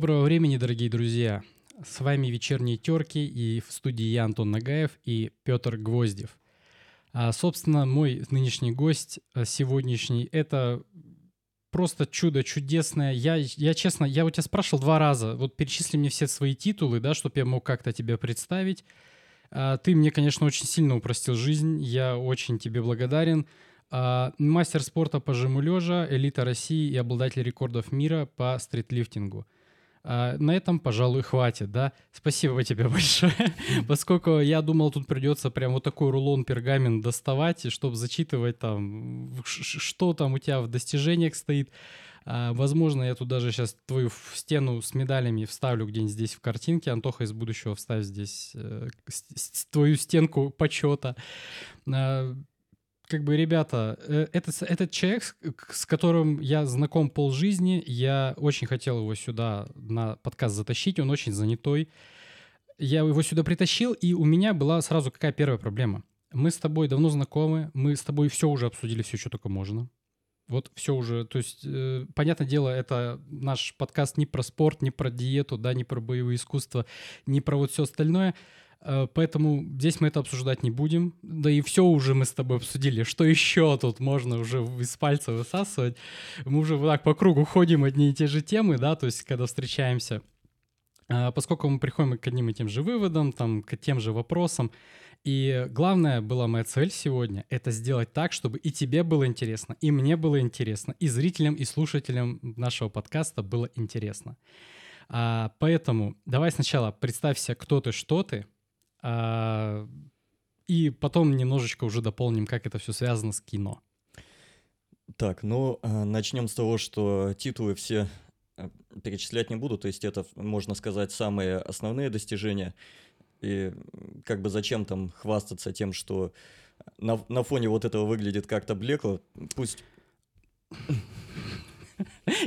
Доброго времени, дорогие друзья! С вами «Вечерние терки» и в студии я, Антон Нагаев и Петр Гвоздев. А, собственно, мой нынешний гость а, сегодняшний — это просто чудо чудесное. Я, я честно, я у тебя спрашивал два раза, вот перечисли мне все свои титулы, да, чтобы я мог как-то тебя представить. А, ты мне, конечно, очень сильно упростил жизнь, я очень тебе благодарен. А, мастер спорта по жиму лежа, элита России и обладатель рекордов мира по стритлифтингу. А, на этом, пожалуй, хватит, да? Спасибо тебе большое, поскольку я думал, тут придется прям вот такой рулон пергамент доставать, чтобы зачитывать там, что там у тебя в достижениях стоит. А, возможно, я тут даже сейчас твою стену с медалями вставлю где-нибудь здесь в картинке. Антоха из будущего вставь здесь э, твою стенку почета. А, как бы, ребята, э, этот, этот человек, с которым я знаком полжизни, я очень хотел его сюда на подкаст затащить, он очень занятой. Я его сюда притащил, и у меня была сразу какая первая проблема. Мы с тобой давно знакомы, мы с тобой все уже обсудили, все, что только можно. Вот все уже, то есть, э, понятное дело, это наш подкаст не про спорт, не про диету, да, не про боевые искусства, не про вот все остальное. Э, поэтому здесь мы это обсуждать не будем. Да и все уже мы с тобой обсудили. Что еще тут можно уже из пальца высасывать? Мы уже вот так по кругу ходим одни и те же темы, да, то есть когда встречаемся. А, поскольку мы приходим к одним и тем же выводам, там, к тем же вопросам. И главная была моя цель сегодня — это сделать так, чтобы и тебе было интересно, и мне было интересно, и зрителям, и слушателям нашего подкаста было интересно. А, поэтому давай сначала представься, кто ты, что ты, и потом немножечко уже дополним, как это все связано с кино. Так, ну, а, начнем с того, что титулы все а, перечислять не буду, то есть это, можно сказать, самые основные достижения. И как бы зачем там хвастаться тем, что на, на фоне вот этого выглядит как-то блекло, пусть...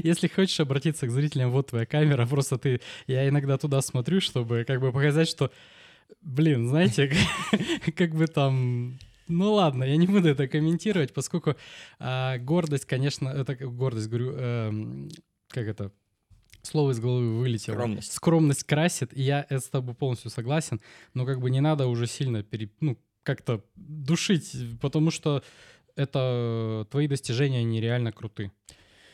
Если хочешь обратиться к зрителям, вот твоя камера, просто ты... Я иногда туда смотрю, чтобы как бы показать, что блин, знаете, как бы там... Ну ладно, я не буду это комментировать, поскольку а, гордость, конечно, это гордость, говорю, э, как это, слово из головы вылетело. Скромность. Скромность красит, и я с тобой полностью согласен, но как бы не надо уже сильно пере, ну, как-то душить, потому что это твои достижения нереально круты.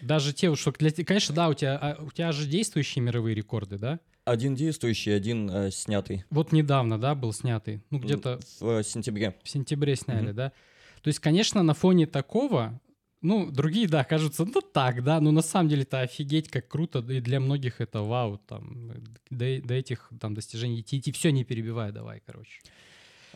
Даже те, что для, конечно, да, у тебя, а, у тебя же действующие мировые рекорды, да? Один действующий, один э, снятый. Вот недавно, да, был снятый? Ну, где-то... В э, сентябре. В сентябре сняли, mm-hmm. да? То есть, конечно, на фоне такого, ну, другие, да, кажутся, ну, так, да, но на самом деле это офигеть, как круто, и для многих это вау, там, до, до этих, там, достижений идти, идти, все не перебивай, давай, короче.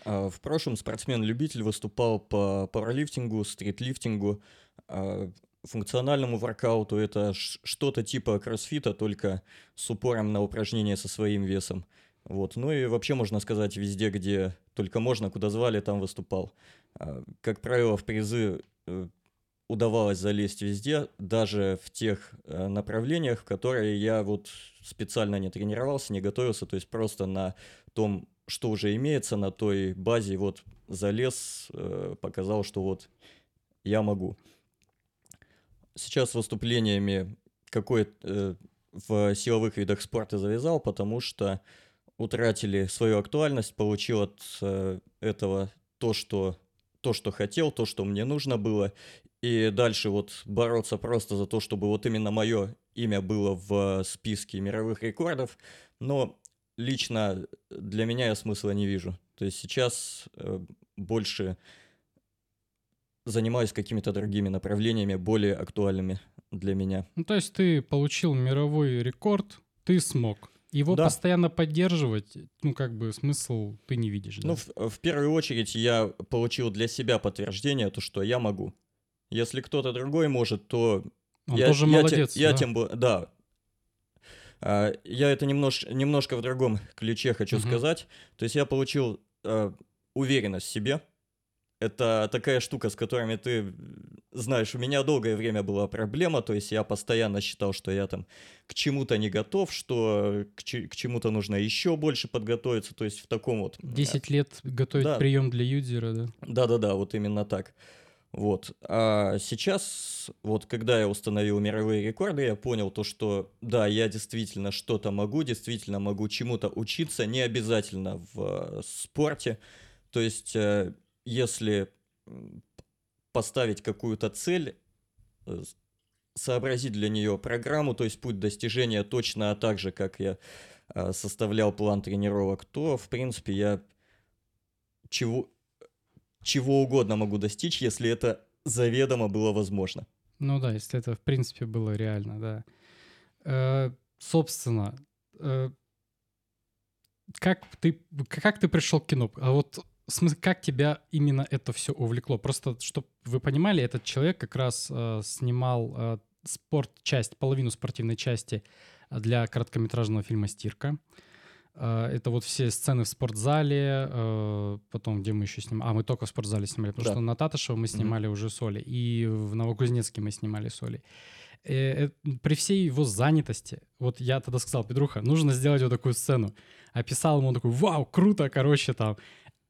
А, в прошлом спортсмен-любитель выступал по пауэрлифтингу, стритлифтингу, а, функциональному воркауту это что-то типа кроссфита, только с упором на упражнения со своим весом. Вот. Ну и вообще можно сказать, везде, где только можно, куда звали, там выступал. А, как правило, в призы э, удавалось залезть везде, даже в тех э, направлениях, в которые я вот специально не тренировался, не готовился, то есть просто на том, что уже имеется, на той базе вот залез, э, показал, что вот я могу сейчас выступлениями какой э, в силовых видах спорта завязал, потому что утратили свою актуальность, получил от э, этого то, что то, что хотел, то, что мне нужно было, и дальше вот бороться просто за то, чтобы вот именно мое имя было в списке мировых рекордов, но лично для меня я смысла не вижу. То есть сейчас э, больше занимаюсь какими-то другими направлениями, более актуальными для меня. Ну, то есть ты получил мировой рекорд, ты смог. Его да. постоянно поддерживать, ну, как бы смысл ты не видишь, да? Ну, в, в первую очередь я получил для себя подтверждение, то, что я могу. Если кто-то другой может, то... Он я, тоже я молодец, те, да? Я тем... Да. А, я это немнож, немножко в другом ключе хочу угу. сказать. То есть я получил а, уверенность в себе, это такая штука, с которыми ты знаешь, у меня долгое время была проблема, то есть я постоянно считал, что я там к чему-то не готов, что к, к чему-то нужно еще больше подготовиться, то есть в таком вот... 10 лет готовить да. прием для юзера, да? Да-да-да, вот именно так. Вот. А сейчас, вот когда я установил мировые рекорды, я понял то, что да, я действительно что-то могу, действительно могу чему-то учиться, не обязательно в э, спорте. То есть, э, если поставить какую-то цель, э, сообразить для нее программу, то есть путь достижения точно а так же, как я составлял план тренировок, то, в принципе, я чего, чего угодно могу достичь, если это заведомо было возможно. Ну да, если это в принципе было реально, да. Э, собственно, э, как ты как ты пришел к кино? А вот как тебя именно это все увлекло? Просто, чтобы вы понимали, этот человек как раз э, снимал э, спорт часть, половину спортивной части для короткометражного фильма "Стирка". А, это вот все сцены в спортзале, э, потом где мы еще снимали. А, мы только в спортзале снимали, потому да. что на Татышево мы снимали mm-hmm. уже соли. И в Новокузнецке мы снимали соли. Э, э, при всей его занятости, вот я тогда сказал, Петруха, нужно сделать вот такую сцену. Описал ему, он такой, вау, круто, короче, там.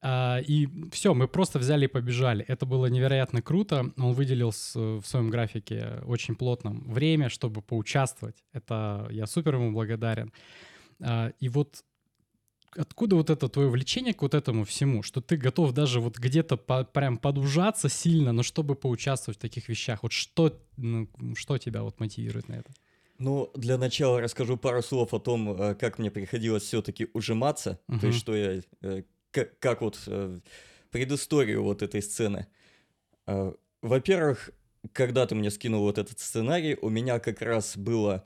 А, и все, мы просто взяли и побежали. Это было невероятно круто. Он выделил с, в своем графике очень плотном время, чтобы поучаствовать. Это я супер ему благодарен. А, и вот откуда вот это твое влечение к вот этому всему, что ты готов даже вот где-то по, прям подужаться сильно, но чтобы поучаствовать в таких вещах? Вот что, ну, что тебя вот мотивирует на это? Ну, для начала расскажу пару слов о том, э, как мне приходилось все-таки ужиматься, uh-huh. то есть что я, э, как, вот э, предысторию вот этой сцены. Во-первых, когда ты мне скинул вот этот сценарий, у меня как раз было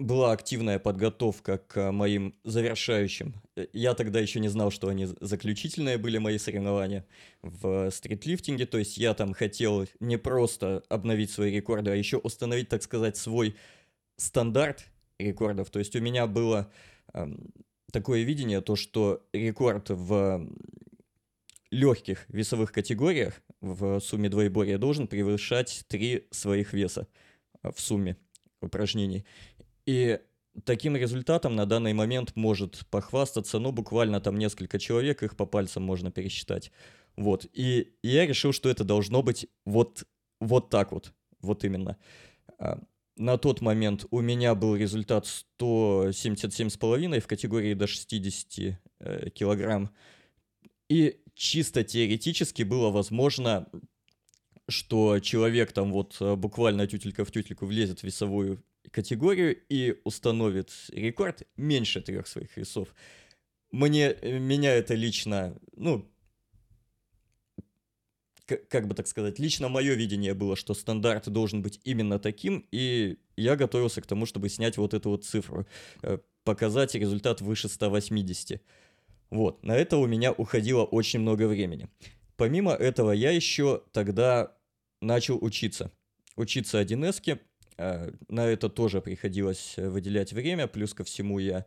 была активная подготовка к моим завершающим. Э, я тогда еще не знал, что они заключительные были мои соревнования в стритлифтинге. То есть я там хотел не просто обновить свои рекорды, а еще установить, так сказать, свой стандарт рекордов. То есть у меня было э, такое видение, то что рекорд в легких весовых категориях в сумме двоеборья должен превышать три своих веса в сумме упражнений. И таким результатом на данный момент может похвастаться, ну, буквально там несколько человек, их по пальцам можно пересчитать. Вот. И я решил, что это должно быть вот, вот так вот. Вот именно. На тот момент у меня был результат 177,5 в категории до 60 э, килограмм. И чисто теоретически было возможно, что человек там вот э, буквально тютелька в тютельку влезет в весовую категорию и установит рекорд меньше трех своих весов. Мне, э, меня это лично, ну, как бы так сказать, лично мое видение было, что стандарт должен быть именно таким, и я готовился к тому, чтобы снять вот эту вот цифру, э, показать результат выше 180. Вот, на это у меня уходило очень много времени. Помимо этого, я еще тогда начал учиться. Учиться 1С, а, на это тоже приходилось э, выделять время, плюс ко всему я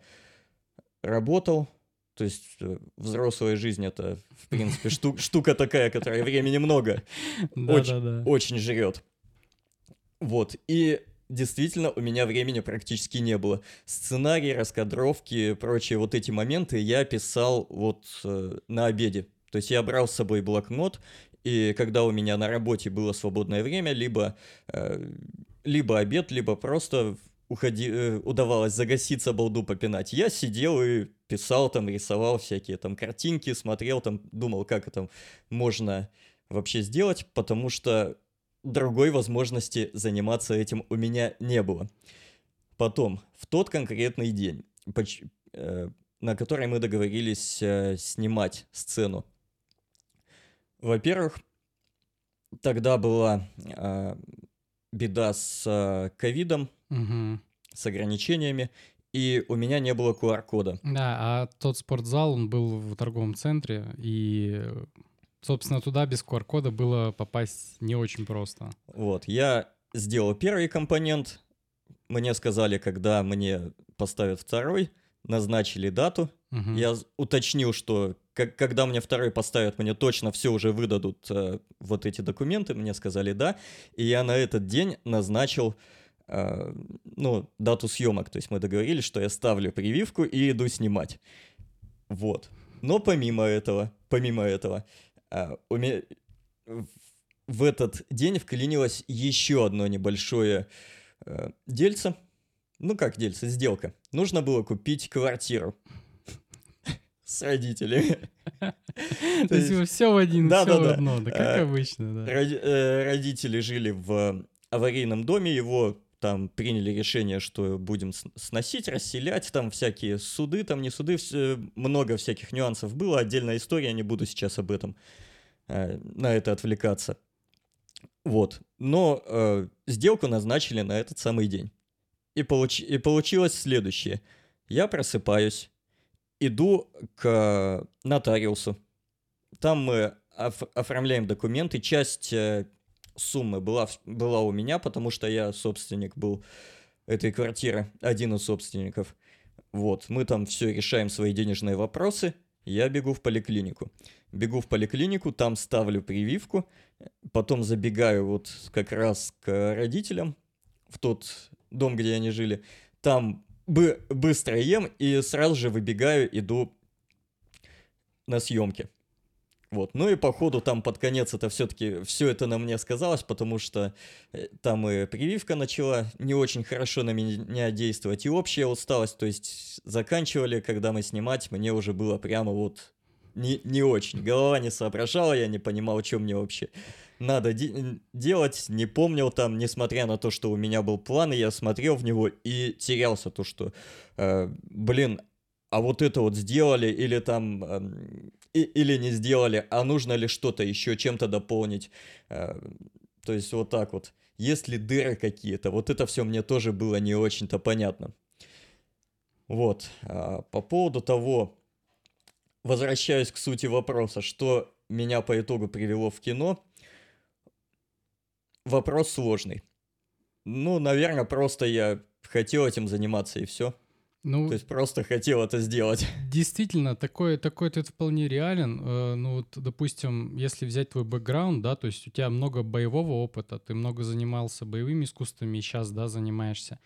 работал, то есть э, взрослая жизнь это, в принципе, шту штука такая, которая времени много, очень, очень жрет. Вот, и действительно у меня времени практически не было. Сценарий, раскадровки, прочие вот эти моменты я писал вот э, на обеде. То есть я брал с собой блокнот, и когда у меня на работе было свободное время, либо э, либо обед, либо просто уходи, э, удавалось загаситься, балду попинать. Я сидел и писал там, рисовал всякие там картинки, смотрел там, думал, как это можно вообще сделать, потому что другой возможности заниматься этим у меня не было. Потом, в тот конкретный день, э, на который мы договорились э, снимать сцену, во-первых, тогда была беда с э, ковидом, угу. с ограничениями, и у меня не было QR-кода. Да, а тот спортзал, он был в торговом центре, и, собственно, туда без QR-кода было попасть не очень просто. Вот, я сделал первый компонент, мне сказали, когда мне поставят второй, назначили дату, угу. я уточнил, что как, когда мне второй поставят, мне точно все уже выдадут э, вот эти документы, мне сказали да, и я на этот день назначил э, ну, дату съемок, то есть мы договорились, что я ставлю прививку и иду снимать. Вот. Но помимо этого, помимо этого, э, у меня в этот день вклинилось еще одно небольшое э, дельце. Ну как дельце, сделка. Нужно было купить квартиру с родителями. То есть все в один, все в одно, да, как обычно. Э, родители жили в аварийном доме, его там приняли решение, что будем сносить, расселять, там всякие суды, там не суды, много всяких нюансов было, отдельная история, не буду сейчас об этом э, на это отвлекаться. Вот, но э, сделку назначили на этот самый день. И, получ... и получилось следующее. Я просыпаюсь, иду к нотариусу. Там мы оф- оформляем документы. Часть э, суммы была, была у меня, потому что я собственник был этой квартиры, один из собственников. Вот, мы там все решаем свои денежные вопросы. Я бегу в поликлинику. Бегу в поликлинику, там ставлю прививку, потом забегаю вот как раз к родителям в тот дом, где они жили. Там быстро ем и сразу же выбегаю, иду на съемки. Вот. Ну и походу там под конец это все-таки все это на мне сказалось, потому что э, там и прививка начала не очень хорошо на меня действовать, и общая усталость, то есть заканчивали, когда мы снимать, мне уже было прямо вот не, не очень. Голова не соображала, я не понимал, что мне вообще надо де- делать, не помнил там, несмотря на то, что у меня был план, и я смотрел в него и терялся, то, что, э, блин, а вот это вот сделали или там э, или не сделали, а нужно ли что-то еще чем-то дополнить. Э, то есть вот так вот. Есть ли дыры какие-то? Вот это все мне тоже было не очень-то понятно. Вот. А по поводу того, возвращаюсь к сути вопроса, что меня по итогу привело в кино – вопрос сложный. Ну, наверное, просто я хотел этим заниматься и все. Ну, То есть просто хотел это сделать. Действительно, такой, такой ответ вполне реален. Э, ну вот, допустим, если взять твой бэкграунд, да, то есть у тебя много боевого опыта, ты много занимался боевыми искусствами и сейчас, да, занимаешься.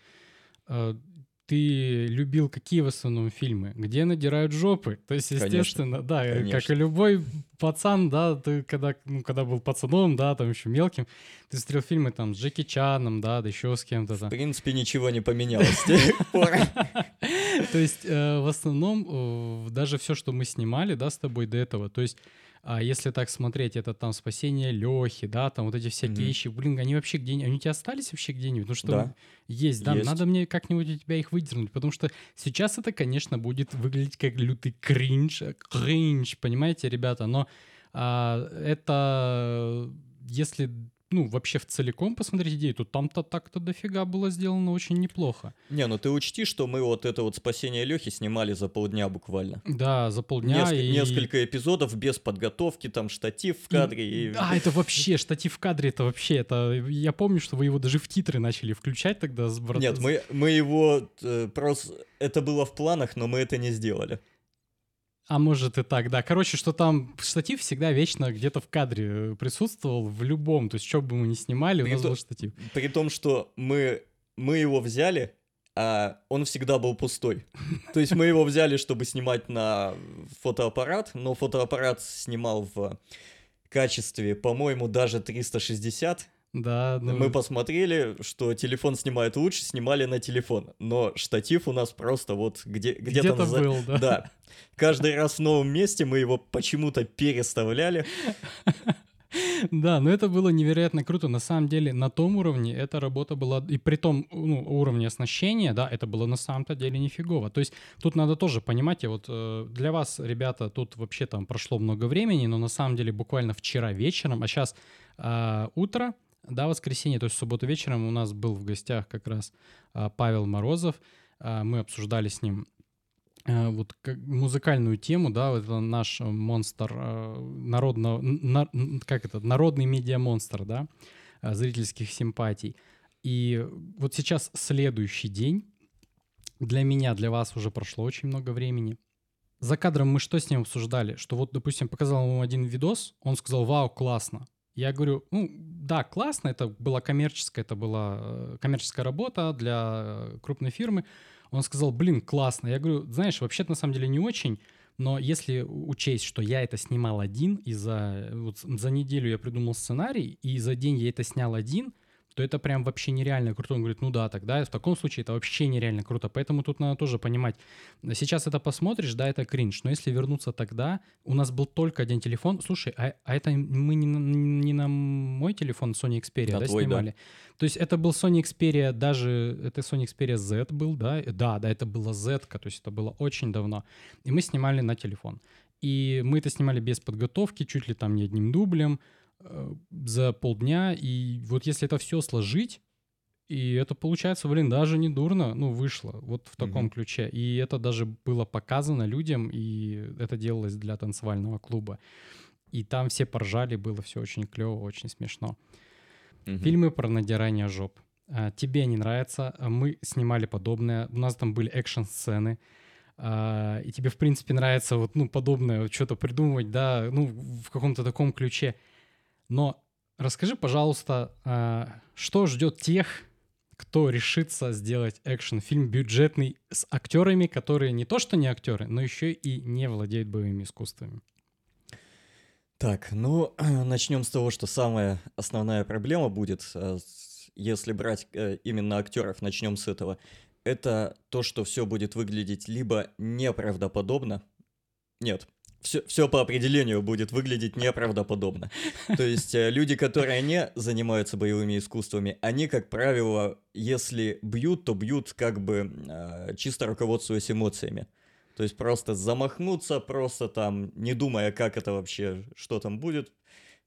Э, ты любил какие в основном фильмы? Где надирают жопы? То есть, естественно, конечно, да, конечно. как и любой пацан, да, ты когда, ну, когда был пацаном, да, там еще мелким, ты смотрел фильмы там с Джеки Чаном, да, да еще с кем-то там. В принципе, ничего не поменялось с тех пор. То есть, э, в основном, э, даже все, что мы снимали, да, с тобой до этого, то есть а если так смотреть, это там спасение Лехи, да, там вот эти всякие mm-hmm. вещи, блин, они вообще где-нибудь, они у тебя остались вообще где-нибудь? Ну что, да. есть, да, есть. надо мне как-нибудь у тебя их выдернуть, потому что сейчас это, конечно, будет выглядеть как лютый кринж, кринж, понимаете, ребята, но а, это если ну, вообще в целиком посмотреть идею, то там-то так-то дофига было сделано очень неплохо. Не, ну ты учти, что мы вот это вот «Спасение Лехи» снимали за полдня буквально. Да, за полдня. Неск- и... Несколько эпизодов без подготовки, там штатив в кадре. И... и... Да, это вообще, штатив в кадре, это вообще, это... Я помню, что вы его даже в титры начали включать тогда. С брат... Нет, мы, мы его э, просто... Это было в планах, но мы это не сделали. А может и так, да. Короче, что там штатив всегда вечно где-то в кадре э, присутствовал, в любом. То есть, что бы мы ни снимали, при у нас то, был штатив. При том, что мы, мы его взяли, а он всегда был пустой. То есть мы его взяли, чтобы снимать на фотоаппарат, но фотоаппарат снимал в качестве, по-моему, даже 360, да, ну... Мы посмотрели, что телефон снимает лучше, снимали на телефон. Но штатив у нас просто вот где, где-то... Где-то за... был, да? Да. Каждый раз в новом месте мы его почему-то переставляли. Да, но это было невероятно круто. На самом деле, на том уровне эта работа была, и при том ну, уровне оснащения, да, это было на самом-то деле нифигово. То есть тут надо тоже понимать, я вот э, для вас, ребята, тут вообще там прошло много времени, но на самом деле буквально вчера вечером, а сейчас э, утро, да, воскресенье, то есть в субботу вечером у нас был в гостях как раз а, Павел Морозов. А, мы обсуждали с ним а, вот музыкальную тему, да, это наш монстр народного, на, как это, народный медиа-монстр, да, зрительских симпатий. И вот сейчас следующий день. Для меня, для вас уже прошло очень много времени. За кадром мы что с ним обсуждали? Что вот, допустим, показал ему один видос, он сказал, вау, классно. Я говорю, ну да, классно, это была коммерческая, это была э, коммерческая работа для крупной фирмы. Он сказал, блин, классно. Я говорю, знаешь, вообще на самом деле не очень, Но если учесть, что я это снимал один, и за, вот, за неделю я придумал сценарий, и за день я это снял один, то это прям вообще нереально круто. Он говорит, ну да, тогда в таком случае это вообще нереально круто. Поэтому тут надо тоже понимать. Сейчас это посмотришь, да, это кринж. Но если вернуться тогда, у нас был только один телефон. Слушай, а, а это мы не на, не на мой телефон Sony Xperia, да, да твой, снимали? Да. То есть это был Sony Xperia, даже это Sony Xperia Z был, да? Да, да, это была Z, то есть это было очень давно. И мы снимали на телефон. И мы это снимали без подготовки, чуть ли там не одним дублем. Э, за полдня. И вот если это все сложить, и это получается, блин, даже не дурно, ну, вышло вот в таком mm-hmm. ключе. И это даже было показано людям, и это делалось для танцевального клуба. И там все поржали, было все очень клево, очень смешно. Mm-hmm. Фильмы про надирание жоп. А, тебе не нравится, а мы снимали подобное. У нас там были экшн-сцены. А, и тебе, в принципе, нравится вот, ну, подобное, что-то придумывать, да, ну, в каком-то таком ключе. Но расскажи, пожалуйста, а, что ждет тех, кто решится сделать экшн-фильм бюджетный с актерами, которые не то что не актеры, но еще и не владеют боевыми искусствами? Так, ну, начнем с того, что самая основная проблема будет, а, если брать э, именно актеров, начнем с этого. Это то, что все будет выглядеть либо неправдоподобно, нет, все, все по определению будет выглядеть неправдоподобно. То есть э, люди, которые не занимаются боевыми искусствами, они, как правило, если бьют, то бьют как бы э, чисто руководствуясь эмоциями. То есть просто замахнуться, просто там, не думая, как это вообще, что там будет,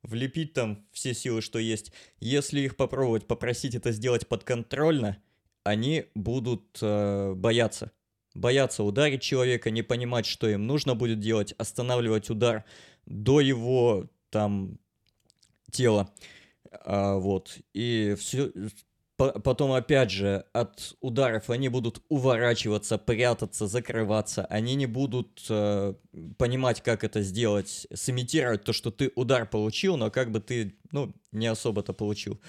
влепить там все силы, что есть. Если их попробовать, попросить это сделать подконтрольно, они будут э, бояться бояться ударить человека, не понимать, что им нужно будет делать, останавливать удар до его там тела. А, вот. И все, потом, опять же, от ударов они будут уворачиваться, прятаться, закрываться. Они не будут э, понимать, как это сделать, сымитировать то, что ты удар получил, но как бы ты, ну, не особо-то получил.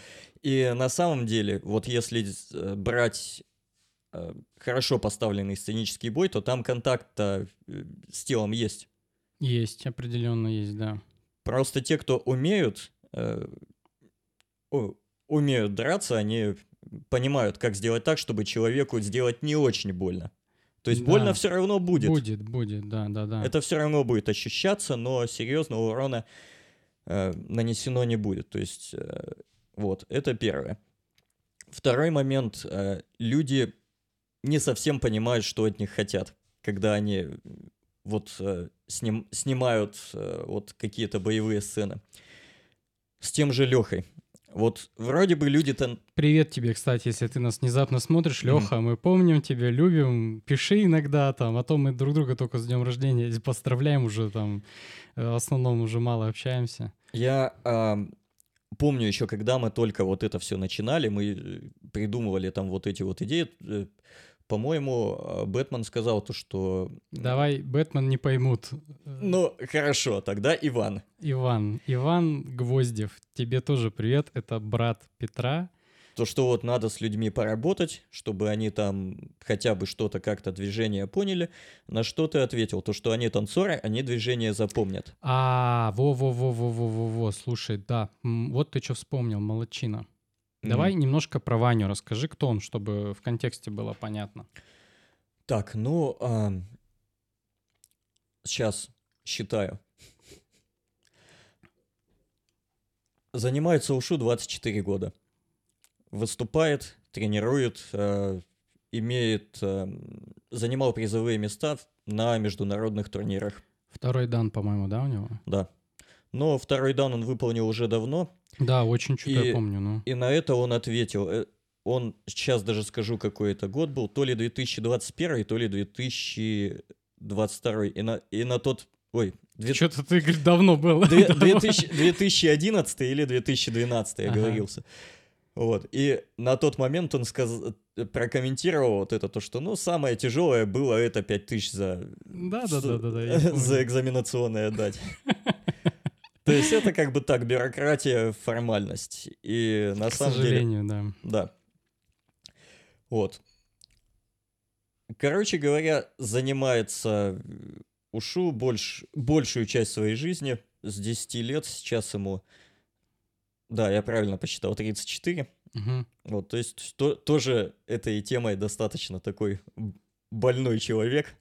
И на самом деле, вот если э, брать хорошо поставленный сценический бой, то там контакт э, с телом есть. Есть, определенно есть, да. Просто те, кто умеют, э, умеют драться, они понимают, как сделать так, чтобы человеку сделать не очень больно. То есть да. больно все равно будет. Будет, будет, да, да, да. Это все равно будет ощущаться, но серьезного урона э, нанесено не будет. То есть, э, вот, это первое. Второй момент. Э, люди не совсем понимают, что от них хотят, когда они вот э, сним, снимают э, вот какие-то боевые сцены. С тем же Лехой. Вот вроде бы люди-то... Привет тебе, кстати, если ты нас внезапно смотришь, Леха, mm. мы помним тебя, любим, пиши иногда там, а то мы друг друга только с днем рождения поздравляем уже там, э, в основном уже мало общаемся. Я э, помню еще, когда мы только вот это все начинали, мы э, придумывали там вот эти вот идеи, э, по-моему, э, Бэтмен сказал то, что... Давай, Бэтмен не поймут. Ну, хорошо, тогда Иван. Иван. Иван Гвоздев, тебе тоже привет. Это брат Петра. То, что вот надо с людьми поработать, чтобы они там хотя бы что-то как-то движение поняли. На что ты ответил? То, что они танцоры, они движение запомнят. А, во-во-во-во-во-во, слушай, да. Вот ты что вспомнил, молодчина. Давай mm. немножко про Ваню расскажи, кто он, чтобы в контексте было понятно. Так, ну, а... сейчас считаю. Занимается ушу 24 года. Выступает, тренирует, э, имеет, э, занимал призовые места на международных турнирах. Второй дан, по-моему, да, у него? Да. Но второй дан он выполнил уже давно. Да, очень чуть я помню. Ну. И на это он ответил. Э, он, сейчас даже скажу, какой это год был, то ли 2021, то ли 2022. И на, и на тот... Ой, Две... Что-то ты, говоришь, давно был. 2000, 2011 или 2012, я ага. говорился. Вот. И на тот момент он сказ... прокомментировал вот это, то, что, ну, самое тяжелое было это 5000 за... Да, да, да, да, да. За экзаменационное дать. То есть это как бы так, бюрократия, формальность. И на К самом сожалению, деле... да. Да. Вот. Короче говоря, занимается Ушу больш, большую часть своей жизни, с 10 лет, сейчас ему, да, я правильно посчитал, 34. Мгм. Вот, то есть то, тоже этой темой достаточно такой больной человек.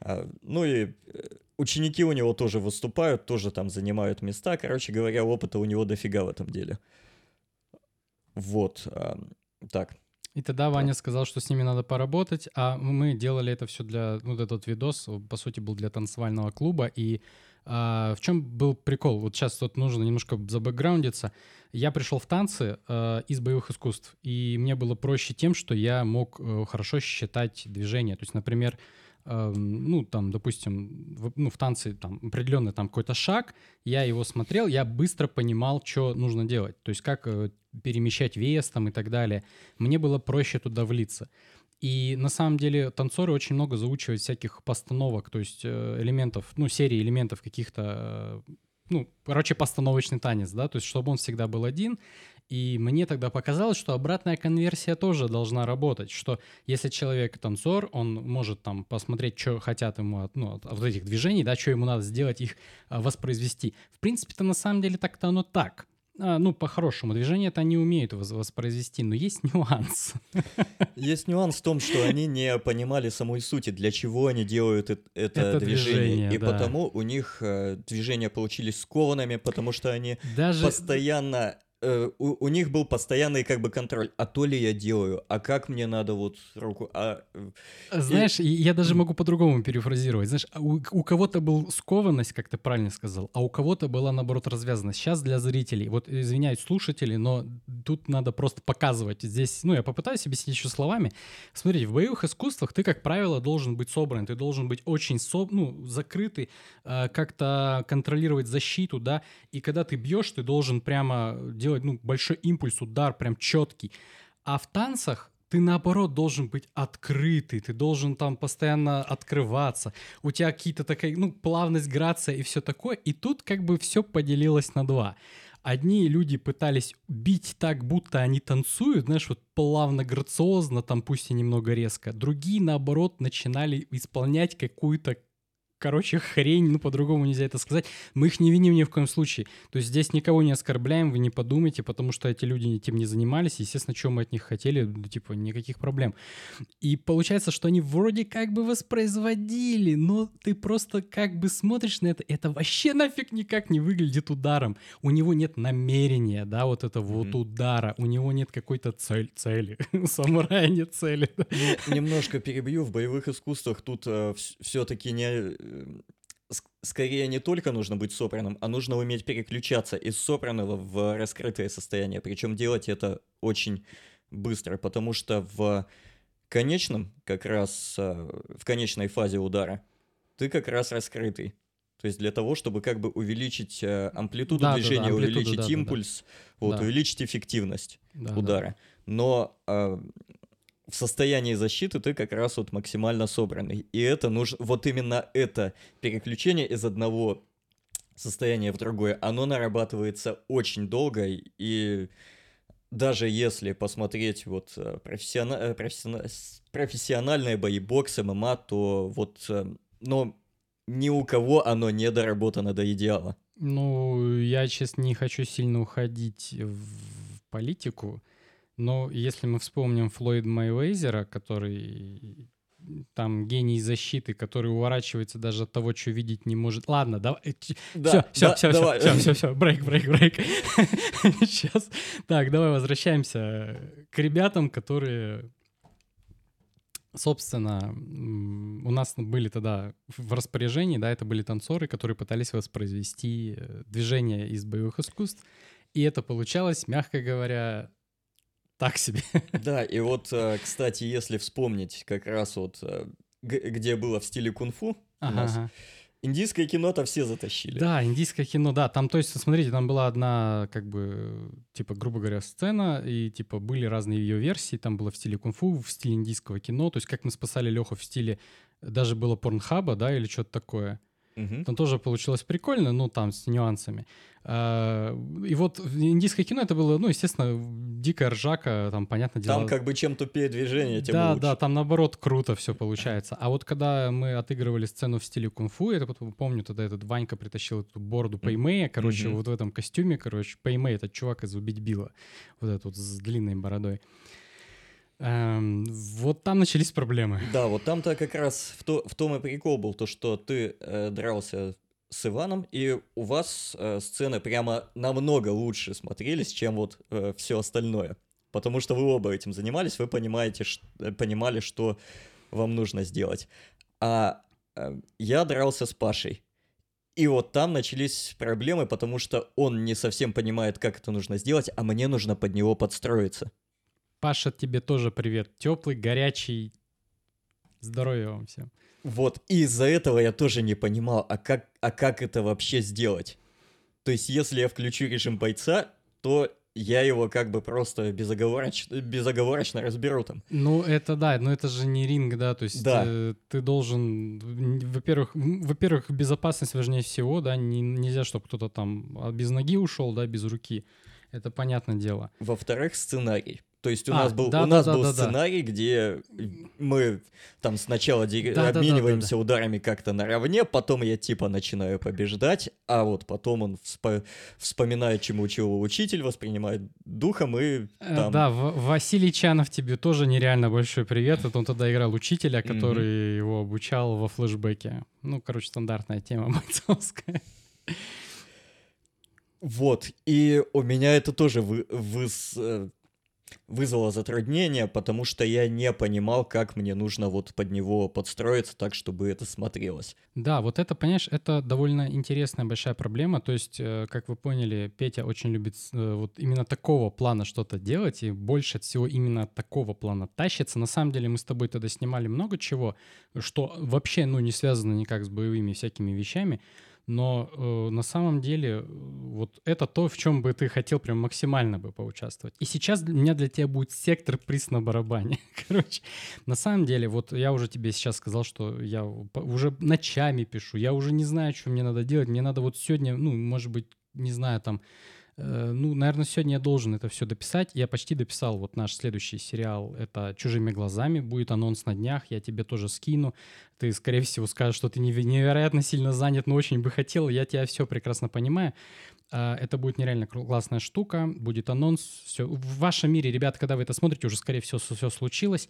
А, ну и э, ученики у него тоже выступают, тоже там занимают места. Короче говоря, опыта у него дофига в этом деле. Вот. так. И тогда Ваня сказал, что с ними надо поработать, а мы делали это все для... Вот этот видос, по сути, был для танцевального клуба, и а, в чем был прикол? Вот сейчас тут нужно немножко забэкграундиться. Я пришел в танцы а, из боевых искусств, и мне было проще тем, что я мог э, хорошо считать движения. То есть, например, ну, там, допустим, в, ну, в танце там определенный там какой-то шаг, я его смотрел, я быстро понимал, что нужно делать. То есть, как э, перемещать вес там и так далее. Мне было проще туда влиться. И на самом деле танцоры очень много заучивают всяких постановок, то есть э, элементов, ну, серии элементов каких-то, э, ну, короче, постановочный танец, да, то есть чтобы он всегда был один. И мне тогда показалось, что обратная конверсия тоже должна работать, что если человек танцор, он может там посмотреть, что хотят ему от, ну, от, от этих движений, да, что ему надо сделать, их а, воспроизвести. В принципе-то на самом деле так-то оно так. А, ну, по-хорошему, движение это они умеют вос- воспроизвести, но есть нюанс. Есть нюанс в том, что они не понимали самой сути, для чего они делают это, Это движение. движение, И да. потому у них э, движения получились скованными, потому что они Даже постоянно... э, у, у них был постоянный как бы контроль. А то ли я делаю, а как мне надо вот руку... А... э, Знаешь, и я даже могу по-другому перефразировать. Знаешь, а у, у кого-то был скованность, как ты правильно сказал, а у кого-то была, наоборот, развязанность. Сейчас для зрителей, вот извиняюсь, слушатели, но тут надо просто показывать. Здесь, ну, я попытаюсь объяснить еще словами. Смотрите, в боевых искусствах ты, как правило, должен быть собран, ты должен быть очень, соб, ну, закрытый, э, как-то контролировать защиту, да, и когда ты бьешь, ты должен прямо делать, ну, большой импульс, удар, прям четкий. А в танцах ты наоборот должен быть открытый, ты должен там постоянно открываться, у тебя какие-то такая, ну, плавность, грация и все такое, и тут как бы все поделилось на два. Одни люди пытались бить так, будто они танцуют, знаешь, вот плавно, грациозно, там пусть и немного резко. Другие, наоборот, начинали исполнять какую-то короче, хрень, ну, по-другому нельзя это сказать. Мы их не виним ни в коем случае. То есть здесь никого не оскорбляем, вы не подумайте, потому что эти люди этим не занимались. Естественно, что мы от них хотели, ну, типа, никаких проблем. И получается, что они вроде как бы воспроизводили, но ты просто как бы смотришь на это, это вообще нафиг никак не выглядит ударом. У него нет намерения, да, вот этого вот Мгм. удара. У него нет какой-то цель, цели. Самурая нет цели. Немножко перебью. В боевых искусствах тут все-таки не... э, ск- Скорее не только нужно быть собранным, а нужно уметь переключаться из собранного в раскрытое состояние. Причем делать это очень быстро, потому что в конечном, как раз э, в конечной фазе удара, ты как раз раскрытый. То есть для того, чтобы как бы увеличить э, амплитуду Да-да-да, движения, амплитуду, увеличить да-да-да. импульс, вот, Да. увеличить эффективность Да, да. удара. Но а, в состоянии защиты ты как раз вот максимально собранный. И это нужно, вот именно это переключение из одного состояния в другое, оно нарабатывается очень долго, и даже если посмотреть вот э, профессиона- э, профессиона- с- профессиональные бои, бокс, ММА, то вот, э, но ни у кого оно не доработано до идеала. Ну, я, честно, не хочу сильно уходить в политику, но если мы вспомним Флойд Майвейзера, который там гений защиты, который уворачивается даже от того, что видеть не может. Ладно, давай. Все, Да, все, да, все, давай. все, все, все, брейк, брейк, брейк. Сейчас. Так, давай возвращаемся к ребятам, которые Собственно, у нас были тогда в распоряжении, да, это были танцоры, которые пытались воспроизвести э, движение из боевых искусств, и это получалось, мягко говоря, так себе. Да, и вот, э, кстати, если вспомнить как раз вот, э, где было в стиле кунг-фу у Ага, нас, индийское кино-то все затащили. Да, индийское кино, да. Там, то есть, смотрите, там была одна, как бы, типа, грубо говоря, сцена, и, типа, были разные ее версии. Там было в стиле кунг-фу, в стиле индийского кино. То есть, как мы спасали Леху в стиле, даже было порнхаба, да, или что-то такое. Мгм. Там тоже получилось прикольно, ну, там с нюансами. А, И вот индийское кино это было, ну, естественно, дикая ржака, там, понятное дело. Там как бы чем тупее движение, тем да, лучше. да, там наоборот круто все получается. А вот когда мы отыгрывали сцену в стиле кунг-фу, я помню, тогда этот Ванька притащил эту бороду Пэймэя, короче, Мгм. вот в этом костюме, короче, Пэймэй, этот чувак из «Убить Билла», вот этот вот с длинной бородой. Эм, вот там начались проблемы. Да, вот там-то как раз в, то, в том и прикол был, то, что ты э, дрался с Иваном, и у вас э, сцены прямо намного лучше смотрелись, чем вот все остальное. Потому что вы оба этим занимались, вы понимаете, ш- э, понимали, что вам нужно сделать. А э, я дрался с Пашей. И вот там начались проблемы, потому что он не совсем понимает, как это нужно сделать, а мне нужно под него подстроиться. Паша, тебе тоже привет. Теплый, горячий. Здоровья вам всем. Вот, и из-за этого я тоже не понимал, а как, а как это вообще сделать? То есть, если я включу режим бойца, то я его как бы просто безоговорач- безоговорочно разберу там. Ну, это да, но это же не ринг, да, то есть Да. э, ты должен, во-первых, во-первых, безопасность важнее всего, да, не- нельзя, чтобы кто-то там а, без ноги ушел, да, без руки, это понятное дело. Во-вторых, сценарий. То есть у А, нас был, да, у да, нас да, был да, да. сценарий, где мы там сначала Да, да, да, обмениваемся да, ударами как-то наравне, потом я типа начинаю побеждать, а вот потом он вспо- вспоминает, чему учил его учитель, воспринимает духом и Э, там... Да, В- Василий Чанов тебе тоже нереально большой привет, это он тогда играл учителя, который его обучал во флешбеке. Ну, короче, стандартная тема бойцовская. Вот, и у меня это тоже вы- выз- э, вызвало затруднение, потому что я не понимал, как мне нужно вот под него подстроиться так, чтобы это смотрелось. Да, вот это, понимаешь, это довольно интересная большая проблема. То есть, э, как вы поняли, Петя очень любит э, вот именно такого плана что-то делать, и больше всего именно такого плана тащится. На самом деле мы с тобой тогда снимали много чего, что вообще, ну, не связано никак с боевыми всякими вещами. Но э, на самом деле э, вот это то, в чем бы ты хотел прям максимально бы поучаствовать. И сейчас для- меня для тебя будет сектор приз на барабане. Короче, на самом деле, вот я уже тебе сейчас сказал, что я уже ночами пишу, я уже не знаю, что мне надо делать. Мне надо вот сегодня, ну, может быть, не знаю, там, ну, наверное, сегодня я должен это все дописать. Я почти дописал вот наш следующий сериал, это «Чужими глазами». Будет анонс на днях, я тебе тоже скину. Ты, скорее всего, скажешь, что ты неверо- невероятно сильно занят, но очень бы хотел. Я тебя все прекрасно понимаю. А, Это будет нереально классная штука, будет анонс. Все. В вашем мире, ребята, когда вы это смотрите, уже, скорее всего, все случилось.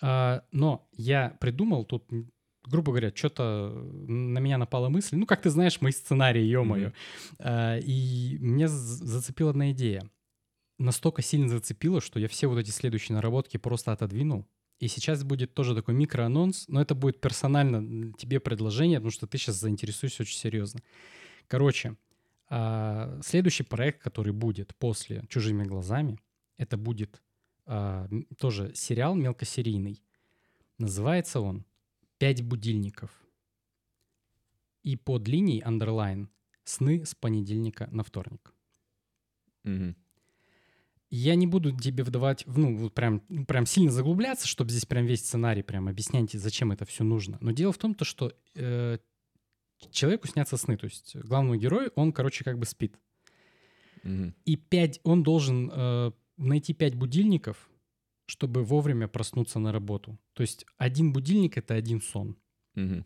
А, Но я придумал тут, грубо говоря, что-то на меня напала мысль. Ну, как ты знаешь, мои сценарии, ё-моё. А, И мне зацепила одна идея. Настолько сильно зацепило, что я все вот эти следующие наработки просто отодвинул. И сейчас будет тоже такой микроанонс, но это будет персонально тебе предложение, потому что ты сейчас заинтересуешься очень серьезно. Короче, а, следующий проект, который будет после «Чужими глазами», это будет а, тоже сериал мелкосерийный. Называется он «Пять будильников». И под линией underline «Сны с понедельника на вторник». Мгм. Я не буду тебе вдавать, ну, вот прям, прям сильно заглубляться, чтобы здесь прям весь сценарий прям объяснять, зачем это все нужно. Но дело в том, то, что э, человеку снятся сны. То есть главный герой, он, короче, как бы спит. Мгм. И пять, он должен э, найти пять будильников, чтобы вовремя проснуться на работу. То есть один будильник — это один сон. Мгм.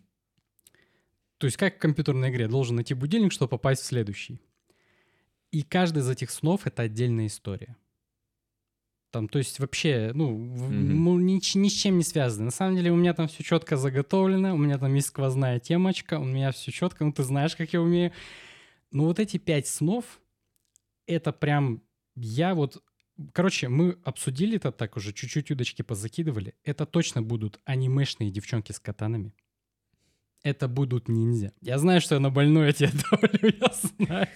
То есть как в компьютерной игре, должен найти будильник, чтобы попасть в следующий. И каждый из этих снов — это отдельная история. Там, то есть вообще, ну, ну, ни, ни с чем не связано. На самом деле у меня там все четко заготовлено, у меня там есть сквозная темочка, у меня все четко, ну ты знаешь, как я умею. Но вот эти пять снов, это прям, я вот, короче, мы обсудили это так уже, чуть-чуть удочки позакидывали. Это точно будут анимешные девчонки с катанами. Это будут ниндзя. Я знаю, что я на больное тебя давлю, я знаю.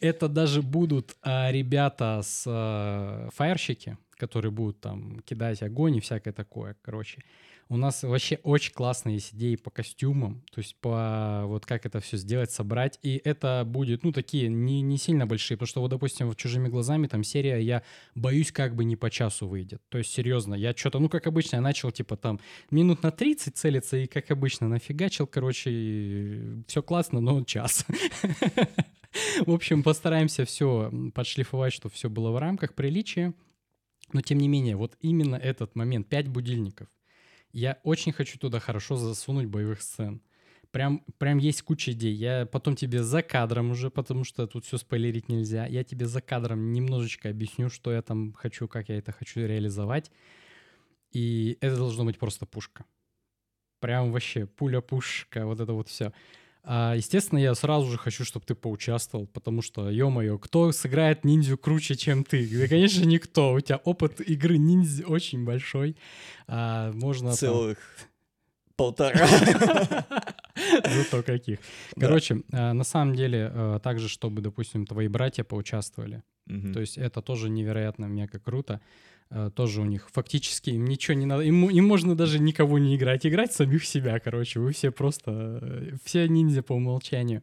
Это даже будут а, ребята с а, фаерщики, которые будут там кидать огонь и всякое такое, короче. У нас вообще очень классные есть идеи по костюмам, то есть по вот как это все сделать, собрать. И это будет, ну, такие не, не сильно большие, потому что вот, допустим, вот «Чужими глазами» там серия, я боюсь, как бы не по часу выйдет. То есть, серьезно, я что-то, ну, как обычно, я начал, типа, там, минут на 30 целиться, и, как обычно, нафигачил, короче, все классно, но час. В общем, постараемся все подшлифовать, чтобы все было в рамках приличия. Но, тем не менее, вот именно этот момент, 5 будильников, я очень хочу туда хорошо засунуть боевых сцен. Прям, прям есть куча идей. Я потом тебе за кадром уже, потому что тут все спойлерить нельзя. Я тебе за кадром немножечко объясню, что я там хочу, как я это хочу реализовать. И это должно быть просто пушка. Прям вообще пуля-пушка, вот это вот все. А, естественно, я сразу же хочу, чтобы ты поучаствовал, потому что, ё-моё, кто сыграет ниндзю круче, чем ты? Да, конечно, никто. У тебя опыт игры ниндзя очень большой. А, можно... Целых там... полтора. Зато каких. Короче, да. на самом деле, э, также, чтобы, допустим, твои братья поучаствовали. То есть это тоже невероятно мега круто. Э, тоже у них фактически им ничего не надо. Им, им можно даже никого не играть. Играть самих себя, короче. Вы все просто... Э, все ниндзя по умолчанию.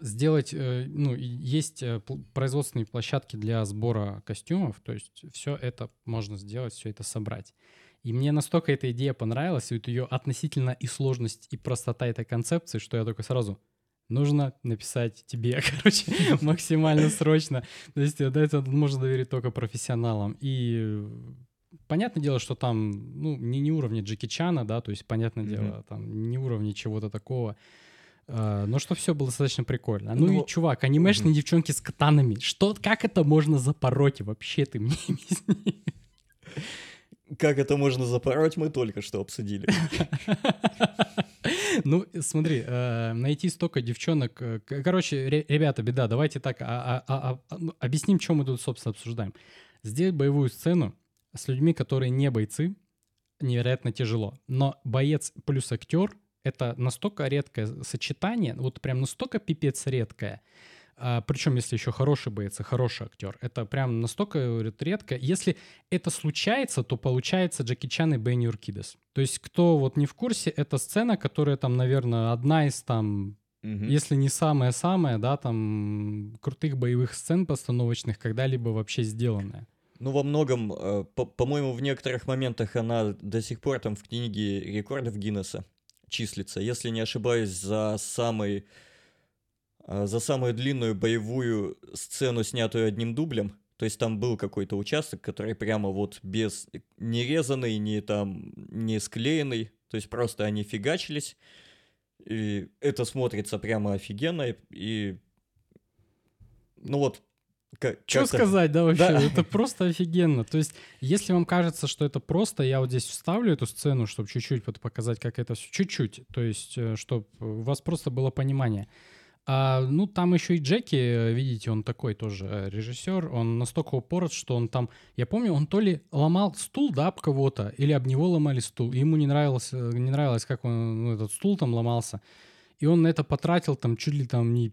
Сделать, ну, есть производственные площадки для сбора костюмов, то есть все это можно сделать, все это собрать. И мне настолько эта идея понравилась, вот ее относительно и сложность, и простота этой концепции, что я только сразу нужно написать тебе, короче, максимально срочно. То есть да, это можно доверить только профессионалам. И понятное дело, что там, ну, не, не уровня Джеки Чана, да, то есть, понятное mm-hmm. дело, там не уровня чего-то такого. Uh, но что все было достаточно прикольно. Ну, ну и, чувак, анимешные mm-hmm. девчонки с катанами. Что, как это можно запороть вообще, ты мне объясни? Как это можно запороть, мы только что обсудили. Ну, смотри, э, найти столько девчонок... Э, короче, ребята, беда, давайте так а, а, а, ну, объясним, что мы тут, собственно, обсуждаем. Сделать боевую сцену с людьми, которые не бойцы, невероятно тяжело. Но боец плюс актер — это настолько редкое сочетание, вот прям настолько пипец редкое, а, причем, если еще хороший боец и хороший актер. Это прям настолько редко. Если это случается, то получается Джеки Чан и Бенни Уркидес. То есть, кто вот не в курсе, это сцена, которая там, наверное, одна из там Угу. Если не самая-самая, да, там крутых боевых сцен постановочных когда-либо вообще сделанная. Ну, во многом, э, по- по-моему, в некоторых моментах она до сих пор там в книге рекордов Гиннесса числится. Если не ошибаюсь, за самый за самую длинную боевую сцену, снятую одним дублем. То есть там был какой-то участок, который прямо вот без не резанный, не там не склеенный. То есть просто они фигачились. И это смотрится прямо офигенно. И ну вот как, что сказать, да, вообще? Да. Это просто офигенно. То есть, если вам кажется, что это просто, я вот здесь вставлю эту сцену, чтобы чуть-чуть вот показать, как это все. Чуть-чуть. То есть, э, чтобы у вас просто было понимание. А, ну, там еще и Джеки, видите, он такой тоже э, режиссер, он настолько упорот, что он там, я помню, он то ли ломал стул, да, об кого-то, или об него ломали стул, и ему не нравилось, э, не нравилось, как он, ну, этот стул там ломался, и он на это потратил там чуть ли там не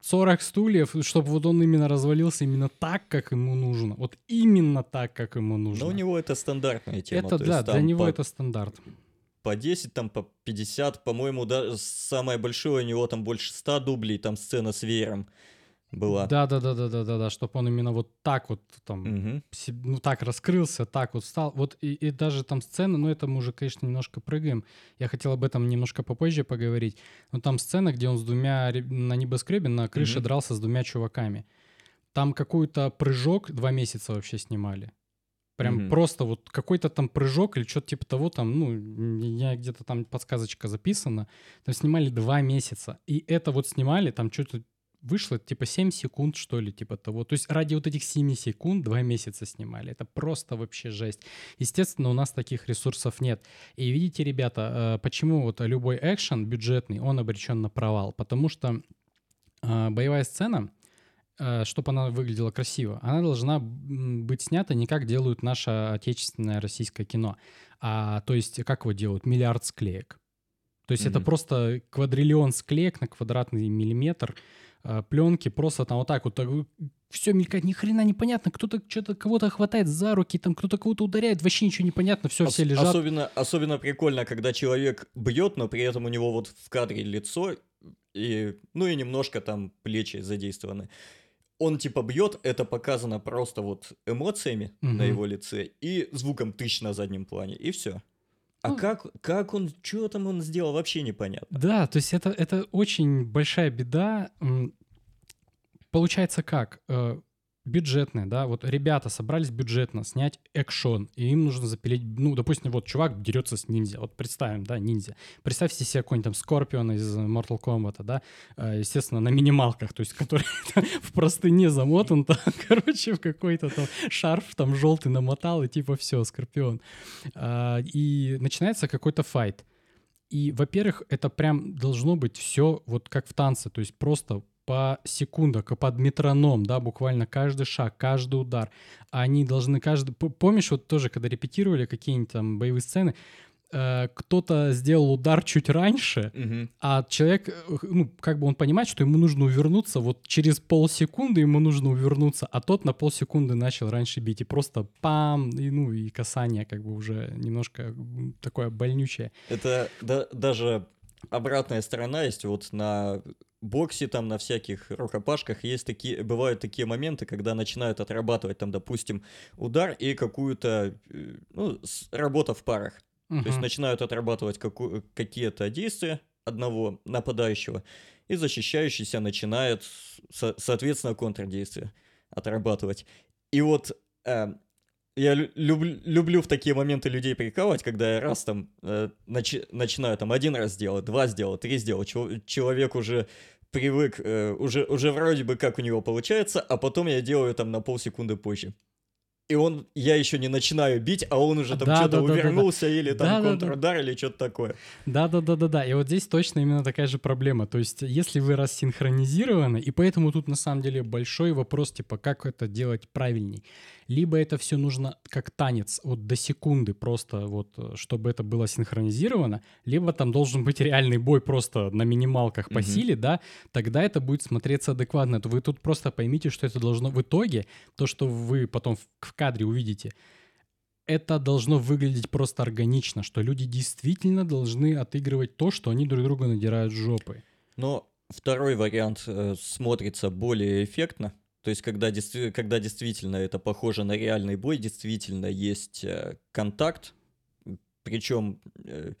40 стульев, чтобы вот он именно развалился именно так, как ему нужно. Вот именно так, как ему нужно. Но у него это стандартная тема. Это, да, для него по... это стандарт по 10, там по 50, по-моему, да, самое большое у него там больше 100 дублей, там сцена с веером была. Да, да, да, да, да, да, да, чтобы он именно вот так вот там, угу. ну так раскрылся, так вот стал. Вот и, и даже там сцена, ну это мы уже, конечно, немножко прыгаем. Я хотел об этом немножко попозже поговорить. Но там сцена, где он с двумя на небоскребе на крыше угу. дрался с двумя чуваками. Там какой-то прыжок два месяца вообще снимали. Прям mm-hmm. просто вот какой-то там прыжок или что-то типа того там, ну, я где-то там подсказочка записана. Там снимали два месяца. И это вот снимали, там что-то вышло типа 7 секунд, что ли, типа того. То есть ради вот этих 7 секунд два месяца снимали. Это просто вообще жесть. Естественно, у нас таких ресурсов нет. И видите, ребята, э, почему вот любой экшен бюджетный, он обречен на провал? Потому что э, боевая сцена — чтобы она выглядела красиво, она должна быть снята не как делают наше отечественное российское кино, а то есть как его делают? Миллиард склеек. То есть mm-hmm. это просто квадриллион склеек на квадратный миллиметр, э, пленки, просто там вот так вот все мелькает, ни хрена непонятно, кто-то что-то кого-то хватает за руки, там кто-то кого-то ударяет, вообще ничего не понятно, все, Ос- все лежат. Особенно, особенно прикольно, когда человек бьет, но при этом у него вот в кадре лицо, и, ну и немножко там плечи задействованы. Он типа бьет, это показано просто вот эмоциями угу. на его лице и звуком тысяч на заднем плане, и все. А ну, как, как он, что там он сделал, вообще непонятно. Да, то есть это, это очень большая беда. Получается как? Бюджетные, да, вот ребята собрались бюджетно снять экшон, и им нужно запилить, ну, допустим, вот чувак дерется с ниндзя, вот представим, да, ниндзя. Представьте себе какой-нибудь там Скорпион из Mortal Kombat, да, э, естественно, на минималках, то есть который в простыне замотан, там, короче, в какой-то там шарф там желтый намотал, и типа все, Скорпион. А, и начинается какой-то файт. И, во-первых, это прям должно быть все вот как в танце, то есть просто по секундам, под метроном, да, буквально каждый шаг, каждый удар. Они должны каждый... Помнишь, вот тоже, когда репетировали какие-нибудь там боевые сцены, э, кто-то сделал удар чуть раньше, угу. а человек, э, ну, как бы он понимает, что ему нужно увернуться, вот через полсекунды ему нужно увернуться, а тот на полсекунды начал раньше бить, и просто пам, и, ну, и касание как бы уже немножко такое больнючее. Это да, даже обратная сторона есть вот на боксе, там, на всяких рукопашках есть такие, бывают такие моменты, когда начинают отрабатывать, там, допустим, удар и какую-то, э, ну, работа в парах. Uh-huh. То есть начинают отрабатывать каку- какие-то действия одного нападающего, и защищающийся начинает, со- соответственно, контрдействие отрабатывать. И вот э, я люб, люблю в такие моменты людей прикалывать, когда я раз там э, начи, начинаю там один раз сделать, два сделать, три сделать, человек уже привык, э, уже, уже вроде бы как у него получается, а потом я делаю там на полсекунды позже. И он, я еще не начинаю бить, а он уже там да, что-то да, увернулся да, да. или там да, контрудар да, да. или что-то такое. Да-да-да-да-да. И вот здесь точно именно такая же проблема. То есть если вы рассинхронизированы, и поэтому тут на самом деле большой вопрос, типа, как это делать правильней либо это все нужно как танец, вот до секунды просто, вот, э, чтобы это было синхронизировано, либо там должен быть реальный бой просто на минималках по mm-hmm. силе, да, тогда это будет смотреться адекватно. То вы тут просто поймите, что это должно в итоге, то, что вы потом в, в кадре увидите, это должно выглядеть просто органично, что люди действительно должны отыгрывать то, что они друг друга надирают жопы. Но второй вариант э, смотрится более эффектно, то есть, когда, когда действительно это похоже на реальный бой, действительно есть э, контакт, причем, э,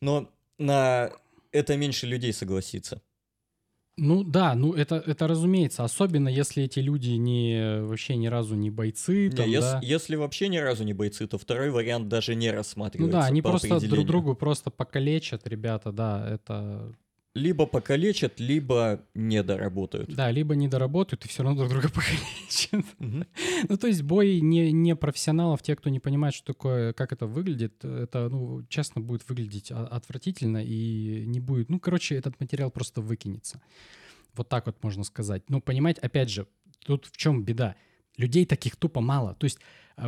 но на это меньше людей согласится. Ну да, ну это, это разумеется, особенно если эти люди не вообще ни разу не бойцы. Там, не, если, да. если вообще ни разу не бойцы, то второй вариант даже не рассматривается. Ну да, они просто друг другу просто покалечат, ребята, да, это либо покалечат, либо не доработают. Да, либо не доработают и все равно друг друга покалечат. Ну, то есть бой не, не профессионалов, те, кто не понимает, что такое, как это выглядит, это, ну, честно, будет выглядеть отвратительно и не будет... Ну, короче, этот материал просто выкинется. Вот так вот можно сказать. Ну, понимаете, опять же, тут в чем беда? Людей таких тупо мало. То есть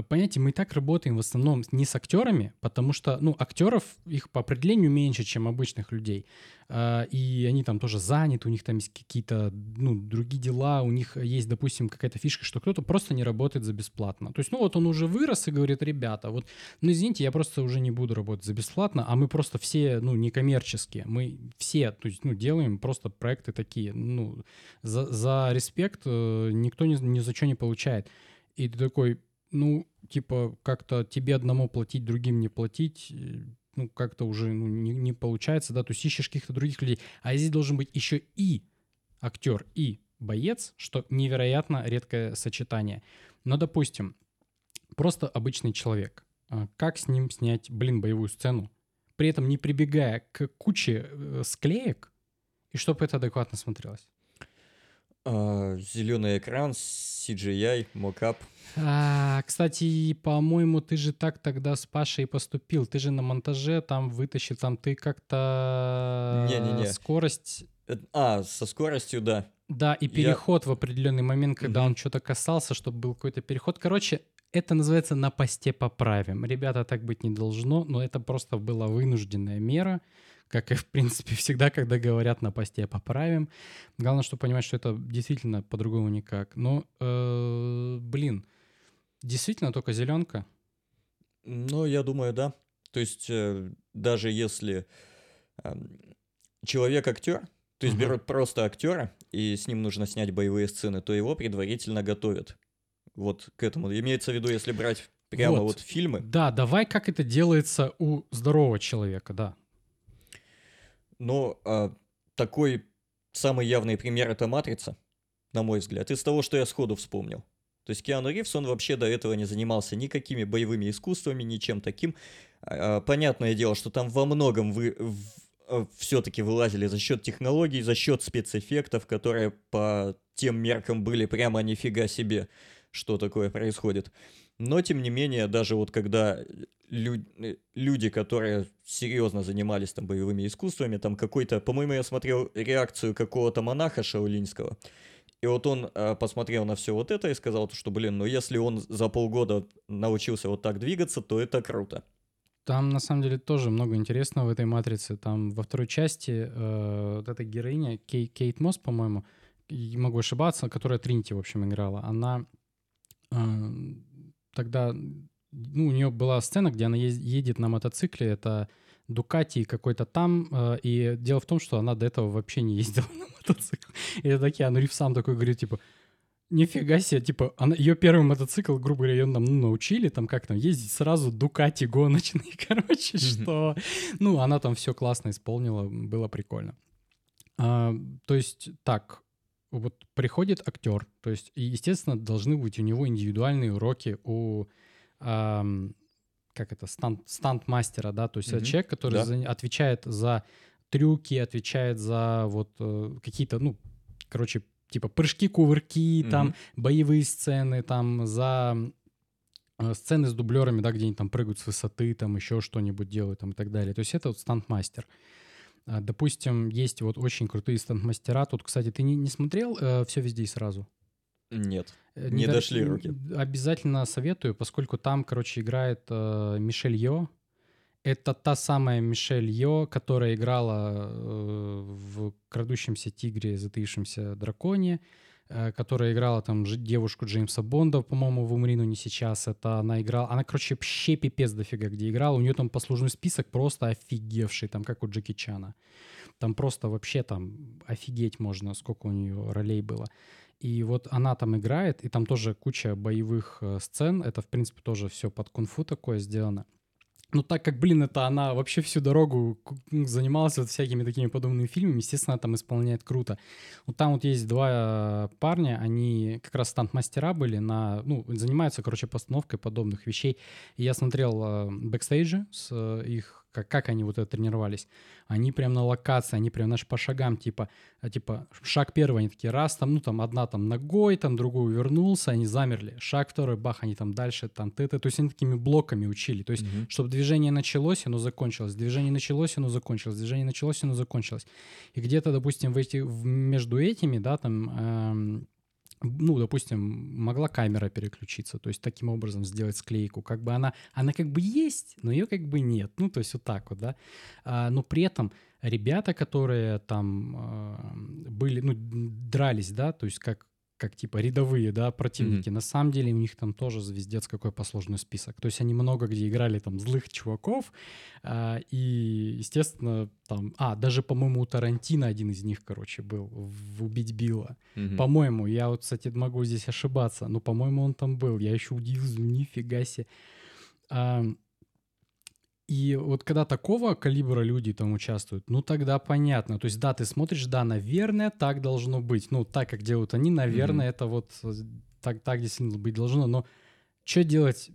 Понимаете, мы и так работаем в основном не с актерами, потому что, ну, актеров, их по определению меньше, чем обычных людей. А, и они там тоже заняты, у них там есть какие-то, ну, другие дела, у них есть, допустим, какая-то фишка, что кто-то просто не работает за бесплатно. То есть, ну, вот он уже вырос и говорит, ребята, вот, ну, извините, я просто уже не буду работать за бесплатно, а мы просто все, ну, некоммерческие. Мы все, то есть, ну, делаем просто проекты такие, ну, за, за респект э, никто ни, ни за что не получает. И ты такой, ну, типа, как-то тебе одному платить, другим не платить, э, ну, как-то уже ну, не, не получается, да, то есть ищешь каких-то других людей. А здесь должен быть еще и актер, и боец, что невероятно редкое сочетание. Но, допустим, просто обычный человек. А как с ним снять, блин, боевую сцену, при этом не прибегая к куче э, склеек, и чтобы это адекватно смотрелось? А, зеленый экран, CGI, мокап. А, кстати, по-моему, ты же так тогда с Пашей поступил. Ты же на монтаже там вытащил, там ты как-то... Не-не-не. Скорость... Э, а, со скоростью, да. Да, и переход Я... в определенный момент, когда угу. он что-то касался, чтобы был какой-то переход. Короче, это называется «на посте поправим». Ребята, так быть не должно, но это просто была вынужденная мера, как и, в принципе, всегда, когда говорят на посте «поправим». Главное, что понимать, что это действительно по-другому никак. Но, э, блин, действительно только зеленка. Ну, я думаю, да. То есть, э, даже если э, человек актер, то есть Мгм. берут просто актера, и с ним нужно снять боевые сцены, то его предварительно готовят. Вот к этому. Имеется в виду, если брать прямо Вот. вот, фильмы, Да, давай, как это делается у здорового человека, да. Но а, такой самый явный пример это «Матрица», на мой взгляд, из того, что я сходу вспомнил. То есть Киану Ривз, он вообще до этого не занимался никакими боевыми искусствами, ничем таким. А, Понятное дело, что там во многом вы все-таки вылазили за счет технологий, за счет спецэффектов, которые по тем меркам были прямо нифига себе, что такое происходит. Но, тем не менее, даже вот когда лю- э, люди, которые серьезно занимались там боевыми искусствами, там какой-то, по-моему, я смотрел реакцию какого-то монаха шаолиньского, и вот он э, посмотрел на все вот это и сказал, то, что, блин, ну если он за полгода научился вот так двигаться, то это круто. Там, на самом деле, тоже много интересного в этой «Матрице». Там во второй части э, вот эта героиня, Кей- Кейт Мосс, по-моему, могу ошибаться, которая Тринити, в общем, играла, она э, тогда... Ну, у нее была сцена, где она едет на мотоцикле, это Дукати какой-то там, э, и дело в том, что она до этого вообще не ездила на мотоцикле. И это такие, а Ривз сам такой говорит, типа, Нифига себе, типа, она, ее первый мотоцикл, грубо говоря, ее там ну, научили, там как там, ездить сразу Дукати гоночный, короче, Мгм. что, ну, она там все классно исполнила, было прикольно. А, то есть, так, вот приходит актер, то есть, и, естественно, должны быть у него индивидуальные уроки у, ам, как это, станд, станд-мастера, да, то есть Мгм. человек, который Да. за- отвечает за трюки, отвечает за вот э, какие-то, ну, короче, типа прыжки, кувырки, там Мгм. боевые сцены, там за э, сцены с дублерами, да, где они там прыгают с высоты, там еще что-нибудь делают, там и так далее. То есть это вот стантмастер. А, Допустим, есть вот очень крутые стантмастера. Тут, кстати, ты не, не смотрел все везде и сразу? Нет. Э, Не до- дошли руки. Обязательно советую, поскольку там, короче, играет э, Мишель Йо. Это та самая Мишель Йо, которая играла э, в «Крадущемся тигре, затаившемся драконе», э, которая играла там девушку Джеймса Бонда, по-моему, в «Умри, но не сейчас». Это она играла... Она, короче, вообще пипец дофига где играла. У нее там послужной список просто офигевший, там как у Джеки Чана. Там просто вообще там офигеть можно, сколько у нее ролей было. И вот она там играет, и там тоже куча боевых э, сцен. Это, в принципе, тоже все под кунг-фу такое сделано. Ну, так как, блин, это она вообще всю дорогу занималась вот всякими такими подобными фильмами, естественно, она там исполняет круто. Вот там вот есть два э, парня, они как раз стантмастера были на, ну, занимаются, короче, постановкой подобных вещей. И я смотрел э, бэкстейджи с э, их, как, как они вот это тренировались. Они прям на локации, они прям, знаешь, по шагам, типа, а, типа, шаг первый, они такие, раз, там, ну, там, одна там ногой, там, другую вернулся, они замерли. Шаг второй, бах, они там дальше, там, т, т. То есть они такими блоками учили. То есть Мгм. чтобы движение началось, оно закончилось. Движение началось, оно закончилось. Движение началось, оно закончилось. И где-то, допустим, в эти, в- между этими, да, там, эм, ну, допустим, могла камера переключиться, то есть таким образом сделать склейку. Как бы она, она как бы есть, но ее как бы нет. Ну, то есть вот так вот, да. А, но при этом ребята, которые там э, были, ну, дрались, да, то есть как как типа рядовые, да, противники. На самом деле у них там тоже звездец какой посложный список. То есть они много где играли там злых чуваков, а, и, естественно, там... А, даже, по-моему, у Тарантино один из них, короче, был в «Убить Билла». Мгм. По-моему, я вот, кстати, могу здесь ошибаться, но, по-моему, он там был. Я еще удивился, нифига себе. И вот когда такого калибра люди там участвуют, ну тогда понятно. То есть, да, ты смотришь, да, наверное, так должно быть. Ну, так, как делают они, наверное, это вот э, так, так действительно быть должно. Но что делать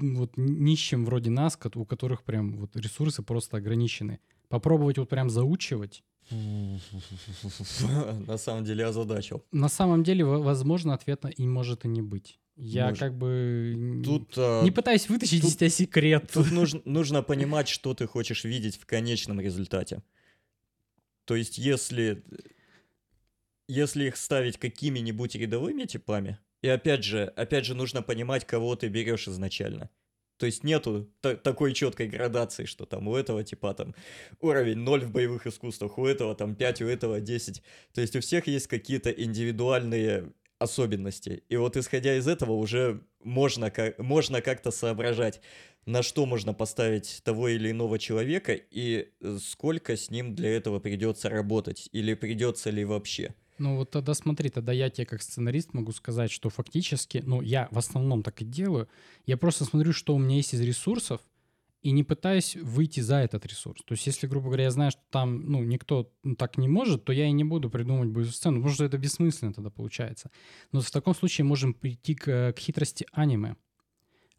вот нищим вроде нас, у которых прям вот ресурсы просто ограничены? Попробовать вот прям заучивать? На самом деле озадачил. На самом деле, во- возможно, ответа и может и не быть. Я Может. как бы Тут, а, не пытаюсь вытащить тут- из тебя секрет. тут нужно, нужно понимать, что ты хочешь видеть в конечном результате. То есть, если, если их ставить какими-нибудь рядовыми типами, и опять же, опять же нужно понимать, кого ты берешь изначально. То есть нету та- такой четкой градации, что там у этого типа там уровень 0 в боевых искусствах, у этого там 5, у этого 10. То есть у всех есть какие-то индивидуальные особенности. И вот исходя из этого уже можно, как, можно как-то соображать, на что можно поставить того или иного человека и э, сколько с ним для этого придется работать или придется ли вообще. Ну вот тогда смотри, тогда я тебе как сценарист могу сказать, что фактически, ну я в основном так и делаю, я просто смотрю, что у меня есть из ресурсов, и не пытаюсь выйти за этот ресурс. То есть, если, грубо говоря, я знаю, что там, ну, никто так не может, то я и не буду придумывать боевую сцену, потому что это бессмысленно тогда получается. Но в таком случае можем прийти к, к хитрости аниме,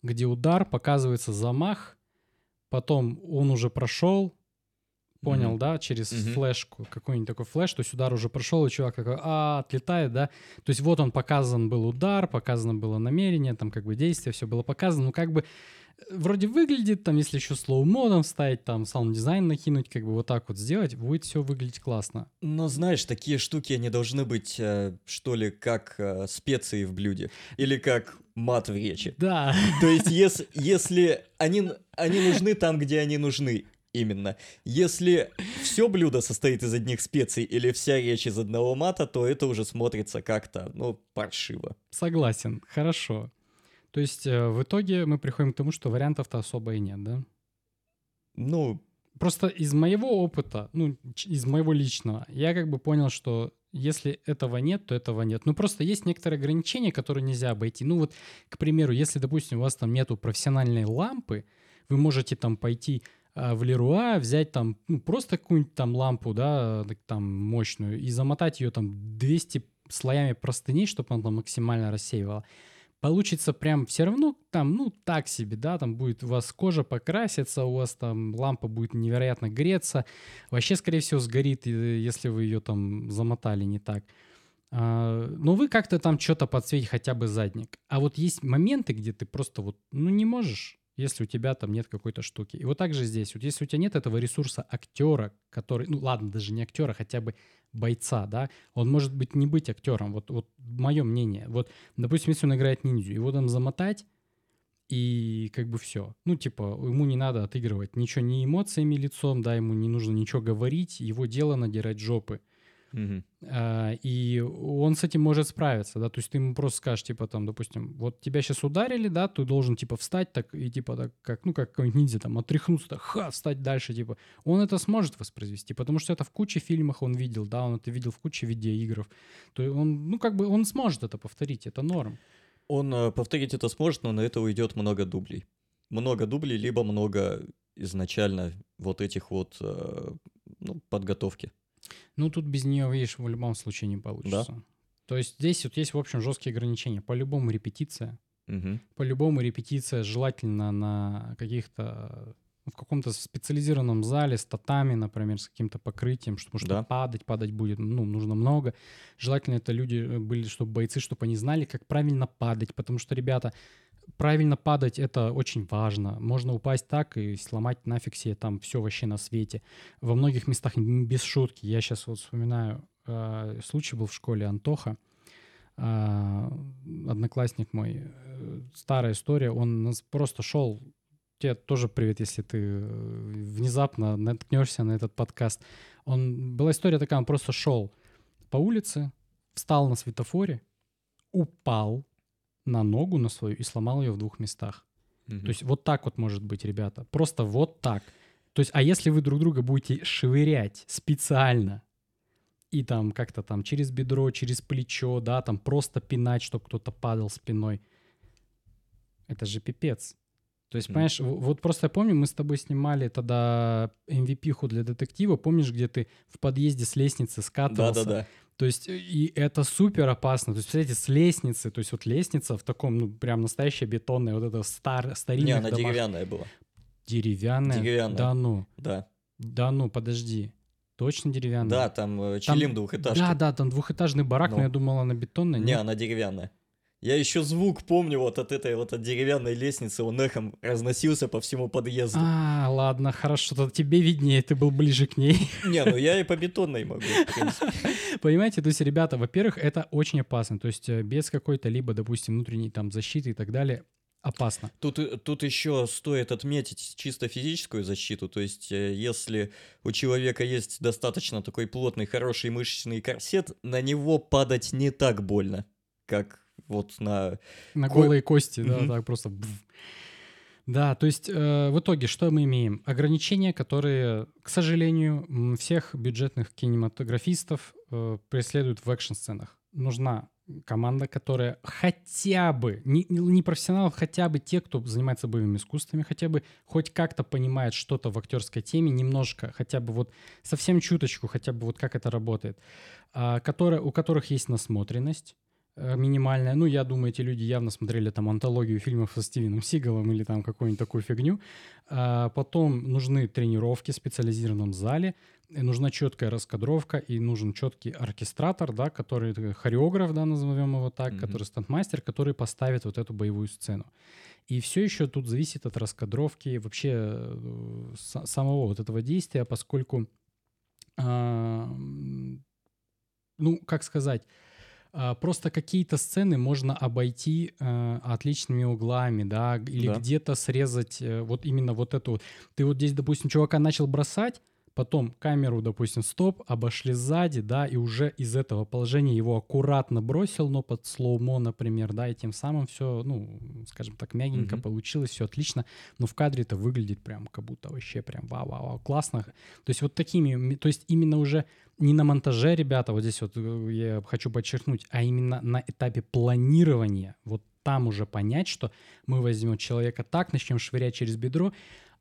где удар показывается замах, потом он уже прошел, понял, mm-hmm. да, через mm-hmm. флешку, какой-нибудь такой flash, то есть удар уже прошел, и чувак такой, а, отлетает, да, то есть вот он показан был удар, показано было намерение, там как бы действие, все было показано, ну как бы вроде выглядит, там, если еще slow mode ом вставить, там, саунд-дизайн накинуть, как бы вот так вот сделать, будет все выглядеть классно. Но знаешь, такие штуки, они должны быть, э, что ли, как э, специи в блюде. Или как мат в речи. Да. То есть, если, если они, они нужны там, где они нужны, именно. Если все блюдо состоит из одних специй или вся речь из одного мата, то это уже смотрится как-то, ну, паршиво. Согласен, хорошо. То есть э, в итоге мы приходим к тому, что вариантов-то особо и нет, да? Ну, просто из моего опыта, ну, из моего личного, я как бы понял, что если этого нет, то этого нет. Ну, просто есть некоторые ограничения, которые нельзя обойти. Ну, вот, к примеру, если, допустим, у вас там нету профессиональной лампы, вы можете там пойти а, в Леруа, взять там ну, просто какую-нибудь там лампу, да, там мощную, и замотать ее там 200 слоями простыней, чтобы она там максимально рассеивала получится прям все равно там, ну, так себе, да, там будет у вас кожа покрасится, у вас там лампа будет невероятно греться, вообще, скорее всего, сгорит, если вы ее там замотали не так. А, но вы как-то там что-то подсветите, хотя бы задник. А вот есть моменты, где ты просто вот, ну, не можешь, если у тебя там нет какой-то штуки. И вот так же здесь. Вот если у тебя нет этого ресурса актера, который, ну, ладно, даже не актера, хотя бы бойца, да, он может быть не быть актером, вот, вот мое мнение. Вот, допустим, если он играет ниндзю, его там замотать, и как бы все. Ну, типа, ему не надо отыгрывать ничего ни эмоциями лицом, да, ему не нужно ничего говорить, его дело надирать жопы. Угу. А, и он с этим может справиться, да, то есть ты ему просто скажешь, типа, там, допустим, вот тебя сейчас ударили, да, ты должен, типа, встать так и, типа, так, как, ну, как какой-нибудь ниндзя, там, отряхнуться, так, ха, встать дальше, типа. Он это сможет воспроизвести, потому что это в куче фильмах он видел, да, он это видел в куче видеоигров. То есть он, ну, как бы, он сможет это повторить, это норм. Он э, повторить это сможет, но на это уйдет много дублей. Много дублей, либо много изначально вот этих вот э, ну, подготовки. Ну, тут без нее, видишь, в любом случае не получится. Да? То есть здесь вот есть, в общем, жесткие ограничения. По-любому репетиция. Угу. По-любому репетиция желательно на каких-то в каком-то специализированном зале с татами, например, с каким-то покрытием, потому что да. падать, падать будет, ну, нужно много. Желательно это люди э, были, чтобы бойцы, чтобы они знали, как правильно падать, потому что, ребята, правильно падать это очень важно. Можно упасть так и сломать нафиг себе там все вообще на свете. Во многих местах без шутки. Я сейчас вот вспоминаю, э, случай был в школе Антоха, э, одноклассник мой, э, старая история, он просто шел тебе тоже привет, если ты э, внезапно наткнешься на этот подкаст. Он, была история такая, он просто шел по улице, встал на светофоре, упал, на ногу на свою и сломал ее в двух местах. Угу. То есть вот так вот может быть, ребята. Просто вот так. То есть, а если вы друг друга будете швырять специально и там как-то там через бедро, через плечо, да, там просто пинать, чтобы кто-то падал спиной, это же пипец. То есть, понимаешь, mm. вот просто я помню, мы с тобой снимали тогда MVP-ху для детектива, помнишь, где ты в подъезде с лестницы скатывался? Да-да-да. То есть, э, и это супер опасно. То есть, представляете, с лестницы, то есть вот лестница в таком, ну, прям настоящая бетонная, вот это стар, старинная. Не, она домах. деревянная была. Деревянная? Деревянная. Да ну. Да. Да ну, подожди. Точно деревянная? Да, там э, Челим двухэтажный. Да, да, там двухэтажный барак, но, но я думал, она бетонная. Не, она деревянная. Я еще звук помню вот от этой вот от деревянной лестницы, он эхом разносился по всему подъезду. А, ладно, хорошо, то тебе виднее, ты был ближе к ней. Не, ну я и по бетонной могу. Понимаете, то есть, ребята, во-первых, это очень опасно, то есть э, без какой-то либо, допустим, внутренней там защиты и так далее, опасно. Тут, э, тут еще стоит отметить чисто физическую защиту, то есть э, если у человека есть достаточно такой плотный, хороший мышечный корсет, на него падать не так больно, как вот на... На голые кости, да, так просто... Да, то есть э, в итоге что мы имеем? Ограничения, которые, к сожалению, всех бюджетных кинематографистов э, преследуют в экшн-сценах. Нужна команда, которая хотя бы, не, не профессионалов, хотя бы те, кто занимается боевыми искусствами, хотя бы хоть как-то понимает что-то в актерской теме, немножко, хотя бы вот совсем чуточку, хотя бы вот как это работает, а, которые, у которых есть насмотренность, минимальная. Ну, я думаю, эти люди явно смотрели там антологию фильмов со Стивеном Сигалом или там какую-нибудь такую фигню. А потом нужны тренировки в специализированном зале, и нужна четкая раскадровка, и нужен четкий оркестратор, да, который хореограф, да, назовем его так, mm-hmm. который стандмастер, который поставит вот эту боевую сцену. И все еще тут зависит от раскадровки вообще э, самого вот этого действия, поскольку, э, ну, как сказать, просто какие-то сцены можно обойти э, отличными углами, да, или да. где-то срезать э, вот именно вот эту вот. Ты вот здесь, допустим, чувака начал бросать, потом камеру, допустим, стоп, обошли сзади, да, и уже из этого положения его аккуратно бросил, но под слоумо, например, да, и тем самым все, ну, скажем так, мягенько mm-hmm. получилось, все отлично, но в кадре это выглядит прям как будто вообще прям вау-вау-вау, классно. То есть вот такими, то есть именно уже не на монтаже, ребята, вот здесь вот э, я хочу подчеркнуть, а именно на этапе планирования, вот там уже понять, что мы возьмем человека так, начнем швырять через бедро,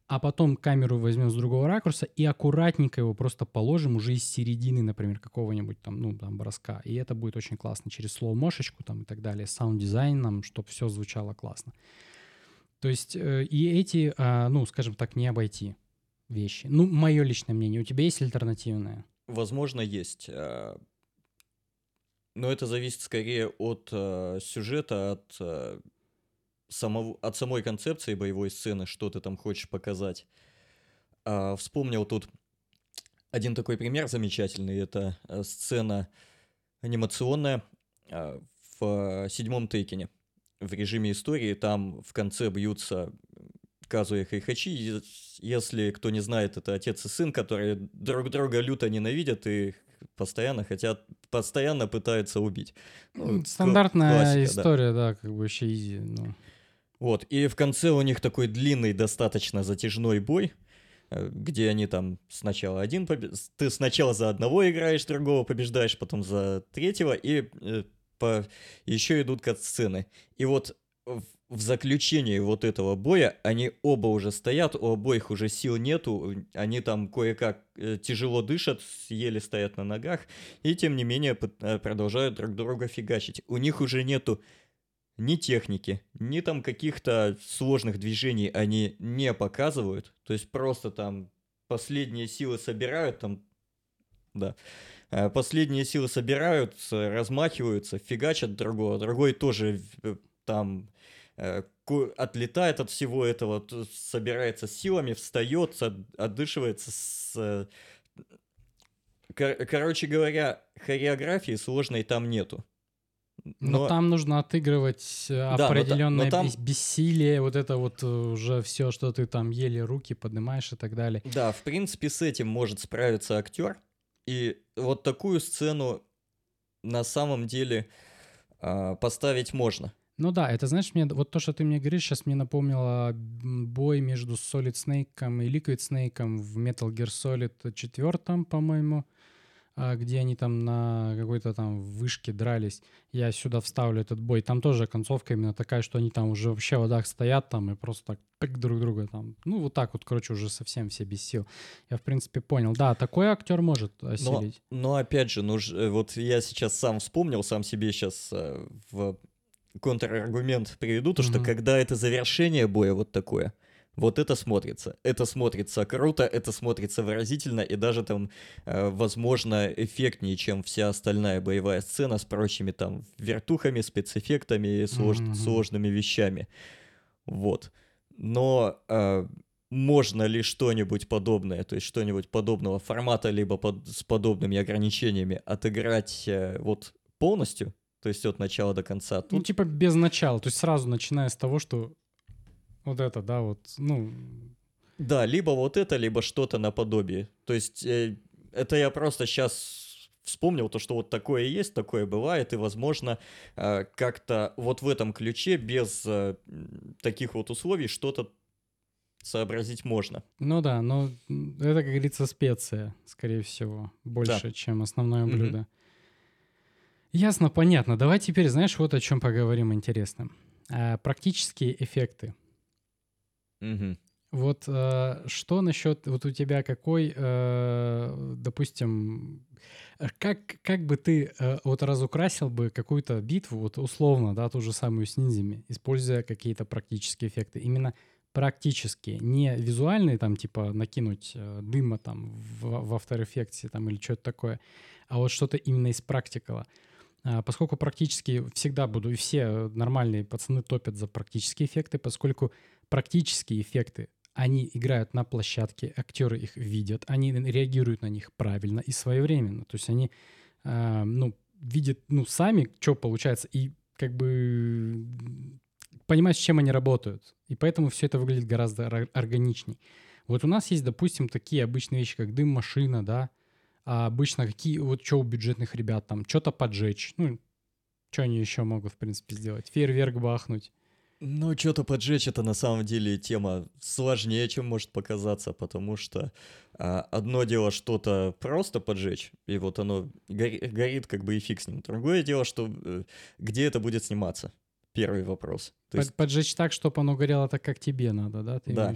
а потом камеру возьмем с другого ракурса и аккуратненько его просто положим уже из середины, например, какого-нибудь там, ну, там, броска. И это будет очень классно через slow -мошечку там и так далее, саунд-дизайном, чтобы все звучало классно. То есть э, и эти, э, ну, скажем так, не обойти вещи. Ну, мое личное мнение. У тебя есть альтернативное? Возможно, есть. А, но это зависит скорее от э, сюжета, от э, самого, от самой концепции боевой сцены, что ты там хочешь показать. А, вспомнил тут один такой пример замечательный. Это э, сцена анимационная а, в седьмом Тейкене. В режиме истории там в конце бьются Казуя Хайхачи. Если кто не знает, это отец и сын, которые друг друга люто ненавидят и постоянно хотят, постоянно пытаются убить. Ну, Стандартная классика, история, да. да, как бы еще изи. Ну. Вот, и в конце у них такой длинный, достаточно затяжной бой, э, где они там сначала один побед... Ты сначала за одного играешь, другого побеждаешь, потом за третьего, и э, по... еще идут кат-сцены. И вот в, заключении вот этого боя они оба уже стоят, у обоих уже сил нету, они там кое-как э, тяжело дышат, еле стоят на ногах, и тем не менее продолжают друг друга фигачить. У них уже нету ни техники, ни там каких-то сложных движений они не показывают. То есть просто там последние силы собирают, там, да, э, последние силы собирают, размахиваются, фигачат другого, другой тоже э, там э, отлетает от всего этого, собирается силами, встает, отдышивается с... Короче говоря, хореографии сложной там нету. Но, но там нужно отыгрывать э, да, определенное но, там... бессилие, вот это вот э, уже все, что ты там еле руки поднимаешь и так далее. Да, в принципе, с этим может справиться актер. И вот такую сцену на самом деле э, поставить можно. Ну да, это знаешь, мне вот то, что ты мне говоришь, сейчас мне напомнило бой между Solid Snake и Liquid Snake в Metal Gear Solid 4, по-моему. А, где они там на какой-то там вышке дрались. Я сюда вставлю этот бой. Там тоже концовка именно такая, что они там уже вообще в водах стоят там и просто так пик друг друга там. Ну, вот так вот, короче, уже совсем все без сил. Я, в принципе, понял. Да, такой актер может осилить. Но, но опять же, ну, вот я сейчас сам вспомнил, сам себе сейчас э, в контраргумент приведу, то, mm-hmm. что когда это завершение боя вот такое, вот это смотрится. Это смотрится круто, это смотрится выразительно и даже там, э, возможно, эффектнее, чем вся остальная боевая сцена с прочими там вертухами, спецэффектами и слож... mm-hmm. сложными вещами. Вот. Но э, можно ли что-нибудь подобное, то есть что-нибудь подобного формата, либо под, с подобными ограничениями отыграть э, вот полностью, то есть от начала до конца. Тут... Ну, типа без начала, то есть сразу начиная с того, что Вот это, да, вот, ну... Да, либо вот это, либо что-то наподобие. То есть э, это я просто сейчас вспомнил то, что вот такое есть, такое бывает, и, возможно, э, как-то вот в этом ключе без э, таких вот условий что-то сообразить можно. Ну да, но это, как говорится, специя, скорее всего, больше, да. чем основное блюдо. Угу. Ясно, понятно. Давай теперь, знаешь, вот о чем поговорим интересно. А, практические эффекты. Угу. Вот э, что насчет, вот у тебя какой, э, допустим, как, как бы ты э, вот разукрасил бы какую-то битву, вот условно, да, ту же самую с ниндзями, используя какие-то практические эффекты, именно практические, не визуальные, там, типа, накинуть э, дыма там в, в After Effects там или что-то такое, а вот что-то именно из практикала. А, поскольку практически всегда буду, и все нормальные пацаны топят за практические эффекты, поскольку практические эффекты, они играют на площадке, актеры их видят, они реагируют на них правильно и своевременно. То есть они, э, ну, видят, ну, сами, что получается, и как бы понимают, с чем они работают. И поэтому все это выглядит гораздо органичней. Вот у нас есть, допустим, такие обычные вещи, как дым машина, да, а обычно какие, вот что у бюджетных ребят там, что-то поджечь, ну, что они еще могут, в принципе, сделать? Фейерверк бахнуть. Ну, что-то поджечь это на самом деле тема сложнее, чем может показаться, потому что а, одно дело что-то просто поджечь, и вот оно гори, горит как бы и фиг с ним. Другое дело, что э, где это будет сниматься. Первый вопрос. То есть... Поджечь так, чтобы оно горело так, как тебе надо, да? Ты да.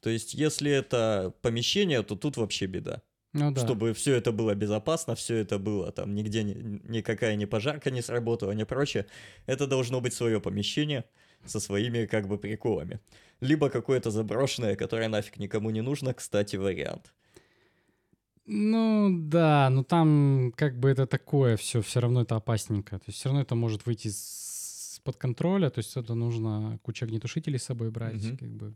То есть, если это помещение, то тут вообще беда. Ну, да. Чтобы все это было безопасно, все это было там нигде ни, никакая ни пожарка не сработала, ни прочее. Это должно быть свое помещение со своими как бы приколами. Либо какое-то заброшенное, которое нафиг никому не нужно, кстати, вариант. Ну да, но там как бы это такое все, все равно это опасненько. То есть все равно это может выйти из-под контроля, то есть это нужно куча огнетушителей с собой брать. Угу. Как бы.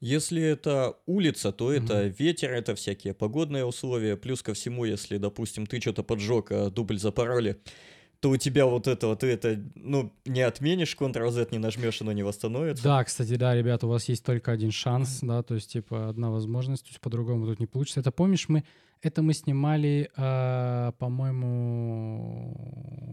Если это улица, то это ветер, это всякие погодные условия. Плюс ко всему, если, допустим, ты что-то поджег, а дубль запороли, то у тебя вот это, вот это, ну, не отменишь, Ctrl-Z не нажмешь, оно не восстановится. Да, кстати, да, ребята, у вас есть только один шанс, да, то есть, типа, одна возможность, то есть по-другому тут не получится. Это помнишь, мы это мы снимали, э, по-моему,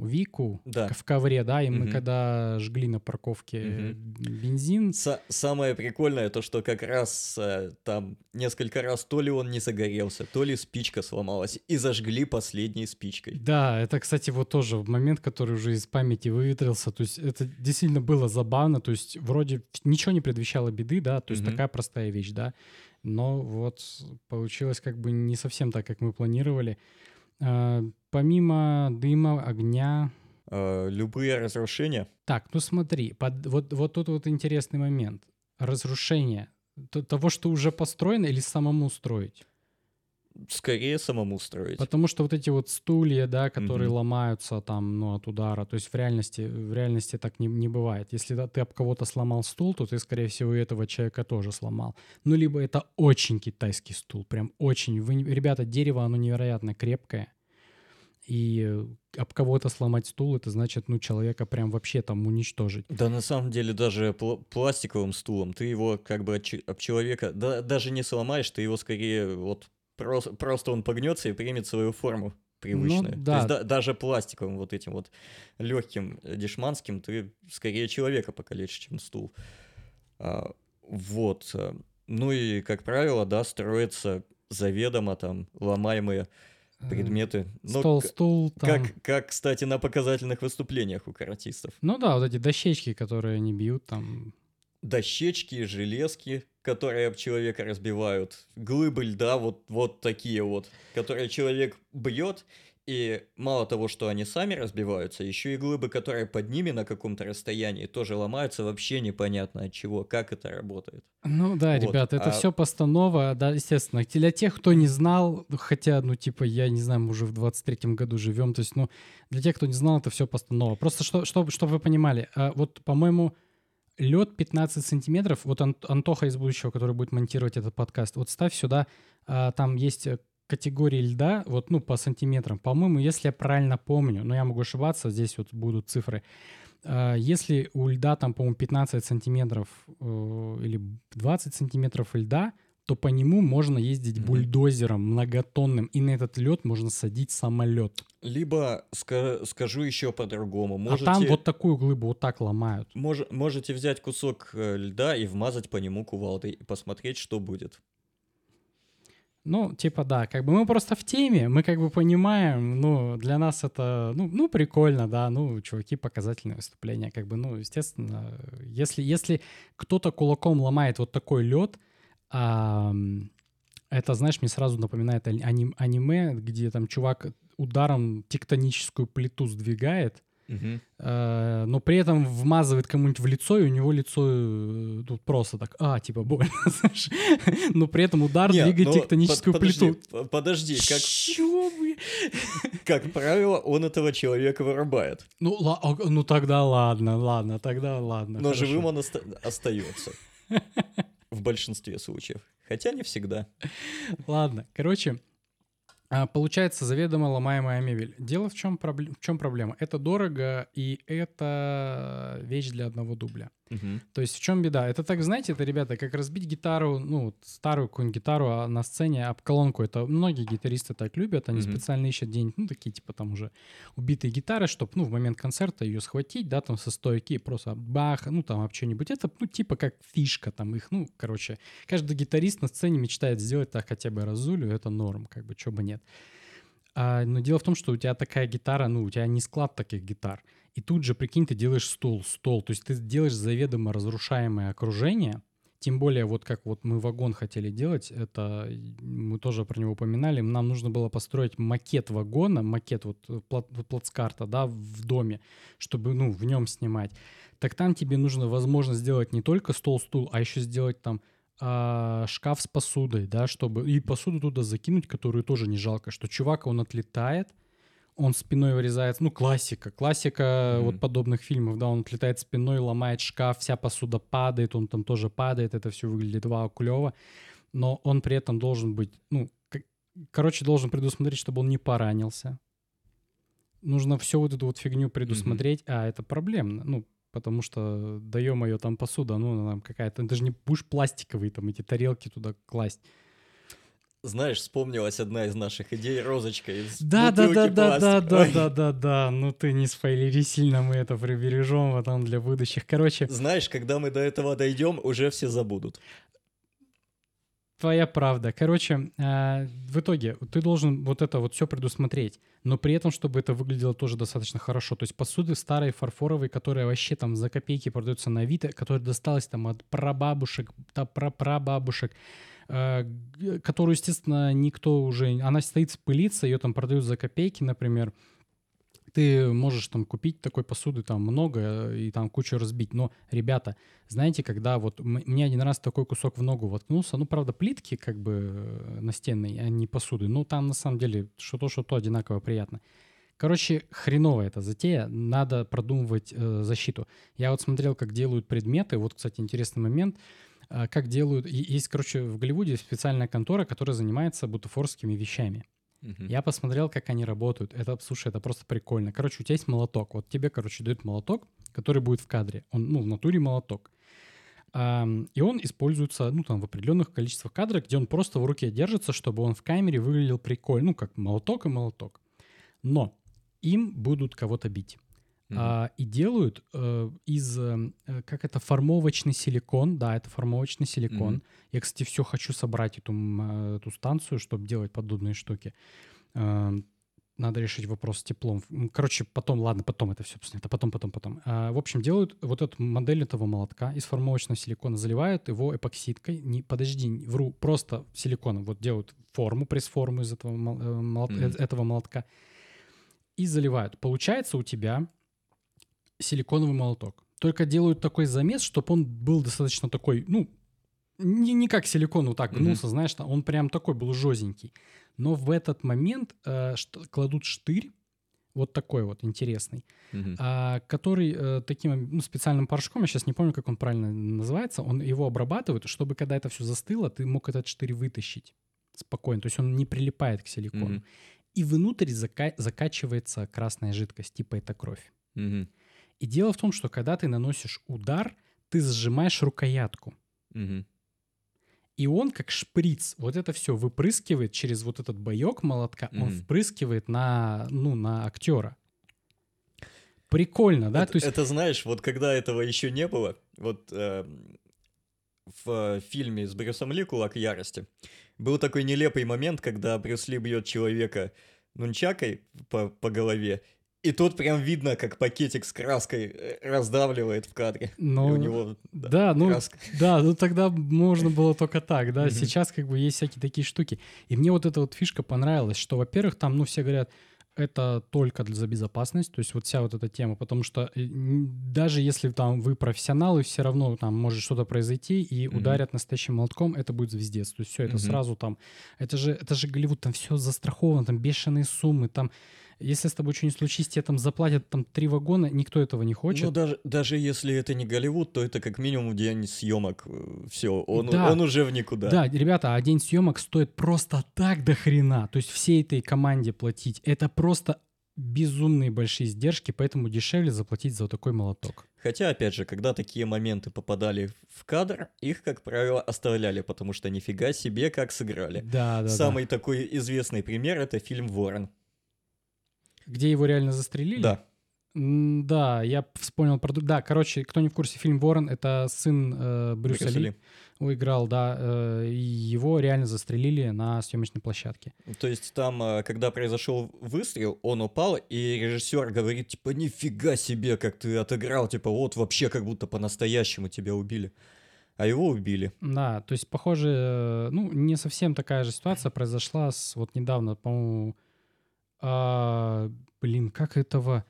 Вику да. в ковре, да, и угу. мы когда жгли на парковке угу. бензин. С самое прикольное то, что как раз э, там несколько раз то ли он не загорелся, то ли спичка сломалась, и зажгли последней спичкой. Да, это, кстати, вот тоже момент, который уже из памяти выветрился, то есть это действительно было забавно, то есть вроде ничего не предвещало беды, да, то есть угу. такая простая вещь, да, но вот получилось как бы не совсем так, как мы планировали. А, помимо дыма, огня... А, любые разрушения? Так, ну смотри, под, вот, вот тут вот интересный момент. Разрушение того, что уже построено, или самому строить? Скорее самому строить. Потому что вот эти вот стулья, да, которые угу. ломаются там, ну, от удара, то есть в реальности, в реальности так не, не бывает. Если ты об кого-то сломал стул, то ты, скорее всего, этого человека тоже сломал. Ну, либо это очень китайский стул, прям очень. Вы, ребята, дерево, оно невероятно крепкое. И об кого-то сломать стул, это значит, ну, человека прям вообще там уничтожить. Да, на самом деле, даже пл- пластиковым стулом ты его как бы об человека, да, даже не сломаешь, ты его скорее вот Просто, просто он погнется и примет свою форму привычную. Ну, да. То есть да, даже пластиковым вот этим вот легким э, дешманским ты скорее человека покалечишь, чем стул. А, вот. Э, ну и, как правило, да, строятся заведомо там ломаемые э, предметы. Ну, Стол, стул. Там. Как, как, кстати, на показательных выступлениях у каратистов. Ну да, вот эти дощечки, которые они бьют там. Дощечки, железки, которые об человека разбивают, глыбы льда вот, вот такие вот, которые человек бьет, и мало того, что они сами разбиваются, еще и глыбы, которые под ними на каком-то расстоянии, тоже ломаются вообще непонятно от чего, как это работает. Ну да, вот. ребята, это а... все постанова, да, естественно. Для тех, кто не знал, хотя, ну, типа, я не знаю, мы уже в 23-м году живем, то есть, ну, для тех, кто не знал, это все постанова. Просто, что, чтобы, чтобы вы понимали, а вот, по-моему, лед 15 сантиметров. Вот Антоха из будущего, который будет монтировать этот подкаст, вот ставь сюда, а, там есть э, категории льда, вот, ну, по сантиметрам. По-моему, если я правильно помню, но я могу ошибаться, здесь вот будут цифры. А, Если у льда там, по-моему, 15 сантиметров э, или 20 сантиметров льда, то по нему можно ездить бульдозером многотонным, и на этот лед можно садить самолет. Либо ска- скажу еще по-другому. Можете, А там вот такую глыбу вот так ломают. мож- можете взять кусок э, льда и вмазать по нему кувалдой и посмотреть, что будет. Ну, типа, да, как бы мы просто в теме, мы как бы понимаем, ну, для нас это, ну, ну прикольно, да, ну, чуваки, показательное выступление, как бы, ну, естественно, если, если кто-то кулаком ломает вот такой лед, ам, это, знаешь, мне сразу напоминает ани- аним- аниме, где там чувак ударом тектоническую плиту сдвигает, Мгм. э, но при этом вмазывает кому-нибудь в лицо, и у него лицо э, тут просто так, а, типа, больно, знаешь. Но при этом удар Не, двигает ну, тектоническую под- плиту. Подожди, как, Чё как правило, он этого человека вырубает. Ну, а, ну тогда ладно, ладно, тогда ладно. Но хорошо. живым он оста- остается. В большинстве случаев. Хотя не всегда. Ладно, короче, получается заведомо ломаемая мебель. Дело в чем, в чем проблема? Это дорого, и это вещь для одного дубля. Мгм. То есть в чем беда? Это так, знаете, это, ребята, как разбить гитару, ну, вот старую какую-нибудь гитару а на сцене об колонку. Это многие гитаристы так любят, они Мгм. специально ищут где-нибудь, ну, такие, типа, там уже убитые гитары, чтобы, ну, в момент концерта ее схватить, да, там со стойки, просто бах, ну, там, об что-нибудь. Это, ну, типа, как фишка там их, ну, короче. Каждый гитарист на сцене мечтает сделать так хотя бы разулю, это норм, как бы, чего бы нет. А, но дело в том, что у тебя такая гитара, ну, у тебя не склад таких гитар. И тут же, прикинь, ты делаешь стол, стол. То есть ты делаешь заведомо разрушаемое окружение. Тем более, вот как вот мы вагон хотели делать, это мы тоже про него упоминали, нам нужно было построить макет вагона, макет вот плат, плацкарта, да, в доме, чтобы, ну, в нем снимать. Так там тебе нужно, возможно, сделать не только стол-стул, а еще сделать там а, шкаф с посудой, да, чтобы и посуду туда закинуть, которую тоже не жалко, что чувак, он отлетает, он спиной вырезается, ну, классика, классика Мгм. вот подобных фильмов, да, он отлетает спиной, ломает шкаф, вся посуда падает, он там тоже падает, это все выглядит вау, клево, но он при этом должен быть, ну, короче, должен предусмотреть, чтобы он не поранился. Нужно все вот эту вот фигню предусмотреть, а это проблемно, ну, потому что, да ё-моё, там посуда, ну, она там какая-то, ты же не будешь пластиковые там эти тарелки туда класть. Знаешь, вспомнилась одна из наших идей, розочка из Да, да, да, да, да, да, да, да, да. Ну ты не спойлери сильно, мы это прибережем потом для будущих. Короче, Знаешь, когда мы до этого дойдем, уже все забудут. Твоя правда. Короче, а, в итоге ты должен вот это вот все предусмотреть, но при этом, чтобы это выглядело тоже достаточно хорошо. То есть посуды старые фарфоровые, которые вообще там за копейки продаются на Авито, которые досталось там от прабабушек, да, прапрабабушек, э, которую, естественно, никто уже... Она стоит, пылится, ее там продают за копейки, например. Ты можешь там купить такой посуды там много э, и там кучу разбить. Но, ребята, знаете, когда вот мне один раз такой кусок в ногу воткнулся, ну, правда, плитки как бы э, настенные, а не посуды, но там на самом деле что-то, что-то одинаково приятно. Короче, хреновая эта затея, надо продумывать э, защиту. Я вот смотрел, как делают предметы, вот, кстати, интересный момент, э, как делают... Есть, короче, в Голливуде специальная контора, которая занимается бутафорскими вещами. Мгм. Я посмотрел, как они работают. Это, слушай, это просто прикольно. Короче, у тебя есть молоток. Вот тебе, короче, дают молоток, который будет в кадре. Он, ну, в натуре молоток. И он используется, ну, там, в определенных количествах кадров, где он просто в руке держится, чтобы он в камере выглядел прикольно. Ну, как молоток и молоток. Но им будут кого-то бить. А, и делают э, из, э, э, как это, формовочный силикон. Да, это формовочный силикон. Мгм. Я, кстати, все хочу собрать эту, э, эту станцию, чтобы делать подобные штуки. Э, Надо решить вопрос с теплом. Короче, потом, ладно, потом это все, это потом, потом, потом. А, В общем, делают вот эту модель этого молотка из формовочного силикона, заливают его эпоксидкой. Не, подожди, вру, просто силиконом. Вот делают форму, пресс-форму из этого, мол- э, молот- Мгм. э, этого молотка и заливают. Получается у тебя силиконовый молоток. Только делают такой замес, чтобы он был достаточно такой, ну, не, не как силикон вот так Мгм. гнулся, знаешь, он прям такой был жестенький. Но в этот момент э, что- кладут штырь, вот такой вот интересный, Мгм. а, который э, таким ну, специальным порошком, я сейчас не помню, как он правильно называется, он его обрабатывает, чтобы когда это все застыло, ты мог этот штырь вытащить спокойно. То есть он не прилипает к силикону. Мгм. И внутрь зака- закачивается красная жидкость, типа это кровь. Мгм. И дело в том, что когда ты наносишь удар, ты сжимаешь рукоятку. Мгм. И он как шприц вот это все выпрыскивает через вот этот боек молотка, он Мгм. впрыскивает на, ну, на актера. Прикольно, да? это, То есть, это знаешь, вот когда этого еще не было, вот эм, в э, фильме с Брюсом Ли «Кулак ярости» был такой нелепый момент, когда Брюс Ли бьет человека нунчакой по, по голове, и тут прям видно, как пакетик с краской э, раздавливает в кадре. И ну, у него да, ну, краска. да, ну тогда можно было только так, да. Мгм. Сейчас как бы есть всякие такие штуки. И мне вот эта вот фишка понравилась, что, во-первых, там, ну, все говорят, это только для- за безопасность, то есть вот вся вот эта тема, потому что э, даже если там вы профессионалы, все равно там может что-то произойти, и Мгм. ударят настоящим молотком, это будет звездец. То есть все, это Мгм. сразу там, это же, это же Голливуд, там все застраховано, там бешеные суммы, там, если с тобой что-нибудь случится, тебе там заплатят там три вагона, никто этого не хочет. Ну, даже, даже если это не Голливуд, то это как минимум день съемок. Все, он, Да. он уже в никуда. Да, ребята, а день съемок стоит просто так до хрена. То есть всей этой команде платить. Это просто безумные большие издержки, поэтому дешевле заплатить за вот такой молоток. Хотя, опять же, когда такие моменты попадали в кадр, их, как правило, оставляли, потому что нифига себе как сыграли. Да, да, да. Самый такой известный пример это фильм Ворон. Где его реально застрелили? Да. М, Да, я вспомнил про... друг- Да, короче, кто не в курсе, фильм «Ворон» — это сын э, Брюса Брюса Ли. Ли. Играл, да, э, и его реально застрелили на съемочной площадке. То есть там, э, когда произошел выстрел, он упал, и режиссер говорит, типа, нифига себе, как ты отыграл, типа, вот вообще как будто по-настоящему тебя убили. А его убили. Да, то есть, похоже, э, ну, не совсем такая же ситуация произошла с вот недавно, по-моему, а, блин, как этого...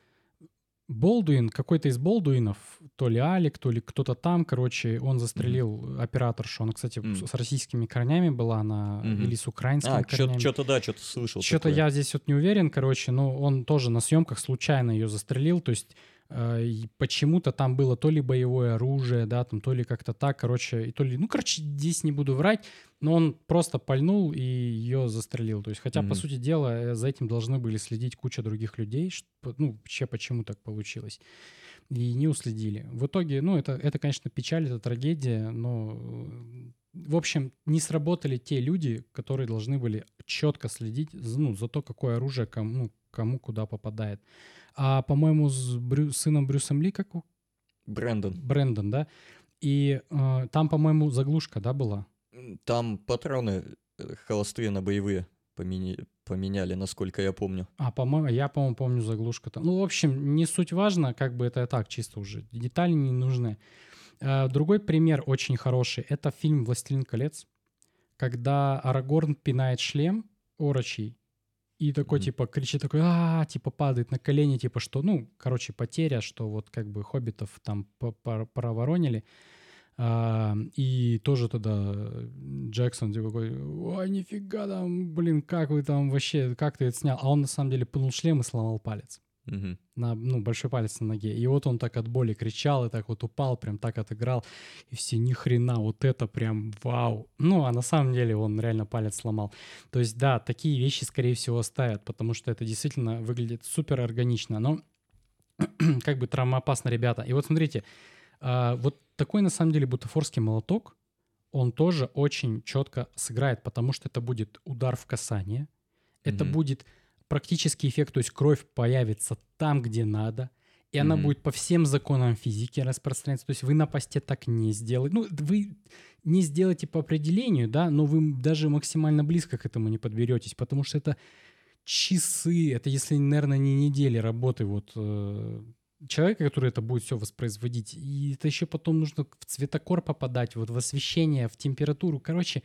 Болдуин, какой-то из Болдуинов, то ли Алик, то ли кто-то там, короче, он застрелил операторшу. Она, кстати, Мгм. с, российскими корнями была, она Мгм. или с украинскими А, корнями. что-то да, что-то слышал. Что-то я здесь вот не уверен, короче, но он тоже на съемках случайно ее застрелил, то есть почему-то там было то ли боевое оружие, да, там то ли как-то так, короче, и то ли, ну, короче, здесь не буду врать, но он просто пальнул и ее застрелил, то есть, хотя, по Мгм. сути дела, э, за этим должны были следить куча других людей, что- ну, вообще почему так получилось, и не уследили. В итоге, ну, это, это конечно, печаль, это трагедия, но, э, в общем, не сработали те люди, которые должны были четко следить ну, за то, какое оружие кому, ну, кому куда попадает. А, по-моему, с Брю- сыном Брюсом Ли, как? Брэндон. Брэндон, да? И э, там, по-моему, заглушка, да, была? Там патроны э, холостые на боевые помени- поменяли, насколько я помню. А, по-моему, я, по-моему, помню заглушка там. Ну, в общем, не суть важно, как бы это так, чисто уже. Детали не нужны. Э, Другой пример очень хороший. Это фильм «Властелин колец», когда Арагорн пинает шлем орочий и такой, Мгм. типа, кричит такой, а типа, падает на колени, типа, что, ну, короче, потеря, что вот как бы хоббитов там проворонили. А, и тоже тогда Джексон типа такой, ой, нифига там, блин, как вы там вообще, как ты это снял? А он на самом деле пнул шлем и сломал палец. Мгм. На, ну, большой палец на ноге. И вот он так от боли кричал и так вот упал, прям так отыграл. И все, ни хрена, вот это прям вау. Ну, а на самом деле он реально палец сломал. То есть, да, такие вещи, скорее всего, ставят, потому что это действительно выглядит супер органично. Но как бы травмоопасно, ребята. И вот смотрите, а, вот такой на самом деле бутафорский молоток, он тоже очень четко сыграет, потому что это будет удар в касание, это Мгм. будет практический эффект, то есть кровь появится там, где надо, и она Мгм. будет по всем законам физики распространяться. То есть вы на посте так не сделаете. Ну, вы не сделаете по определению, да, но вы даже максимально близко к этому не подберетесь, потому что это часы, это если, наверное, не недели работы вот э, человека, который это будет все воспроизводить. И это еще потом нужно в цветокор попадать, вот в освещение, в температуру. Короче,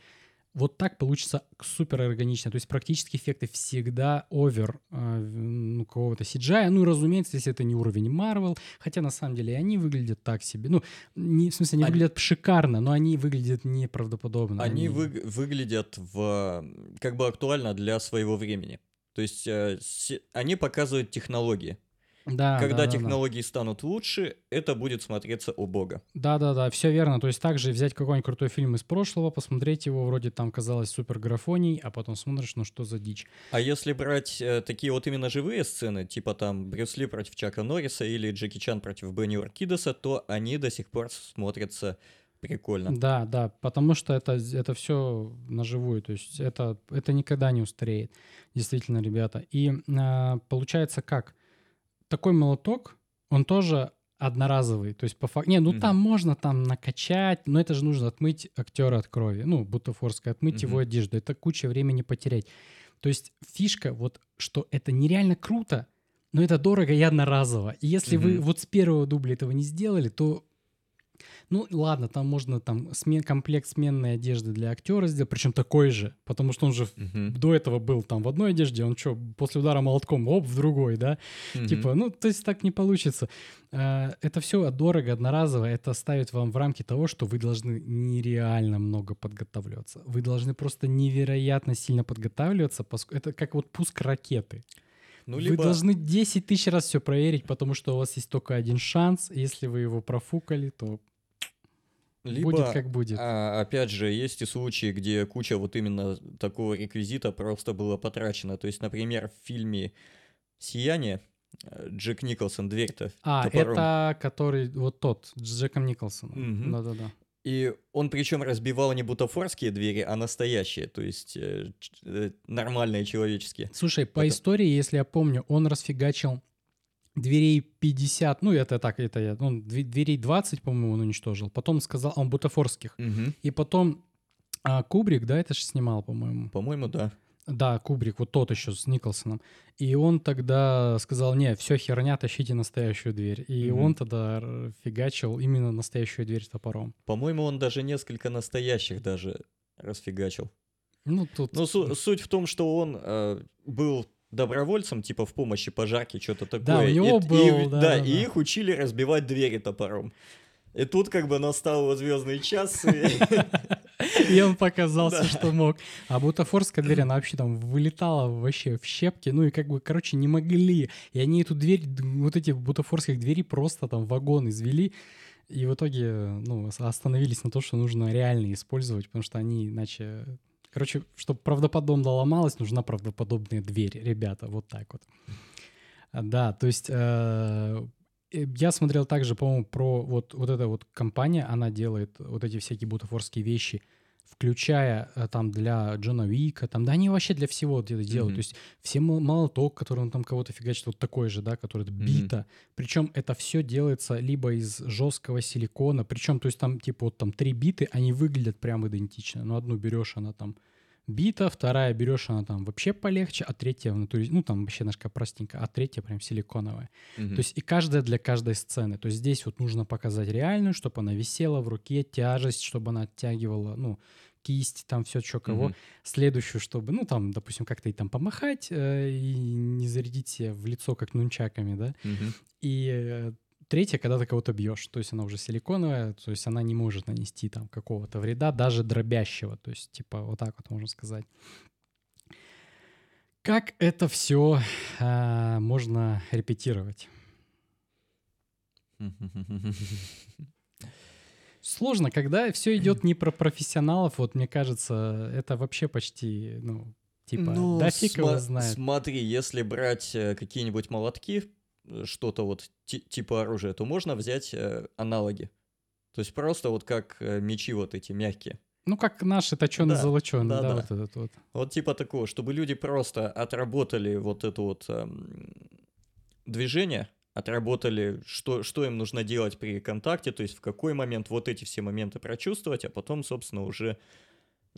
вот так получится супер органично. То есть практические эффекты всегда овер э, ну, какого-то CGI. Ну, разумеется, если это не уровень Marvel. Хотя на самом деле они выглядят так себе. Ну, не, в смысле, они Они- выглядят шикарно, но они выглядят неправдоподобно. Они вы- выглядят в как бы актуально для своего времени. То есть э, се- они показывают технологии. Да, Когда да, да, да. технологии станут лучше, это будет смотреться убого. Да-да-да, все верно. То есть также взять какой-нибудь крутой фильм из прошлого, посмотреть его, вроде там казалось супер графоний, а потом смотришь, ну что за дичь. А если брать э, такие вот именно живые сцены, типа там Брюс Ли против Чака Норриса или Джеки Чан против Бенни Оркидеса, то они до сих пор смотрятся прикольно. Да, да, потому что это, это все наживую, то есть это, это никогда не устареет, действительно, ребята. И а, получается как? Такой молоток, он тоже одноразовый, то есть по факту... Не, ну Мгм. там можно там накачать, но это же нужно отмыть актера от крови, ну, бутафорская, отмыть его Мгм. одежду, это куча времени потерять. То есть фишка вот, что это нереально круто, но это дорого и одноразово. И если вы Мгм. вот с первого дубля этого не сделали, то ну, ладно, там можно там смен, комплект сменной одежды для актера сделать, причем такой же, потому что он же Мгм. до этого был там в одной одежде, он что, после удара молотком, оп, в другой, да? Мгм. Типа, ну, то есть так не получится. А, Это все дорого, одноразово, это ставит вам в рамки того, что вы должны нереально много подготавливаться. Вы должны просто невероятно сильно подготавливаться, поскольку это как вот пуск ракеты. Ну, Вы либо... должны 10 тысяч раз все проверить, потому что у вас есть только один шанс. Если вы его профукали, то Либо, будет как будет. а, опять же, есть и случаи, где куча вот именно такого реквизита просто было потрачено. То есть, например, в фильме «Сияние» Джек Николсон дверь-то А, топором. это который вот тот, с Джеком Николсоном. Мгм. Да-да-да. И он причем разбивал не бутафорские двери, а настоящие, то есть э, э, нормальные человеческие. Слушай, по Это- истории, если я помню, он расфигачил дверей 50, ну это так, это я, ну, дверей 20, по-моему, он уничтожил. Потом сказал, он бутафорских. И потом а, Кубрик, да, это же снимал, по-моему. По-моему, да. Да, Кубрик, вот тот еще с Николсоном. И он тогда сказал, не, все херня, тащите настоящую дверь. И Мгм. он тогда фигачил именно настоящую дверь топором. По-моему, он даже несколько настоящих даже расфигачил. Ну, тут... Но су- суть в том, что он э, был добровольцем, типа в помощи пожарке, что-то такое. у него и, был, и- да, да, да, и да. их учили разбивать двери топором. И тут как бы настал его звездный час. и- он показался, Да. что мог. А бутафорская дверь, она вообще там вылетала вообще в щепки. Ну и как бы, короче, не могли. И они эту дверь, вот эти бутафорских двери просто там вагон извели. И в итоге, ну, остановились на то, что нужно реально использовать, потому что они иначе... Короче, чтобы правдоподобно ломалась, нужна правдоподобная дверь, ребята, вот так вот. Да, то есть э, э, я смотрел также, по-моему, про вот, вот эта вот компания, она делает вот эти всякие бутафорские вещи, включая э, там для Джона Уика, там, да они вообще для всего это делают. Мгм. То есть все мол- молоток, который он там кого-то фигачит, вот такой же, да, который это бита. Причем это все делается либо из жесткого силикона, причем, то есть там типа вот там три биты, они выглядят прям идентично. Но одну берешь, она там бита, вторая берешь, она там вообще полегче, а третья в натуре, ну там вообще немножко простенько, а третья прям силиконовая. Мгм. То есть и каждая для каждой сцены. То есть здесь вот нужно показать реальную, чтобы она висела в руке, тяжесть, чтобы она оттягивала, ну, кисть, там все, что кого. Мгм. Следующую, чтобы, ну, там, допустим, как-то и там помахать э, и не зарядить себе в лицо как нунчаками, да. Мгм. И э, третья, когда ты кого-то бьешь, то есть она уже силиконовая, то есть она не может нанести там какого-то вреда, даже дробящего, то есть типа вот так вот можно сказать. Как это все можно репетировать? Сложно, когда все идет не про профессионалов, вот мне кажется, это вообще почти, ну, типа, Ну, да фиг его сма- знает. Смотри, если брать э, какие-нибудь молотки, э, что-то вот ти- типа оружия, то можно взять э, аналоги. То есть просто вот как э, мечи вот эти мягкие. Ну, как наши точеный Да, золоченый, да, да-да. вот этот вот. Вот типа такого, чтобы люди просто отработали вот это вот эм, движение, отработали, что, что им нужно делать при контакте, то есть в какой момент вот эти все моменты прочувствовать, а потом, собственно, уже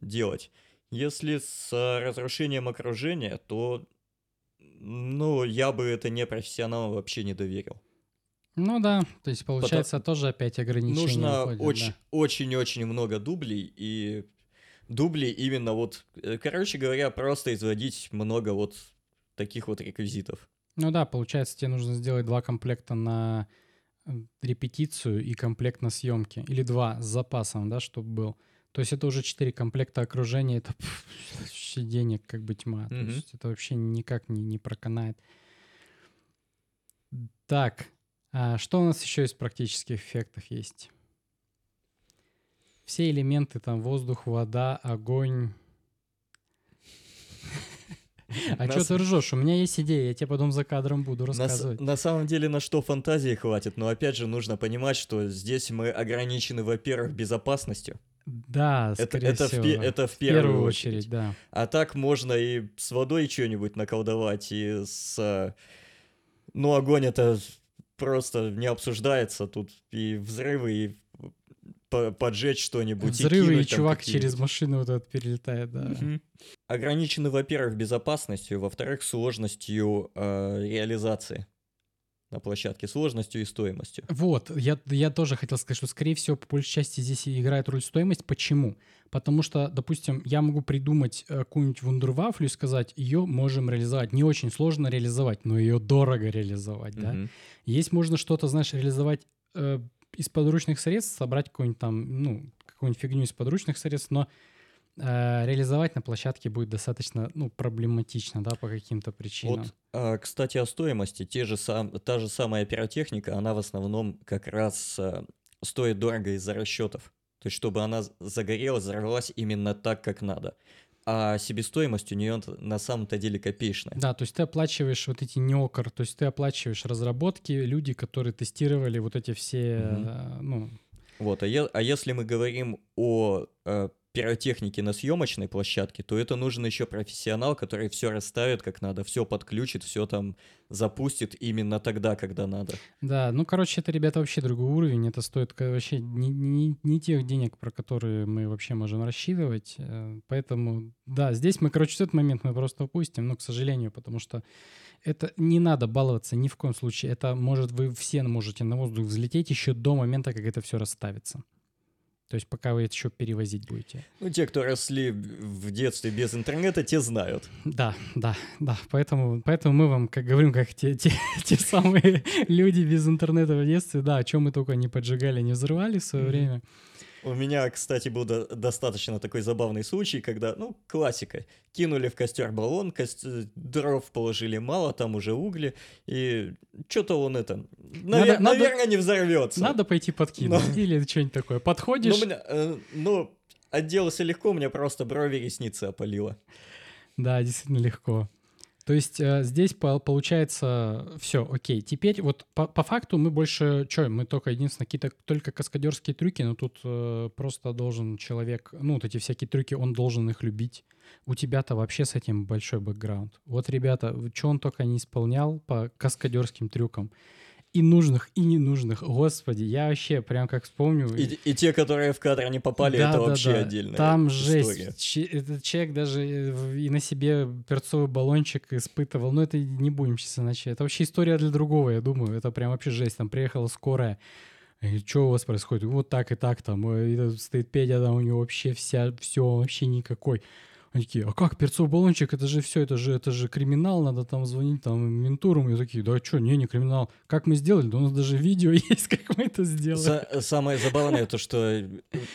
делать. Если с э, разрушением окружения, то, ну, я бы это не профессионалам вообще не доверил. Ну да, то есть получается тоже опять ограничения. Нужно входят, очень, да. очень-очень много дублей, и дубли именно вот, э, короче говоря, просто изводить много вот таких вот реквизитов. Ну да, получается, тебе нужно сделать два комплекта на репетицию и комплект на съемки. Или два с запасом, да, чтобы был. То есть это уже четыре комплекта окружения, это вообще денег как бы тьма. То Мгм. есть это вообще никак не, не проканает. Так, а что у нас еще из практических эффектов есть? Все элементы, там воздух, вода, огонь. А что ты ржешь? У меня есть идея, я тебе потом за кадром буду рассказывать. На, самом деле, на что фантазии хватит, но опять же нужно понимать, что здесь мы ограничены, во-первых, безопасностью. Да, скорее это, всего. В, это в, первую, первую очередь. очередь, да. А так можно и с водой что-нибудь наколдовать, и с... Ну, огонь это просто не обсуждается тут. И взрывы, и поджечь что-нибудь. Взрывы, и, и чувак через машину вот этот перелетает, да. Угу. Ограничены, во-первых, безопасностью, во-вторых, сложностью э, реализации на площадке, сложностью и стоимостью. Вот, я, я тоже хотел сказать, что, скорее всего, по большей части здесь играет роль стоимость. Почему? Потому что, допустим, я могу придумать э, какую-нибудь вундервафлю и сказать, ее можем реализовать. Не очень сложно реализовать, но ее дорого реализовать, да. Есть можно что-то, знаешь, реализовать э, из подручных средств, собрать какую-нибудь там, ну, какую-нибудь фигню из подручных средств, но реализовать на площадке будет достаточно, ну, проблематично, да, по каким-то причинам. Вот, э, кстати, о стоимости. Те же сам, та же самая пиротехника, она в основном как раз э, стоит дорого из-за расчетов. То есть, чтобы она загорелась, взорвалась именно так, как надо а себестоимость у нее на самом-то деле копеечная. Да, то есть ты оплачиваешь вот эти неокр, то есть ты оплачиваешь разработки, люди, которые тестировали вот эти все, угу. ну... Вот, а, е- а если мы говорим о э, пиротехники на съемочной площадке, то это нужен еще профессионал, который все расставит как надо, все подключит, все там запустит именно тогда, когда надо. Да, ну, короче, это, ребята, вообще другой уровень. Это стоит вообще не, не, не тех денег, про которые мы вообще можем рассчитывать. Э, поэтому, да, здесь мы, короче, этот момент мы просто упустим, ну, к сожалению, потому что это не надо баловаться ни в коем случае. Это может, вы все можете на воздух взлететь еще до момента, как это все расставится. То есть пока вы это еще перевозить будете. Ну, те, кто росли в детстве без интернета, те знают. Да, да, да. Поэтому, поэтому мы вам, как говорим, как те, те, те самые люди без интернета в детстве, да, о чем мы только не поджигали, не взрывали в свое mm-hmm. время. У меня, кстати, был до- достаточно такой забавный случай, когда, ну, классика. Кинули в костер баллон, кост... дров положили мало, там уже угли, и что-то он это... Навер... Надо, наверное, надо... не взорвется. Надо пойти подкинуть Но... или что-нибудь такое. Подходишь... Ну, меня, э, ну, отделался легко, мне просто брови ресницы опалило. Да, действительно легко. То есть э, здесь по, получается все, окей. Теперь вот по, по факту мы больше, что, мы только единственное какие-то только каскадерские трюки, но тут э, просто должен человек, ну вот эти всякие трюки, он должен их любить. У тебя-то вообще с этим большой бэкграунд. Вот, ребята, что он только не исполнял по каскадерским трюкам и нужных, и ненужных. Господи, я вообще прям как вспомню. И, и те, которые в кадр не попали, да, это да, вообще да. отдельная Там история. жесть. этот человек даже э, и на себе перцовый баллончик испытывал. Но это не будем сейчас иначе. Это вообще история для другого, я думаю. Это прям вообще жесть. Там приехала скорая. И что у вас происходит? Вот так и так там. И стоит Петя, там у него вообще вся, все, вообще никакой. Они такие, а как, перцовый баллончик, это же все, это же, это же криминал, надо там звонить там ментурам. И такие, да что, не, не криминал. Как мы сделали? Да у нас даже видео есть, как мы это сделали. За, самое забавное то, что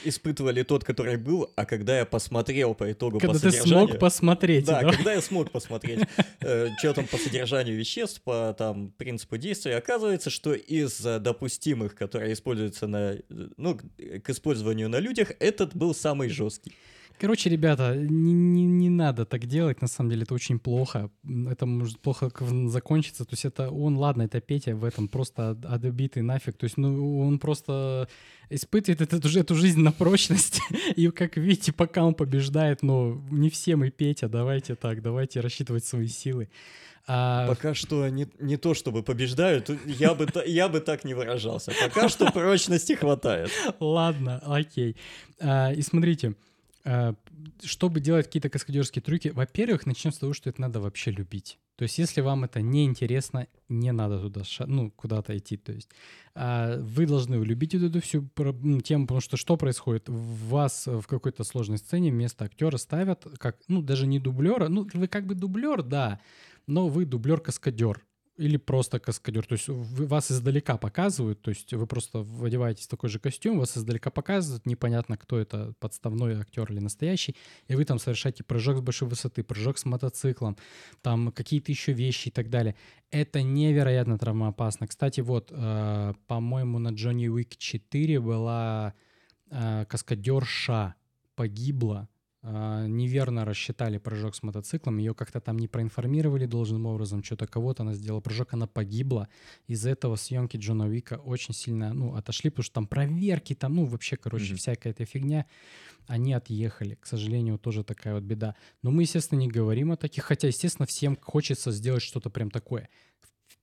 испытывали тот, который был, а когда я посмотрел по итогу когда по ты смог посмотреть. Да, да, когда я смог посмотреть, э, что там по содержанию веществ, по там принципу действия, оказывается, что из допустимых, которые используются на, ну, к использованию на людях, этот был самый жесткий. Короче, ребята, не, не, не надо так делать, на самом деле это очень плохо. Это может плохо закончиться. То есть это он, ладно, это Петя в этом просто отбитый нафиг. То есть, ну, он просто испытывает эту, эту жизнь на прочность. И, как видите, пока он побеждает, но не все мы Петя, давайте так, давайте рассчитывать свои силы. А... Пока что не, не то, чтобы побеждают, я бы, я бы так не выражался. Пока что прочности хватает. Ладно, окей. А, и смотрите, чтобы делать какие-то каскадерские трюки, во-первых, начнем с того, что это надо вообще любить. То есть, если вам это не интересно, не надо туда, ну, куда-то идти. То есть, а, вы должны любить эту всю ну, тему, потому что что происходит? Вас в какой-то сложной сцене вместо актера ставят как, ну, даже не дублера, ну, вы как бы дублер, да, но вы дублер-каскадер. Или просто каскадер. То есть вас издалека показывают, то есть вы просто одеваетесь в такой же костюм, вас издалека показывают, непонятно, кто это, подставной актер или настоящий, и вы там совершаете прыжок с большой высоты, прыжок с мотоциклом, там какие-то еще вещи и так далее. Это невероятно травмоопасно. Кстати, вот, э, по-моему, на Джонни Уик 4 была э, каскадерша погибла, неверно рассчитали прыжок с мотоциклом, ее как-то там не проинформировали должным образом, что-то кого-то она сделала прыжок, она погибла. Из-за этого съемки Джона Вика очень сильно, ну, отошли, потому что там проверки, там, ну, вообще, короче, mm-hmm. всякая эта фигня. Они отъехали. К сожалению, тоже такая вот беда. Но мы, естественно, не говорим о таких, хотя, естественно, всем хочется сделать что-то прям такое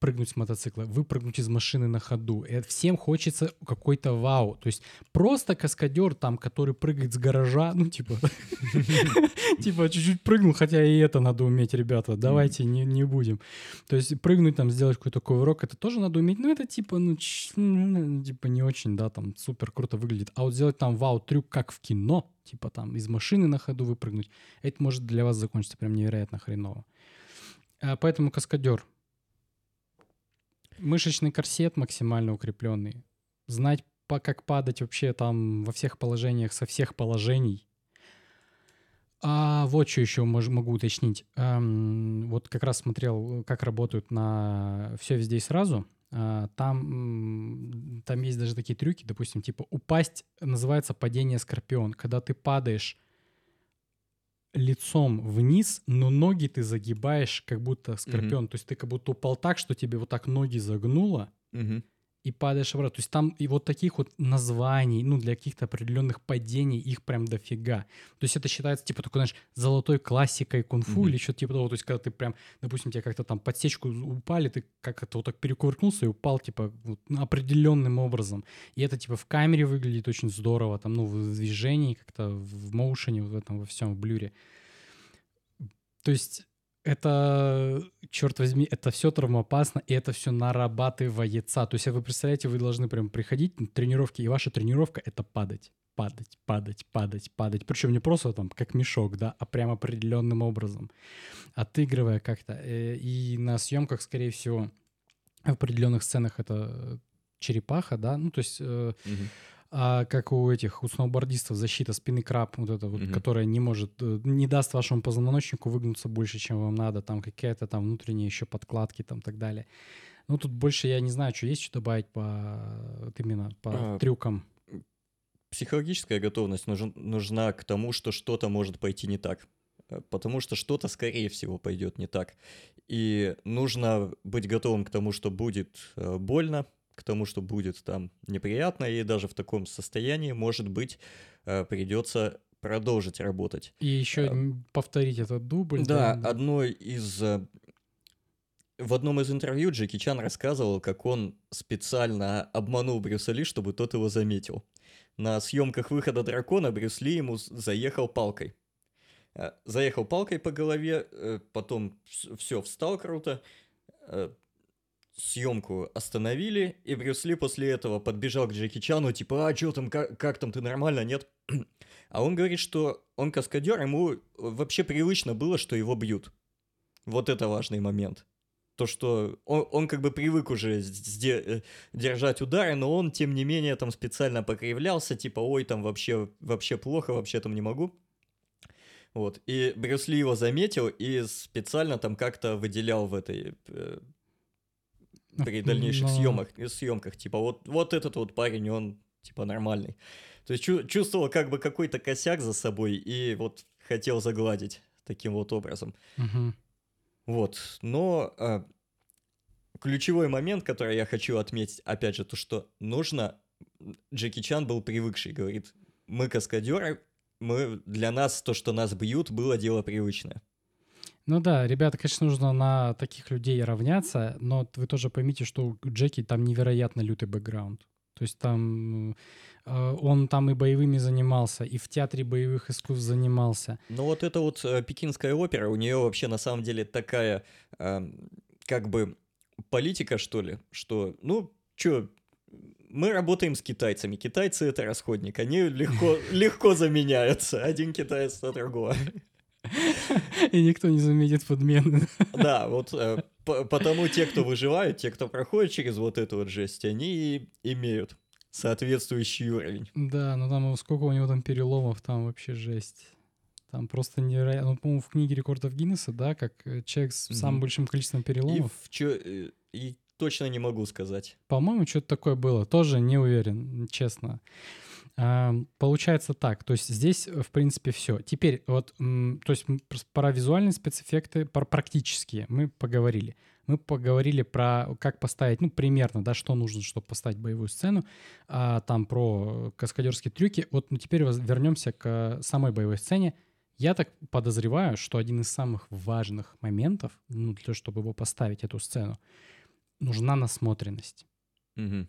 прыгнуть с мотоцикла, выпрыгнуть из машины на ходу. И всем хочется какой-то вау. То есть просто каскадер там, который прыгает с гаража, ну типа, типа чуть-чуть прыгнул, хотя и это надо уметь, ребята, давайте не, будем. То есть прыгнуть там, сделать какой-то ковырок, это тоже надо уметь, но это типа, ну, ну, типа не очень, да, там супер круто выглядит. А вот сделать там вау трюк, как в кино, типа там из машины на ходу выпрыгнуть, это может для вас закончиться прям невероятно хреново. А поэтому каскадер, Мышечный корсет максимально укрепленный. Знать, по, как падать вообще там во всех положениях, со всех положений. А вот что еще мож, могу уточнить. Эм, вот как раз смотрел, как работают на «Все везде и сразу». Э, там, там есть даже такие трюки, допустим, типа упасть называется падение скорпион. Когда ты падаешь лицом вниз, но ноги ты загибаешь, как будто скорпион. Mm-hmm. То есть ты как будто упал так, что тебе вот так ноги загнуло. Mm-hmm и падаешь обратно. То есть там и вот таких вот названий, ну, для каких-то определенных падений, их прям дофига. То есть это считается, типа, такой, знаешь, золотой классикой кунг-фу mm-hmm. или что-то типа того. То есть когда ты прям, допустим, тебе как-то там подсечку упали, ты как-то вот так перекувыркнулся и упал, типа, вот, определенным образом. И это, типа, в камере выглядит очень здорово, там, ну, в движении как-то, в моушене, вот в этом, во всем, в блюре. То есть это, черт возьми, это все травмоопасно, и это все нарабатывается. То есть, вы представляете, вы должны прям приходить на тренировки, и ваша тренировка — это падать, падать, падать, падать, падать. Причем не просто там, как мешок, да, а прям определенным образом, отыгрывая как-то. Э, и на съемках, скорее всего, в определенных сценах это черепаха, да, ну, то есть... Угу а как у этих, у сноубордистов защита спины краб, вот это вот, mm которая не может, э, не даст вашему позвоночнику выгнуться больше, чем вам надо, там какая-то там внутренние еще подкладки там так далее. Ну, тут больше я не знаю, что есть, что добавить по, вот именно по а, трюкам. Психологическая готовность нужен, нужна к тому, что что-то может пойти не так. Э, потому что что-то, скорее всего, пойдет не так. И нужно быть готовым к тому, что будет э, больно, к тому, что будет там неприятно, и даже в таком состоянии, может быть, э, придется продолжить работать. И еще а, повторить этот дубль. Да, да, одно из... Э, в одном из интервью Джеки Чан рассказывал, как он специально обманул Брюса Ли, чтобы тот его заметил. На съемках выхода дракона Брюс Ли ему заехал палкой. Заехал палкой по голове, потом все, встал круто, съемку остановили, и Брюс Ли после этого подбежал к Джеки Чану, типа, а, что там, как, как там, ты нормально, нет? А он говорит, что он каскадер, ему вообще привычно было, что его бьют. Вот это важный момент. То, что он, он как бы привык уже э, держать удары, но он, тем не менее, там специально покривлялся, типа, ой, там вообще, вообще плохо, вообще там не могу. Вот, и Брюс Ли его заметил и специально там как-то выделял в этой э, при дальнейших Но... съемах, съемках. Типа, вот, вот этот вот парень, он типа нормальный. То есть чу- чувствовал как бы какой-то косяк за собой и вот хотел загладить таким вот образом. Угу. Вот, но а, ключевой момент, который я хочу отметить, опять же, то, что нужно... Джеки Чан был привыкший, говорит, мы каскадеры, мы, для нас то, что нас бьют, было дело привычное. Ну да, ребята, конечно, нужно на таких людей равняться, но вы тоже поймите, что у Джеки там невероятно лютый бэкграунд. То есть там э, он там и боевыми занимался, и в театре боевых искусств занимался. Ну вот это вот э, пекинская опера, у нее вообще на самом деле такая э, как бы политика, что ли, что, ну, что, мы работаем с китайцами. Китайцы это расходник, они легко, легко заменяются. Один китаец на другого. И никто не заметит подмены. Да, вот э, потому те, кто выживают, те, кто проходит через вот эту вот жесть, они имеют соответствующий уровень. Да, ну там сколько у него там переломов, там вообще жесть. Там просто невероятно. Ну, по-моему, в книге рекордов Гиннесса, да, как э, человек с mm-hmm. самым большим количеством переломов. И, в чё, э, и точно не могу сказать. По-моему, что-то такое было. Тоже не уверен, честно. Получается так, то есть здесь, в принципе, все. Теперь вот, то есть про визуальные спецэффекты, про практические мы поговорили. Мы поговорили про как поставить, ну, примерно, да, что нужно, чтобы поставить боевую сцену, а, там про каскадерские трюки. Вот ну, теперь вернемся к самой боевой сцене. Я так подозреваю, что один из самых важных моментов, ну, для того, чтобы его поставить, эту сцену, нужна насмотренность. Угу.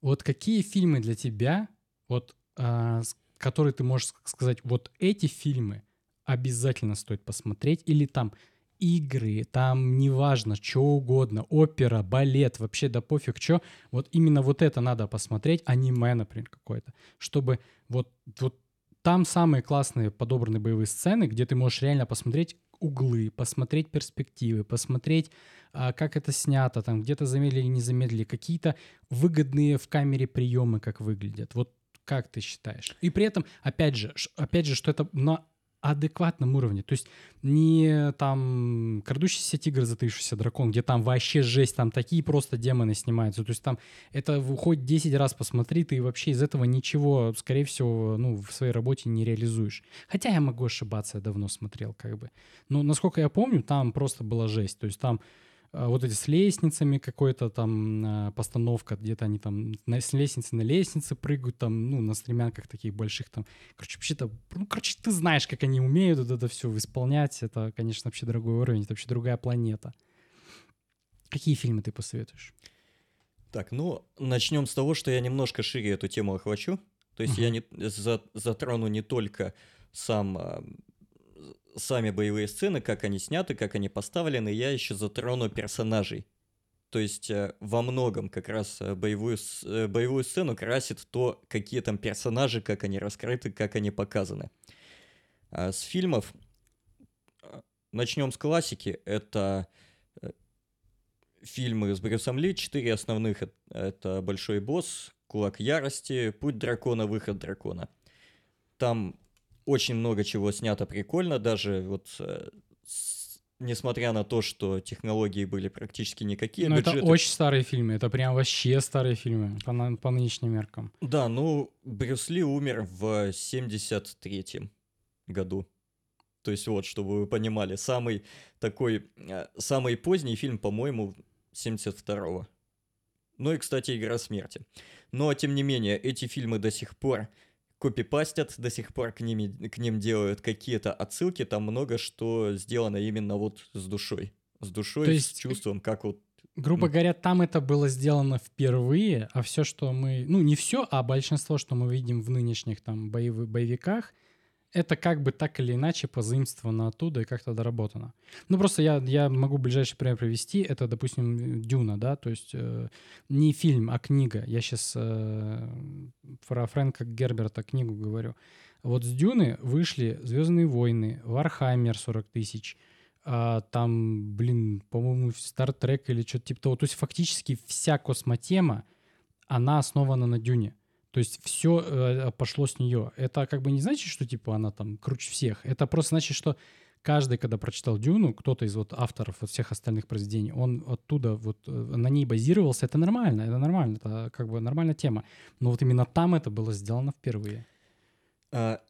Вот какие фильмы для тебя вот, а, который ты можешь сказать, вот эти фильмы обязательно стоит посмотреть, или там игры, там неважно, что угодно, опера, балет, вообще да пофиг, что, вот именно вот это надо посмотреть, аниме, например, какое-то, чтобы вот, вот там самые классные подобранные боевые сцены, где ты можешь реально посмотреть углы, посмотреть перспективы, посмотреть, а, как это снято, там где-то замедлили, не замедлили, какие-то выгодные в камере приемы, как выглядят. Вот как ты считаешь? И при этом, опять же, опять же, что это на адекватном уровне. То есть не там крадущийся тигр, затаившийся дракон, где там вообще жесть, там такие просто демоны снимаются. То есть там это хоть 10 раз посмотри, ты вообще из этого ничего, скорее всего, ну, в своей работе не реализуешь. Хотя я могу ошибаться, я давно смотрел как бы. Но насколько я помню, там просто была жесть. То есть там вот эти с лестницами какой-то там а, постановка, где-то они там на, с лестницы на лестнице прыгают там, ну, на стремянках таких больших там. Короче, вообще-то, ну, короче, ты знаешь, как они умеют вот это все исполнять. Это, конечно, вообще другой уровень, это вообще другая планета. Какие фильмы ты посоветуешь? Так, ну, начнем с того, что я немножко шире эту тему охвачу. То есть uh-huh. я не, за, затрону не только сам а, сами боевые сцены, как они сняты, как они поставлены, я еще затрону персонажей. То есть э, во многом как раз э, боевую, э, боевую сцену красит то, какие там персонажи, как они раскрыты, как они показаны. А с фильмов начнем с классики. Это фильмы с Брюсом Ли, четыре основных. Это «Большой босс», «Кулак ярости», «Путь дракона», «Выход дракона». Там очень много чего снято прикольно, даже вот э, с, несмотря на то, что технологии были практически никакие. Но бюджеты... это очень старые фильмы, это прям вообще старые фильмы по, на, по нынешним меркам. Да, ну, Брюс Ли умер в 73-м году. То есть вот, чтобы вы понимали, самый такой, э, самый поздний фильм, по-моему, 72-го. Ну и, кстати, «Игра смерти». Но, тем не менее, эти фильмы до сих пор копипастят до сих пор к, ними, к ним делают какие-то отсылки, там много что сделано именно вот с душой. С душой, То есть, с чувством, как вот Грубо говоря, там это было сделано впервые, а все, что мы... Ну, не все, а большинство, что мы видим в нынешних там боевых, боевиках, это как бы так или иначе позаимствовано оттуда и как-то доработано. Ну, просто я, я могу ближайший пример привести. Это, допустим, «Дюна», да, то есть э, не фильм, а книга. Я сейчас э, про Фрэнка Герберта книгу говорю. Вот с «Дюны» вышли «Звездные войны», «Вархаммер 40 тысяч», а, там, блин, по-моему, «Стартрек» или что-то типа того. То есть фактически вся космотема, она основана на «Дюне». То есть все э, пошло с нее. Это как бы не значит, что типа она там круче всех. Это просто значит, что каждый, когда прочитал Дюну, кто-то из вот авторов вот всех остальных произведений, он оттуда вот э, на ней базировался. Это нормально, это нормально, это как бы нормальная тема. Но вот именно там это было сделано впервые. А,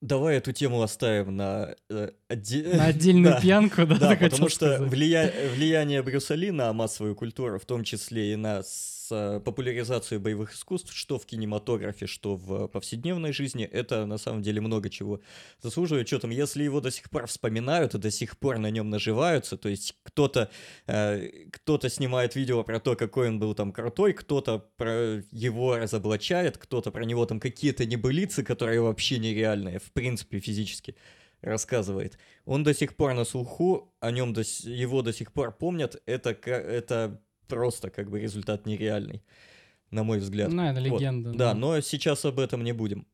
давай эту тему оставим на, э, отде... на отдельную да. пьянку, да, да потому что влия... влияние Брюса Ли на массовую культуру, в том числе и на с популяризацией боевых искусств, что в кинематографе, что в повседневной жизни, это на самом деле много чего заслуживает. Что там, если его до сих пор вспоминают и до сих пор на нем наживаются, то есть кто-то э, кто снимает видео про то, какой он был там крутой, кто-то про его разоблачает, кто-то про него там какие-то небылицы, которые вообще нереальные, в принципе, физически рассказывает. Он до сих пор на слуху, о нем до, его до сих пор помнят. Это, это просто как бы результат нереальный, на мой взгляд. Ну, это легенда. Вот. Да, да, но сейчас об этом не будем.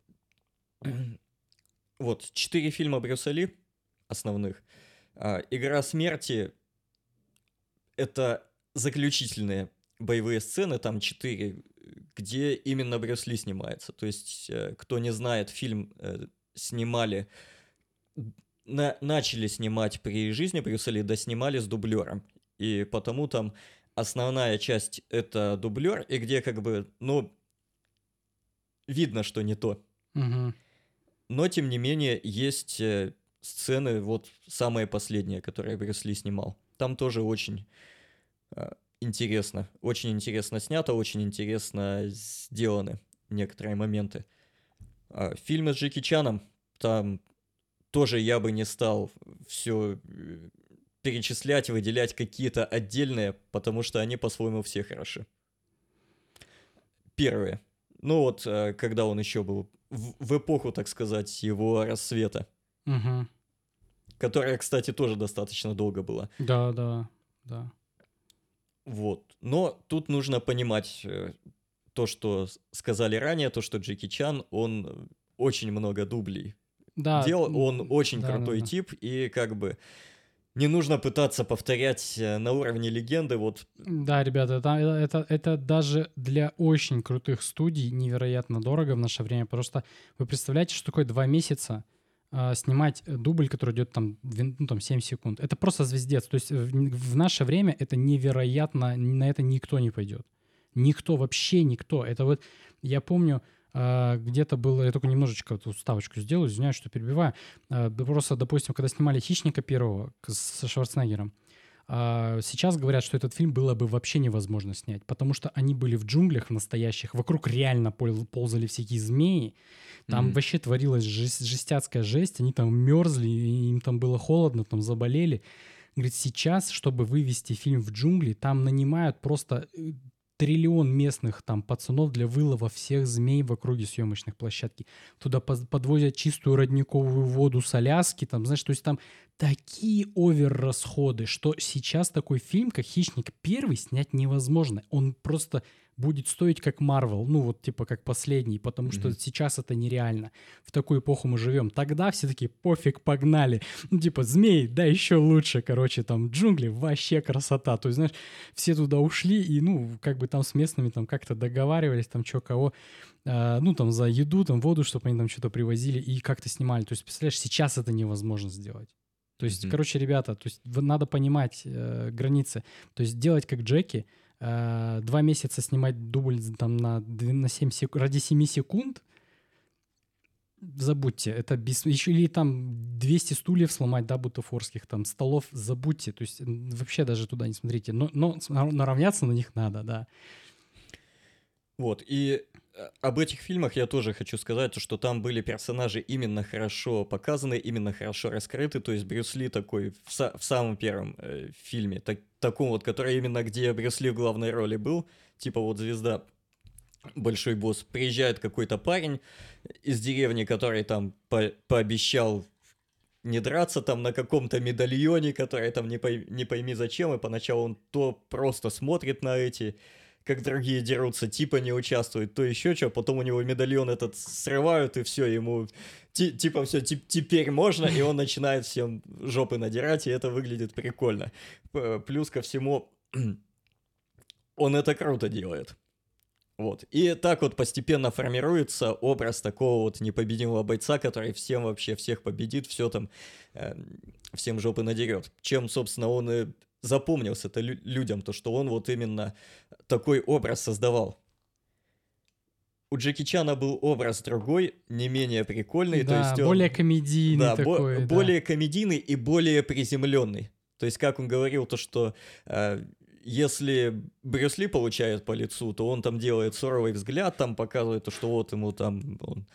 Вот, четыре фильма Брюса Ли основных. А, «Игра смерти» это заключительные боевые сцены, там четыре, где именно Брюс Ли снимается. То есть, э, кто не знает, фильм э, снимали, на, начали снимать при жизни Брюса Ли, да снимали с дублером. И потому там основная часть это дублер, и где как бы, ну, видно, что не то. Мгм. Но, тем не менее, есть э, сцены, вот самые последние, которые Брюс Ли снимал. Там тоже очень э, интересно. Очень интересно снято, очень интересно сделаны некоторые моменты. А, фильмы с Джеки Чаном, там тоже я бы не стал все перечислять, выделять какие-то отдельные, потому что они по-своему все хороши. Первые. Ну вот, э, когда он еще был в, в эпоху, так сказать, его рассвета, Мгм. которая, кстати, тоже достаточно долго была. Да, да, да. Вот. Но тут нужно понимать э, то, что сказали ранее, то, что Джеки Чан, он э, очень много дублей Да, делал, м, он очень да, да, крутой да. тип, и как бы не нужно пытаться повторять э, на уровне легенды, вот Да, ребята, это, это, это даже для очень крутых студий невероятно дорого в наше время. Просто вы представляете, что такое два месяца а, снимать дубль, который идет там, ну, там 7 секунд. Это просто звездец. То есть в, в наше время это невероятно, на это никто не пойдет. Никто, вообще никто. Это вот, я помню, где-то было, я только немножечко эту ставочку сделаю, извиняюсь, что перебиваю. А, Просто, допустим, когда снимали «Хищника» первого со Шварценеггером, а, Сейчас говорят, что этот фильм было бы вообще невозможно снять, потому что они были в джунглях настоящих, вокруг реально пол- ползали всякие змеи, там Мгм. вообще творилась жесть- жестяцкая жесть, они там мерзли, им там было холодно, там заболели. Говорит, сейчас, чтобы вывести фильм в джунгли, там нанимают просто э, триллион местных там пацанов для вылова всех змей в округе съемочных площадки. Туда подвозят чистую родниковую воду с Аляски, там, знаешь, то есть там такие овер-расходы, что сейчас такой фильм, как «Хищник первый», снять невозможно. Он просто будет стоить как Марвел, ну вот типа как последний, потому что Мгм. сейчас это нереально. В такую эпоху мы живем. Тогда все такие, пофиг, погнали. Ну типа змей, да еще лучше, короче, там джунгли, вообще красота. То есть, знаешь, все туда ушли и, ну, как бы там с местными там как-то договаривались, там что кого, а, ну, там за еду, там воду, чтобы они там что-то привозили и как-то снимали. То есть, представляешь, сейчас это невозможно сделать. То есть, Мгм. короче, ребята, то есть надо понимать э, границы. То есть делать как Джеки, э, два месяца снимать дубль там на, на 7 секунд, ради 7 секунд, забудьте, это без... Еще или там 200 стульев сломать, да, бутафорских, там, столов, забудьте. То есть вообще даже туда не смотрите. Но, но наравняться на них надо, да. Вот, и об этих фильмах я тоже хочу сказать, то, что там были персонажи именно хорошо показаны, именно хорошо раскрыты, то есть Брюс Ли такой в, са- в самом первом э, фильме, так- таком вот, который именно где Брюс Ли в главной роли был, типа вот звезда, большой босс, приезжает какой-то парень из деревни, который там по- пообещал не драться там на каком-то медальоне, который там не, пой- не пойми зачем, и поначалу он то просто смотрит на эти как другие дерутся, типа не участвует, то еще что, потом у него медальон этот срывают, и все, ему ти- типа все, теперь можно, и он начинает всем жопы надирать, и это выглядит прикольно. Плюс ко всему, он это круто делает. Вот. И так вот постепенно формируется образ такого вот непобедимого бойца, который всем вообще всех победит, все там, э, всем жопы надерет. Чем, собственно, он и запомнился-то лю- людям, то, что он вот именно такой образ создавал. У Джеки Чана был образ другой, не менее прикольный. то да, есть он- более комедийный да, бо- такой. да. более комедийный и более приземленный. То есть, как он говорил, то, что э, если Брюс Ли получает по лицу, то он там делает суровый взгляд, там показывает то, что вот ему там он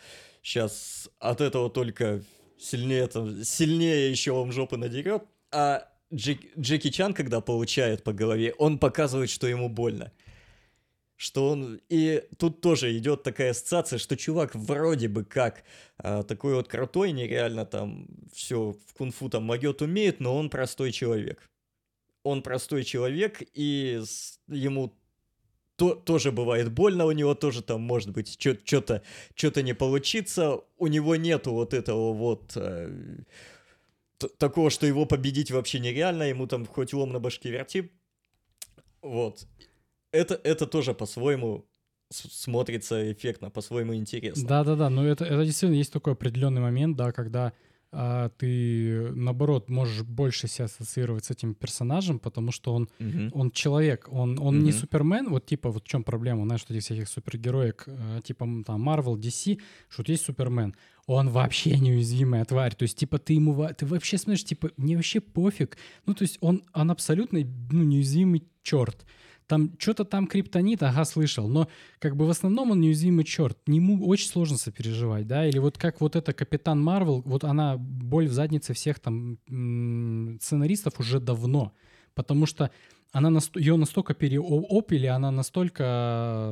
сейчас от этого только сильнее, там, сильнее еще вам жопы надерет. А Джек- Джеки Чан, когда получает по голове, он показывает, что ему больно. Что он... И тут тоже идет такая ассоциация, что чувак вроде бы как а, такой вот крутой, нереально там все в кунг-фу там могет умеет, но он простой человек. Он простой человек, и с- ему то, тоже бывает больно, у него тоже там может быть что-то не получится, у него нету вот этого вот т- такого, что его победить вообще нереально, ему там хоть лом на башке верти, Вот. Это, это тоже по-своему смотрится эффектно, по-своему интересно. Да-да-да, но это, это действительно есть такой определенный момент, да, когда а, ты, наоборот, можешь больше себя ассоциировать с этим персонажем, потому что он, угу. он человек, он, он угу. не Супермен, вот типа, вот в чем проблема, знаешь, что этих всяких супергероек, э, типа там Marvel, DC, что вот есть Супермен, он вообще неуязвимая тварь, то есть, типа, ты ему, ты вообще смотришь, типа, мне вообще пофиг, ну, то есть, он, он абсолютно, ну, неуязвимый черт, там что-то там криптонит, ага, слышал, но как бы в основном он неуязвимый черт. Ему очень сложно сопереживать, да, или вот как вот эта Капитан Марвел, вот она боль в заднице всех там сценаристов уже давно, потому что она ее настолько переопили, она настолько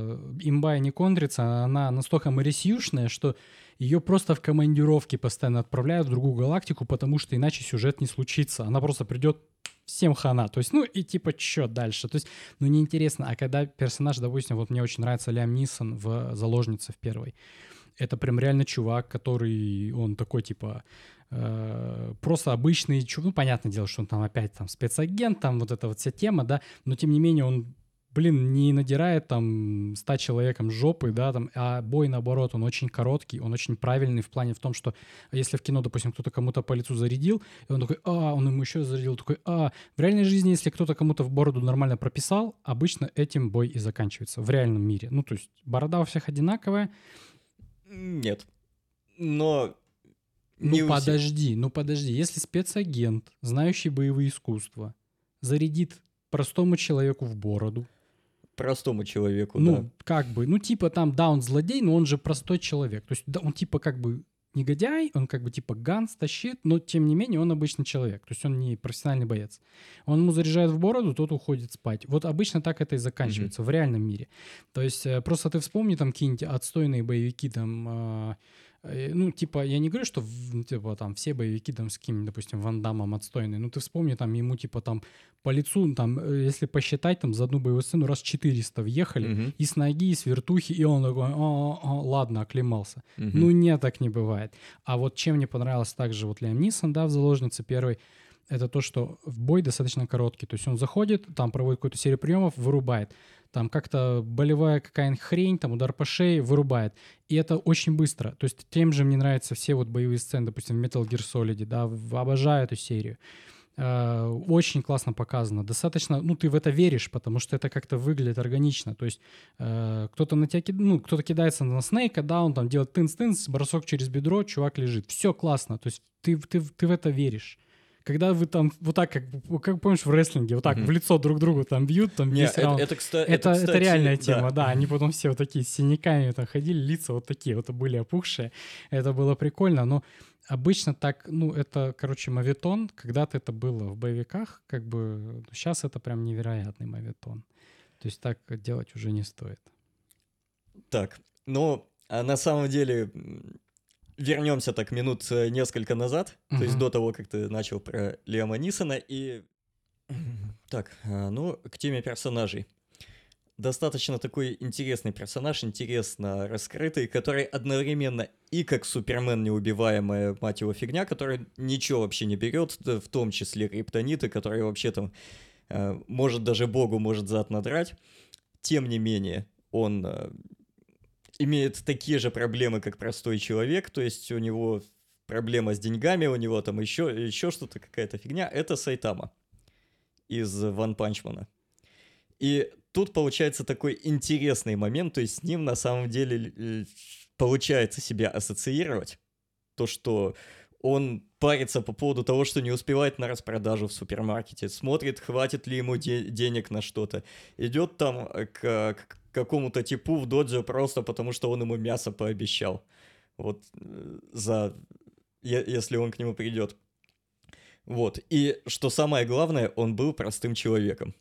э, имба и не кондрится, она настолько марисюшная, что ее просто в командировке постоянно отправляют в другую галактику, потому что иначе сюжет не случится. Она просто придет всем хана. То есть, ну и типа, что дальше? То есть, ну неинтересно. А когда персонаж, допустим, вот мне очень нравится Лям Нисон в «Заложнице» в первой. Это прям реально чувак, который, он такой, типа, э, просто обычный чувак. Ну, понятное дело, что он там опять там спецагент, там вот эта вот вся тема, да, но тем не менее он блин, не надирает там 100 человеком жопы, да, там, а бой, наоборот, он очень короткий, он очень правильный в плане в том, что если в кино, допустим, кто-то кому-то по лицу зарядил, и он такой, а, он ему еще зарядил, такой, а. В реальной жизни, если кто-то кому-то в бороду нормально прописал, обычно этим бой и заканчивается в реальном мире. Ну, то есть борода у всех одинаковая. Нет. Но ну подожди, ну подожди, если спецагент, знающий боевые искусства, зарядит простому человеку в бороду, простому человеку, ну, да. как бы, ну, типа там, да, он злодей, но он же простой человек. То есть да, он типа как бы негодяй, он как бы типа ганс тащит, но тем не менее он обычный человек, то есть он не профессиональный боец. Он ему заряжает в бороду, тот уходит спать. Вот обычно так это и заканчивается mm-hmm. в реальном мире. То есть э, просто ты вспомни там какие-нибудь отстойные боевики там э, Э, ну, типа, я не говорю, что, типа, там, все боевики, там, с каким допустим, Ван Дамом отстойные. Ну, ты вспомни, там, ему, типа, там, по лицу, там, э, если посчитать, там, за одну боевую сцену раз 400 въехали, угу. и с ноги, и с вертухи, и он такой, о, о, ладно, оклемался. Угу. Ну, нет, так не бывает. А вот чем мне понравилось также вот Лиам Нисон, да, в «Заложнице» первой, это то, что в бой достаточно короткий. То есть он заходит, там проводит какую-то серию приемов, вырубает там как-то болевая какая-нибудь хрень, там удар по шее вырубает. И это очень быстро. То есть тем же мне нравятся все вот боевые сцены, допустим, в Metal Gear Solid, да, обожаю эту серию. Uh, очень классно показано. Достаточно, ну, ты в это веришь, потому что это как-то выглядит органично. То есть uh, кто-то на тебя кид... ну, кто-то кидается на Снейка, да, он там делает тынц-тынц, бросок через бедро, чувак лежит. Все классно. То есть ты, ты, ты в это веришь когда вы там вот так, как, как помнишь, в рестлинге, вот так mm-hmm. в лицо друг другу там бьют, там Нет, это, это, кста- это, это, кстати, это реальная тема, да. да. Они потом все вот такие с синяками там ходили, лица вот такие вот были опухшие. Это было прикольно, но обычно так, ну, это, короче, мавитон. Когда-то это было в боевиках, как бы сейчас это прям невероятный мавитон. То есть так делать уже не стоит. Так, ну, а на самом деле вернемся так минут э, несколько назад, uh-huh. то есть до того, как ты начал про Лиама Нисона, и... Так, а, ну, к теме персонажей. Достаточно такой интересный персонаж, интересно раскрытый, который одновременно и как Супермен неубиваемая, мать его, фигня, который ничего вообще не берет, в том числе криптониты, которые вообще там, э, может даже богу может зад надрать. Тем не менее, он э, имеет такие же проблемы, как простой человек, то есть у него проблема с деньгами, у него там еще, еще что-то, какая-то фигня, это Сайтама из Ван Панчмана. И тут получается такой интересный момент, то есть с ним на самом деле получается себя ассоциировать, то, что он парится по поводу того, что не успевает на распродажу в супермаркете, смотрит, хватит ли ему де- денег на что-то, идет там к, к какому-то типу в доджо просто потому, что он ему мясо пообещал. Вот э, за... если он к нему придет. Вот. И что самое главное, он был простым человеком.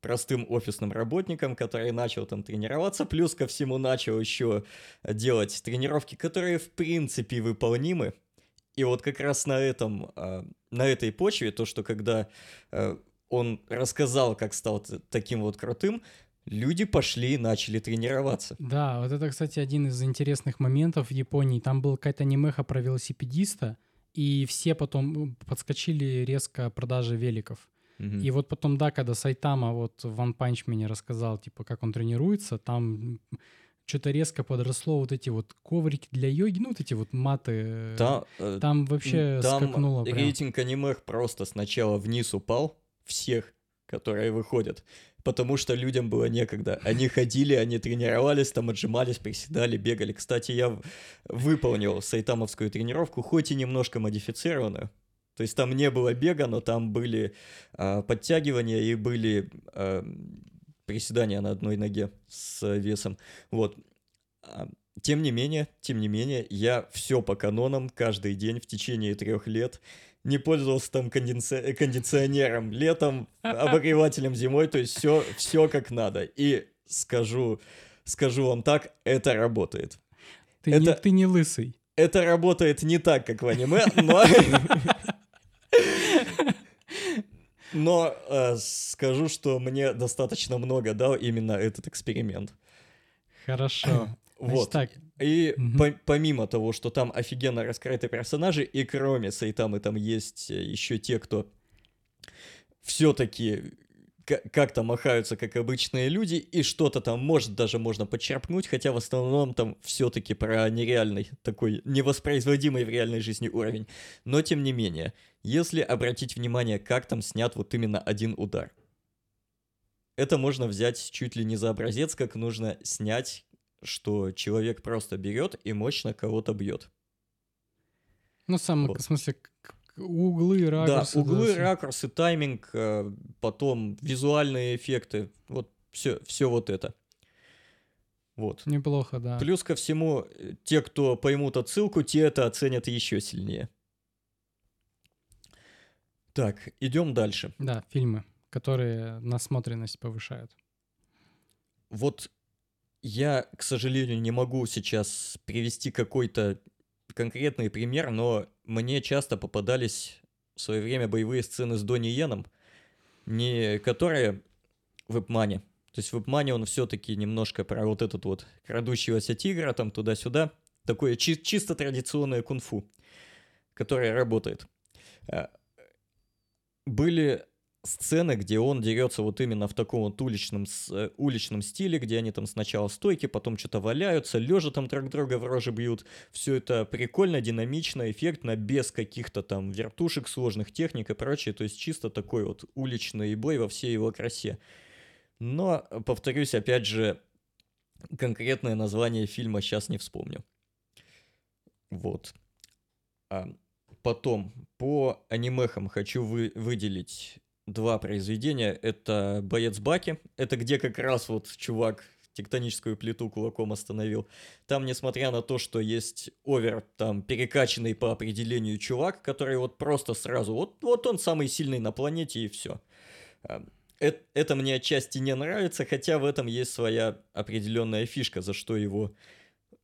Простым офисным работником, который начал там тренироваться, плюс ко всему начал еще делать тренировки, которые в принципе выполнимы. И вот как раз на этом, а, на этой почве, то, что когда э, он рассказал, как стал таким вот крутым, люди пошли и начали тренироваться. Да, вот это, кстати, один из интересных моментов в Японии. Там был какая-то анимеха про велосипедиста, и все потом подскочили резко продажи великов. Мгм. И вот потом, да, когда Сайтама вот в One Punch Man рассказал, типа, как он тренируется, там что-то резко подросло вот эти вот коврики для йоги, ну, вот эти вот маты. э, Та- э, Там вообще Там скакнуло прям. рейтинг аниме просто сначала вниз упал, всех, которые выходят, потому что людям было некогда. Они ходили, они тренировались, там отжимались, приседали, бегали. Кстати, я выполнил сайтамовскую тренировку, хоть и немножко модифицированную. То есть там не было бега, но там были а, подтягивания и были а, приседания на одной ноге с весом. Вот. А, Тем не менее, тем не менее, я все по канонам каждый день в течение трех лет не пользовался там конденса- кондиционером летом, обогревателем зимой, то есть все, все как надо. И скажу, скажу вам так, это работает. Ты, не, это- ты не лысый. Это работает не так, как в аниме, но... Но э, скажу, что мне достаточно много дал именно этот эксперимент. Хорошо. Значит Вот. так, И Мгм. по- помимо того, что там офигенно раскрыты персонажи, и кроме Сайтамы там есть еще те, кто все-таки как-то махаются, как обычные люди, и что-то там, может, даже можно подчерпнуть, хотя в основном там все-таки про нереальный, такой невоспроизводимый в реальной жизни уровень. Но тем не менее, если обратить внимание, как там снят вот именно один удар, это можно взять чуть ли не за образец, как нужно снять что человек просто берет и мощно кого-то бьет. ну, сам, Вот. в смысле, углы, ракурсы. да, углы, всё. ракурсы, тайминг, э, потом визуальные эффекты, вот все, все вот это. Вот. Неплохо, да. Плюс ко всему, э, те, кто поймут отсылку, те это оценят еще сильнее. Так, идем дальше. Да, фильмы, которые насмотренность повышают. Вот я, к сожалению, не могу сейчас привести какой-то конкретный пример, но мне часто попадались в свое время боевые сцены с Донни Йеном, не которые в Эпмане. То есть в Эпмане он все-таки немножко про вот этот вот крадущегося тигра, там туда-сюда. Такое чи- чисто традиционное кунг-фу, которое работает. А, Были сцены, где он дерется вот именно в таком вот уличном, с- э, уличном стиле, где они там сначала стойки, потом что-то валяются, лежа там друг друга в рожи бьют. Все это прикольно, динамично, эффектно, без каких-то там вертушек, сложных техник и прочее. То есть чисто такой вот уличный бой во всей его красе. Но, повторюсь, опять же, конкретное название фильма сейчас не вспомню. Вот. А, потом, по анимехам хочу вы, выделить два произведения. Это «Боец Баки». Это где как раз вот чувак тектоническую плиту кулаком остановил. Там, несмотря на то, что есть овер, там, перекачанный по определению чувак, который вот просто сразу, вот, вот он самый сильный на планете и все. Это, это мне отчасти не нравится, хотя в этом есть своя определенная фишка, за что его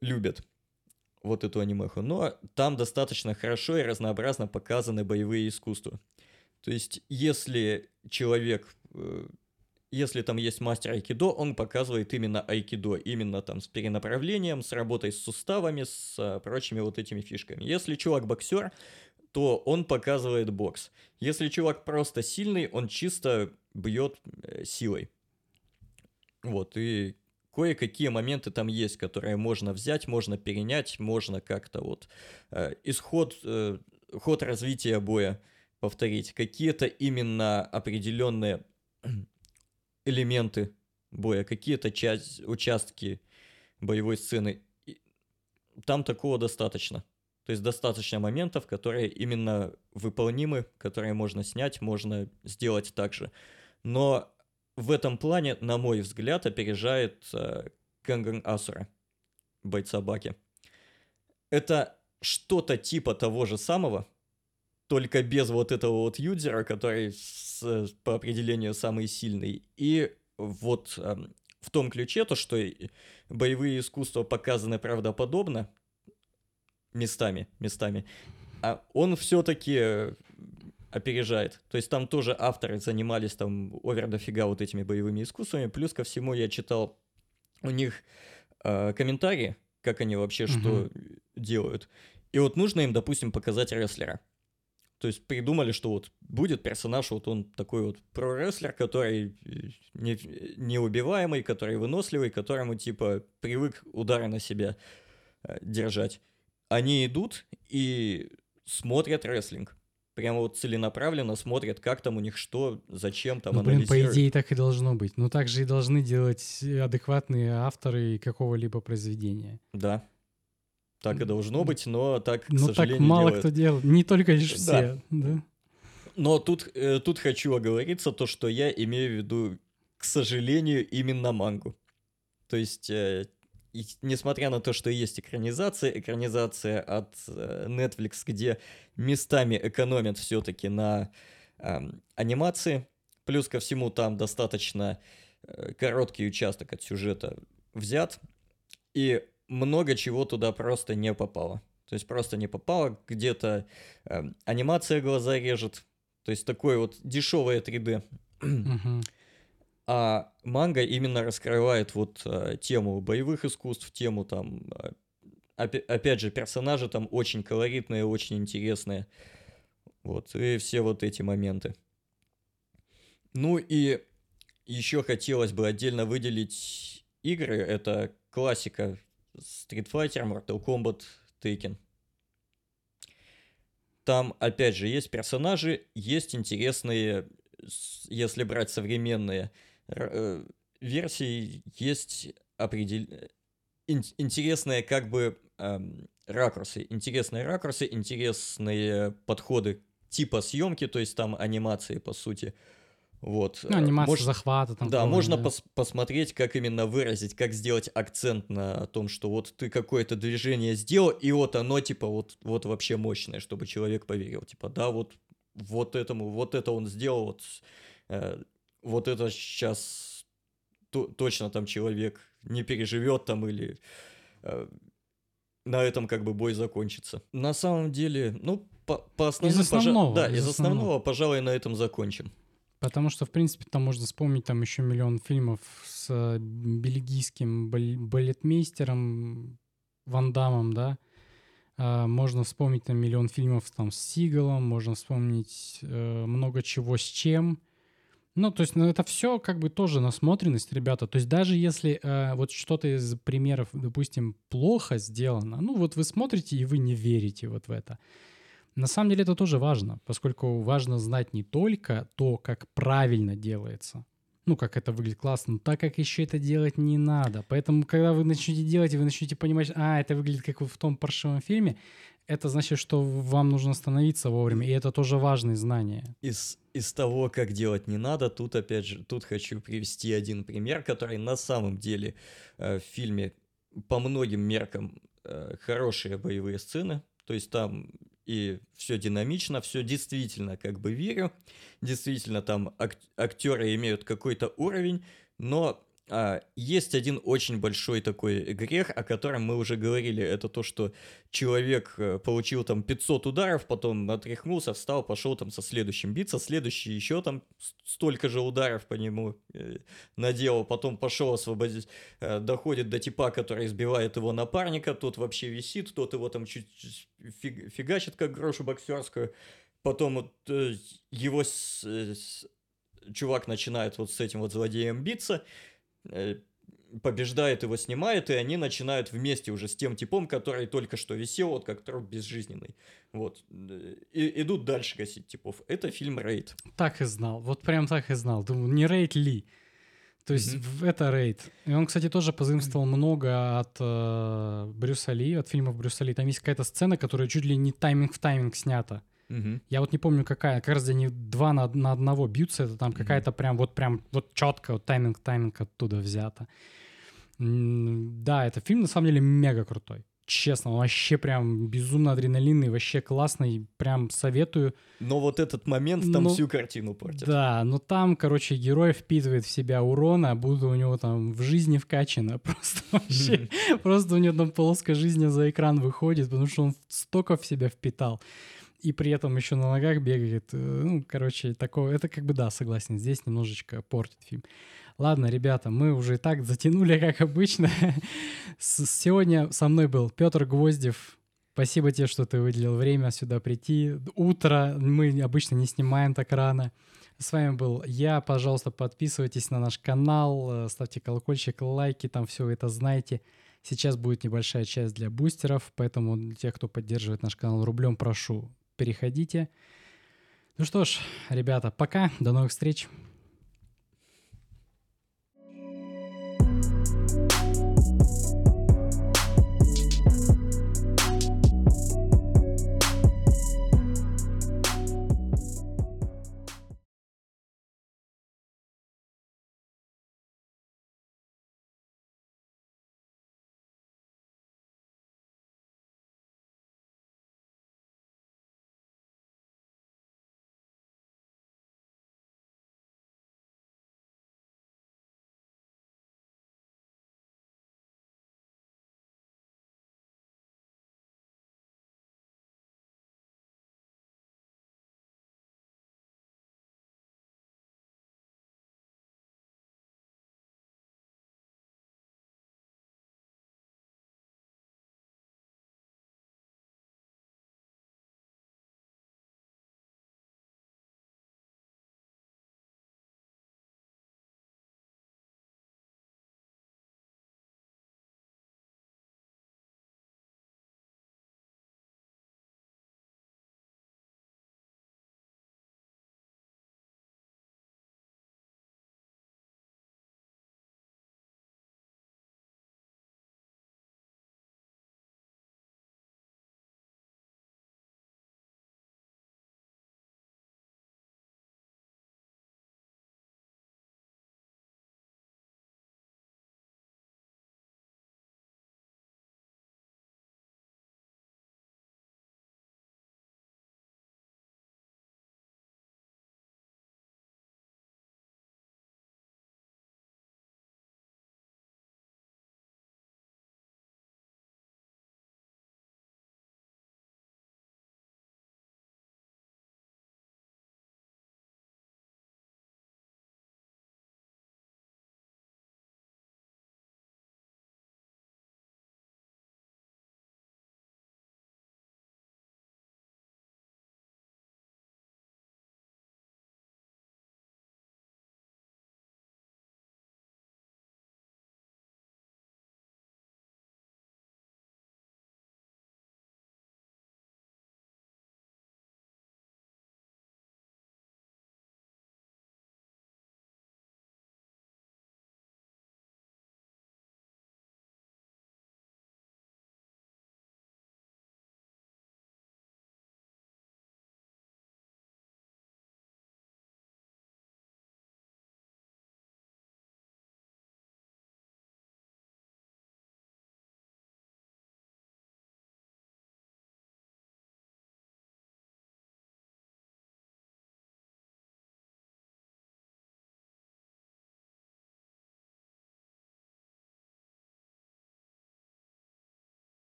любят вот эту анимеху. Но там достаточно хорошо и разнообразно показаны боевые искусства. То есть, если человек, э, если там есть мастер айкидо, он показывает именно айкидо, именно там с перенаправлением, с работой с суставами, с а, прочими вот этими фишками. Если чувак боксер, то он показывает бокс. Если чувак просто сильный, он чисто бьет э, силой. Вот, и кое-какие моменты там есть, которые можно взять, можно перенять, можно как-то вот э, исход, э, ход развития боя повторить. Какие-то именно определенные элементы боя, какие-то часть, участки боевой сцены. И Там такого достаточно. То есть достаточно моментов, которые именно выполнимы, которые можно снять, можно сделать так же. Но в этом плане, на мой взгляд, опережает э, Кенган Асура, бойца Баки. Это что-то типа того же самого, только без вот этого вот юзера, который с- по определению самый сильный. И вот эм, в том ключе то, что боевые искусства показаны правдоподобно, местами, местами, а он все-таки опережает. То есть там тоже авторы занимались там овер дофига вот этими боевыми искусствами. Плюс ко всему я читал у них э, комментарии, как они вообще что делают. И вот нужно им, допустим, показать рестлера. То есть придумали, что вот будет персонаж, вот он такой вот про-рестлер, который не, неубиваемый, который выносливый, которому типа привык удары на себя э, держать. Они идут и смотрят рестлинг. Прямо вот целенаправленно смотрят, как там у них что, зачем там ну, блин, по идее так и должно быть. Но так же и должны делать адекватные авторы какого-либо произведения. Да, так и должно быть, но так, к но сожалению, так мало делают. кто делает. Не только лишь все. Да. да? Но тут, э, тут хочу оговориться, то, что я имею в виду, к сожалению, именно мангу. То есть, э, и, несмотря на то, что есть экранизация, экранизация от э, Netflix, где местами экономят все-таки на э, анимации, плюс ко всему там достаточно э, короткий участок от сюжета взят, и много чего туда просто не попало. То есть просто не попало, где-то э, анимация глаза режет, то есть такое вот дешевое 3D. А манга именно раскрывает вот э, тему боевых искусств, тему там, э, опи- опять же, персонажи там очень колоритные, очень интересные. Вот, и все вот эти моменты. Ну и еще хотелось бы отдельно выделить игры. Это классика Street Fighter, Mortal Kombat, Taken. Там, опять же, есть персонажи, есть интересные, если брать современные э, версии, есть определ... интересные как бы эм, ракурсы, интересные ракурсы, интересные подходы типа съемки, то есть там анимации, по сути. Вот. Ну, анимация Мож... захвата. Там да, можно да. Пос посмотреть, как именно выразить, как сделать акцент на том, что вот ты какое-то движение сделал, и вот оно, типа, вот, вот вообще мощное, чтобы человек поверил. Типа, да, вот, вот этому, вот это он сделал, вот, э, вот это сейчас то точно там человек не переживет там или э, на этом как бы бой закончится. На самом деле, ну, по, по основному... Из основного. Пожа... Да, из, из основного, основного, пожалуй, на этом закончим. Потому что, в принципе, там можно вспомнить там еще миллион фильмов с э, бельгийским балетмейстером Ван Дамом, да. А, можно вспомнить там миллион фильмов там с Сигалом, можно вспомнить э, много чего с чем. Ну, то есть, ну, это все как бы тоже насмотренность, ребята. То есть, даже если э, вот что-то из примеров, допустим, плохо сделано, ну, вот вы смотрите и вы не верите вот в это. На самом деле это тоже важно, поскольку важно знать не только то, как правильно делается, ну, как это выглядит классно, но так как еще это делать не надо. Поэтому, когда вы начнете делать, и вы начнете понимать, а, это выглядит как в том паршивом фильме, это значит, что вам нужно остановиться вовремя, и это тоже важные знания. Из, из того, как делать не надо, тут, опять же, тут хочу привести один пример, который на самом деле э, в фильме по многим меркам э, хорошие боевые сцены, то есть там и все динамично, все действительно как бы верю, действительно там ак- актеры имеют какой-то уровень, но а, есть один очень большой такой грех, о котором мы уже говорили. Это то, что человек э, получил там 500 ударов, потом отряхнулся, встал, пошел там со следующим биться, следующий еще там столько же ударов по нему э, наделал, потом пошел освободить, э, доходит до типа, который избивает его напарника, тот вообще висит, тот его там чуть фиг, фигачит, как грошу боксерскую. Потом вот э, его с, с, чувак начинает вот с этим вот злодеем биться, Э, побеждает его, снимает, и они начинают вместе уже с тем типом, который только что висел, вот как труп безжизненный. Вот. И идут дальше гасить типов. Это фильм «Рейд». Так и знал. Вот прям так и знал. Думаю, не «Рейд» ли? То есть mm-hmm. это рейд. И он, кстати, тоже позаимствовал много от э, Брюса Ли, от фильмов Брюса Ли. Там есть какая-то сцена, которая чуть ли не тайминг в тайминг снята. Угу. Я вот не помню какая, как раз они два на, на одного бьются, это там угу. какая-то прям вот прям вот четко вот тайминг тайминг оттуда взято. Да, это фильм на самом деле мега крутой. Честно, он вообще прям безумно адреналинный, вообще классный, прям советую. Но вот этот момент там но, всю картину портит. Да, но там, короче, герой впитывает в себя урона, будто у него там в жизни вкачано. Просто вообще, просто у него там полоска жизни за экран выходит, потому что он столько в себя впитал и при этом еще на ногах бегает. Э, ну, короче, такое, это как бы, да, согласен, здесь немножечко портит фильм. Ладно, ребята, мы уже и так затянули, как обычно. Сегодня со мной был Петр Гвоздев. Спасибо тебе, что ты выделил время сюда прийти. Утро, мы обычно не снимаем так рано. С вами был я. Пожалуйста, подписывайтесь на наш канал, э, ставьте колокольчик, лайки, там все это знаете. Сейчас будет небольшая часть для бустеров, поэтому для тех, кто поддерживает наш канал рублем, прошу, переходите. Ну что ж, ребята, пока, до новых встреч.